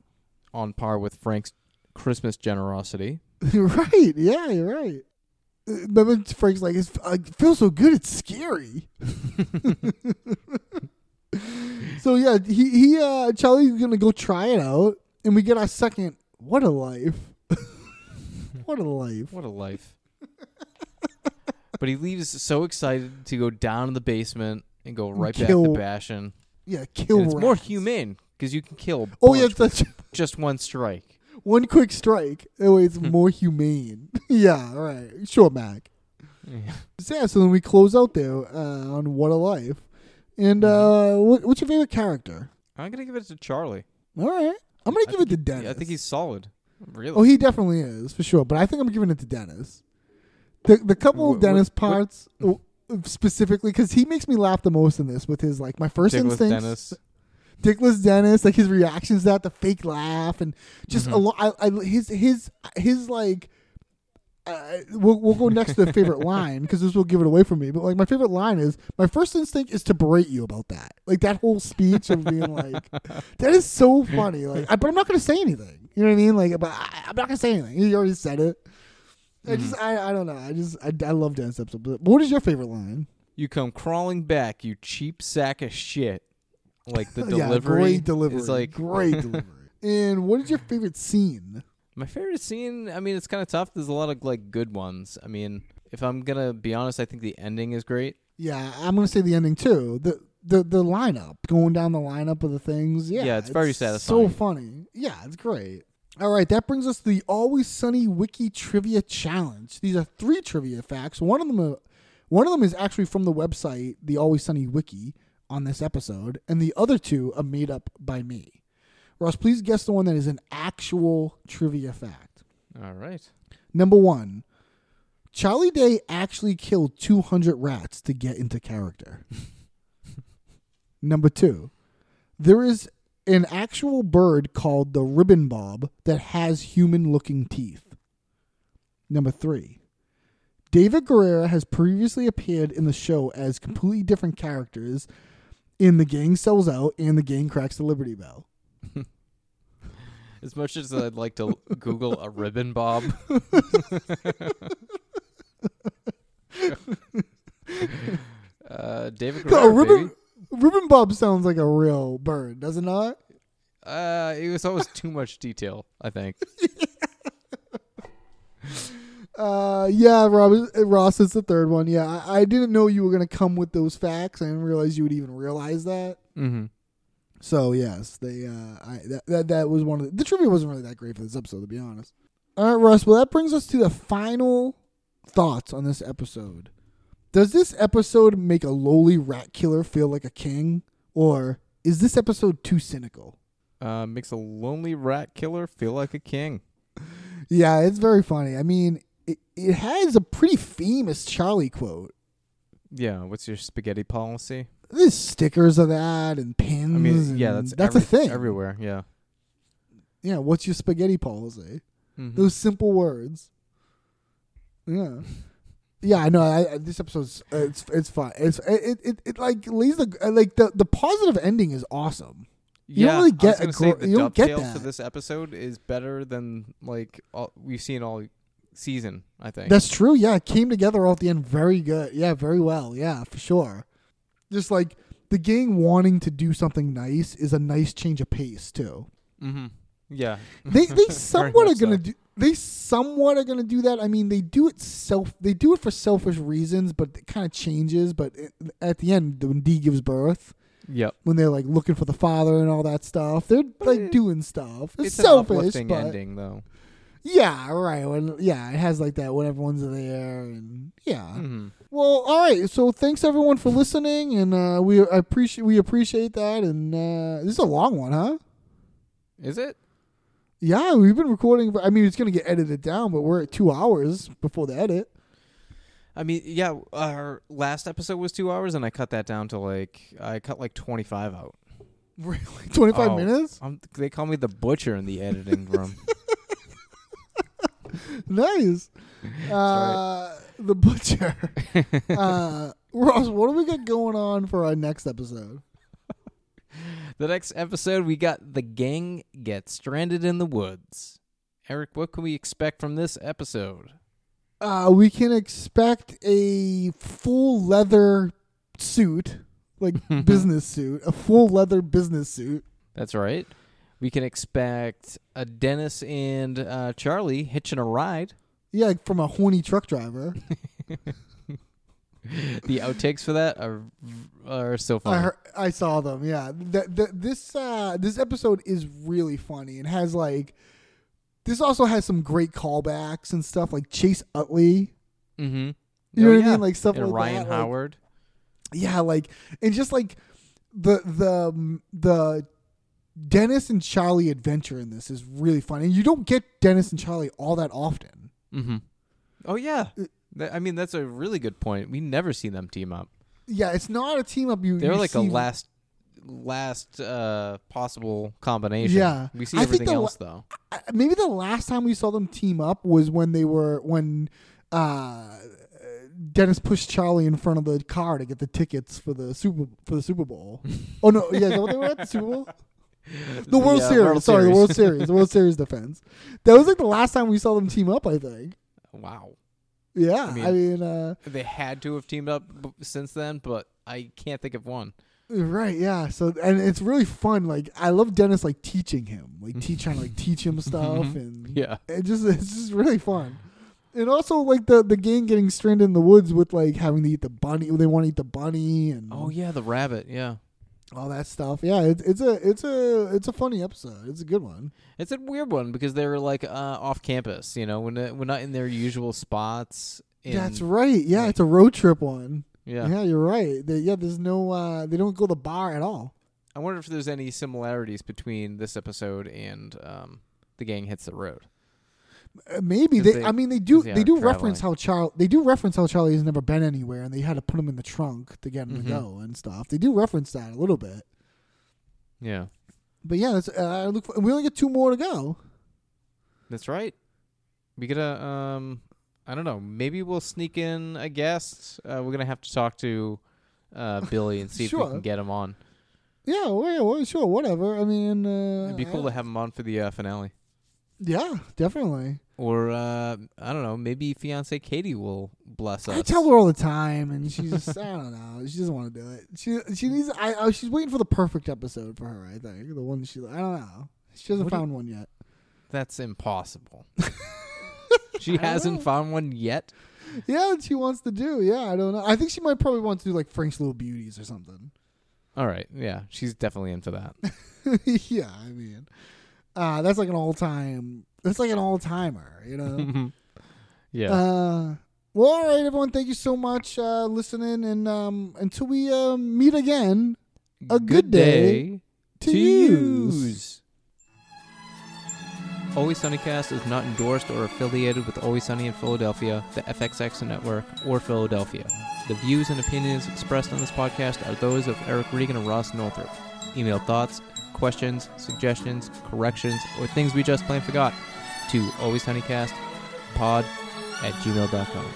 A: on par with Frank's Christmas generosity. [LAUGHS]
E: right? Yeah, you're right. Remember Frank's like it's, I feel so good. It's scary. [LAUGHS] so yeah, he he uh Charlie's gonna go try it out, and we get our second. What a life! [LAUGHS] what a life!
A: What a life. But he leaves so excited to go down in the basement and go right
E: Kill-
A: back to Bastion.
E: Yeah, kill.
A: And it's more
E: rats.
A: humane because you can kill.
E: Oh yeah,
A: bunch
E: that's
A: just one strike.
E: one quick strike. That way, it's [LAUGHS] more humane. [LAUGHS] yeah, all right. Sure, Mac. So, yeah, so then we close out there uh, on What a Life. And uh, what, what's your favorite character?
A: I'm gonna give it to Charlie.
E: All right. I'm going to
A: I
E: give it to Dennis.
A: I think he's solid. Really.
E: Oh, he definitely is, for sure. But I think I'm giving it to Dennis. The, the couple of Dennis parts, specifically, because he makes me laugh the most in this with his, like, my first
A: Dickless
E: instincts.
A: Dennis.
E: Dickless Dennis, like his reactions to that, the fake laugh, and just
A: Mm-hmm.
E: a lot. I, I, his his his like. Uh, we'll we'll go next to the favorite line because this will give it away for me. But like my favorite line is my first instinct is to berate you about that. Like that whole speech of being like, [LAUGHS] that is so funny. Like, I, but I'm not gonna say anything. You know what I mean? Like, but I, I'm not gonna say anything. You already said it. I just
A: Mm-hmm.
E: I, I don't know. I just I, I love Dennis episode. But what is your favorite line?
A: You come crawling back, you cheap sack of shit. Like the [LAUGHS] delivery, yeah,
E: great delivery.
A: is like
E: great [LAUGHS] delivery. And what is your favorite scene?
A: My favorite scene, I mean, it's kind of tough. There's a lot of like good ones. I mean, if I'm gonna be honest, I think the ending is great.
E: Yeah, I'm gonna say the ending too. The the the lineup, going down the lineup of the things. Yeah,
A: Yeah, it's very satisfying.
E: So funny. Yeah, it's great. All right, that brings us to the Always Sunny Wiki Trivia Challenge. These are three trivia facts. One of them, are, one of them is actually from the website, the Always Sunny Wiki, on this episode, and the other two are made up by me. Ross, please guess the one that is an actual trivia fact.
A: All right.
E: Number one, Charlie Day actually killed 200 rats to get into character. [LAUGHS] Number two, there is an actual bird called the ribbon bob that has human looking teeth. Number three, David Ury has previously appeared in the show as completely different characters in The Gang Sells Out and The Gang Cracks the Liberty Bell. [LAUGHS]
A: As much as I'd like to Google a ribbon bob, [LAUGHS] [LAUGHS] uh, David
E: A
A: Ury,
E: ribbon, ribbon bob sounds like a real bird, does it not?
A: Uh, it was always [LAUGHS] too much detail. I think. [LAUGHS]
E: Uh, yeah, Rob, Ross is the third one. Yeah, I, I didn't know you were gonna come with those facts. I didn't realize you would even realize that.
A: Mm-hmm.
E: So yes, they uh, I, that, that that was one of the, the trivia wasn't really that great for this episode, to be honest. All right, Russ. Well, that brings us to the final thoughts on this episode. Does this episode make a lowly rat killer feel like a king, or is this episode too cynical?
A: Uh, makes a lonely rat killer feel like a king.
E: Yeah, it's very funny. I mean, it, it has a pretty famous Charlie quote.
A: Yeah. What's your spaghetti policy?
E: There's stickers of that and pins.
A: I mean, yeah, that's
E: that's
A: every-
E: a thing.
A: everywhere. Yeah.
E: Yeah, what's your spaghetti policy?
A: Mhm.
E: Those simple words. Yeah. Yeah, I know. I, I, this episode's uh, it's it's fun. It's it, it, it like lays the uh, like the the positive ending is awesome. You
A: yeah,
E: don't really
A: I was
E: get a
A: gonna say the
E: you don't get that.
A: for this episode is better than like all, we've seen all season. I think
E: That's true. Yeah, it came together all at the end very good. Yeah, very well. Yeah, for sure. Just like the gang wanting to do something nice is a nice change of pace too.
A: Mm-hmm. Yeah.
E: They they [LAUGHS] somewhat are gonna
A: so.
E: do they somewhat are gonna do that. I mean, they do it self they do it for selfish reasons, but it kind of changes. But it, at the end, when Dee gives birth,
A: Yep.
E: when they're like looking for the father and all that stuff, they're like
A: it-
E: doing stuff. It's,
A: It's an
E: selfish,
A: uplifting
E: but
A: ending, though.
E: yeah, right. When yeah, it has like that when everyone's there and yeah.
A: Mhm.
E: Well, all right. So thanks everyone for listening, and uh, we appreciate we appreciate that. And uh, this is a long one, huh?
A: Is it?
E: Yeah, we've been recording. I mean, it's gonna get edited down, but we're at two hours before the edit.
A: I mean, yeah. Our last episode was two hours, and I cut that down to like I cut like twenty five out. [LAUGHS]
E: Really, twenty five
A: Oh,
E: minutes.
A: I'm, they call me the butcher in the editing room. [LAUGHS]
E: Nice. [LAUGHS] Uh, the butcher. uh, Ross, what do we got going on for our next episode?
A: The next episode, we got the gang gets stranded in the woods. Eric, what can we expect from this episode?
E: Uh, we can expect a full leather suit, like [LAUGHS] business suit, a full leather business suit.
A: That's right. We can expect a Dennis and uh, Charlie hitching a ride.
E: Yeah, from a horny truck driver. [LAUGHS] [LAUGHS]
A: The outtakes for that are are so
E: I
A: funny.
E: heard, I saw them. Yeah, the, the, this uh, this episode is really funny and has like this also has some great callbacks and stuff like Chase Utley.
A: mm-hmm.
E: You know what I mean? Like stuff
A: and
E: like
A: Ryan
E: that, like-
A: Howard.
E: Yeah, like and just like the the the Dennis and Charlie adventure in this is really fun, and you don't get Dennis and Charlie all that often.
A: mm-hmm. Oh yeah. I mean, that's a really good point. We never see them team up.
E: Yeah, it's not a team up. You
A: They're
E: you
A: like a last last uh possible combination.
E: Yeah.
A: We see
E: I think
A: everything
E: the
A: else though.
E: I- maybe the last time we saw them team up was when they were when uh Dennis pushed Charlie in front of the car to get the tickets for the super for the Super Bowl. [LAUGHS] oh no, yeah, is that what they were at the Super Bowl? [LAUGHS] The World
A: Yeah,
E: Series.
A: World
E: Sorry, the
A: Series.
E: World Series. The World Series defense. That was like the last time we saw them team up. I think.
A: Wow.
E: Yeah,
A: I mean-
E: I mean, uh,
A: They had to have teamed up b- since then, but I can't think of one.
E: right, yeah. So and it's really fun. Like I love Dennis like teaching him, like teach trying to like teach him [LAUGHS] stuff, and
A: Yeah.
E: it just it's just really fun. And also like the the gang getting stranded in the woods with like having to eat the bunny. They want to eat the bunny and
A: Oh yeah, the rabbit. Yeah.
E: All that stuff. Yeah, it's it's a it's a it's a funny episode. It's a good one.
A: It's a weird one because they're like uh, off campus. You know, when they- we're not in their usual spots. in-
E: That's right. Yeah,
A: like-
E: it's a road trip one.
A: Yeah.
E: Yeah, you're right. They, yeah, there's no uh they don't go to the bar at all.
A: I wonder if there's any similarities between this episode and um, the gang hits the road.
E: Uh, maybe they,
A: they-
E: I mean they do
A: they
E: they do reference how Charlie they do reference how Charlie has never been anywhere and they had to put him in the trunk to get him
A: Mhm.
E: to go and stuff. They do reference that a little bit.
A: Yeah,
E: But yeah, that's, uh, I look for, we only get two more to go.
A: that's right. We gotta. Um, I don't know. Maybe we'll sneak in a guest. Uh, we're gonna have to talk to uh, Billy and [LAUGHS] see if we can get him on.
E: Yeah, well, yeah, well, sure, whatever. I mean, uh,
A: It'd be cool to have him on for the uh, finale.
E: Yeah, definitely.
A: Or uh, I don't know. Maybe fiance Katie will bless us.
E: I tell her all the time, and she's just I don't know. She doesn't want to do it. She she needs. I oh, she's waiting for the perfect episode for her. I think the one she. I don't know. She hasn't
A: What do you-
E: found one yet.
A: That's impossible. [LAUGHS] she hasn't found one yet.
E: Yeah, she wants to do. Yeah, I don't know. I think she might probably want to do like Frank's Little Beauties or something.
A: All right. Yeah, she's definitely into that. [LAUGHS]
E: yeah, I mean, uh, that's like an all time. That's like an all timer, you know. [LAUGHS]
A: yeah.
E: uh, Well, all right, everyone. Thank you so much uh, listening, and um, until we uh, meet again, a good, day, to use.
A: Always Sunnycast is not endorsed or affiliated with Always Sunny in Philadelphia, the FXX network, or Philadelphia. The views and opinions expressed on this podcast are those of Eric Regan and Ross Northrop. Email thoughts, questions, suggestions, corrections, or things we just plain forgot to alwayssunnycastpod at gmail.com.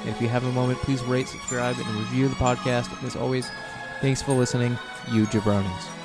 A: And if you have a moment, please rate, subscribe, and review the podcast. And as always, thanks for listening, you jabronis.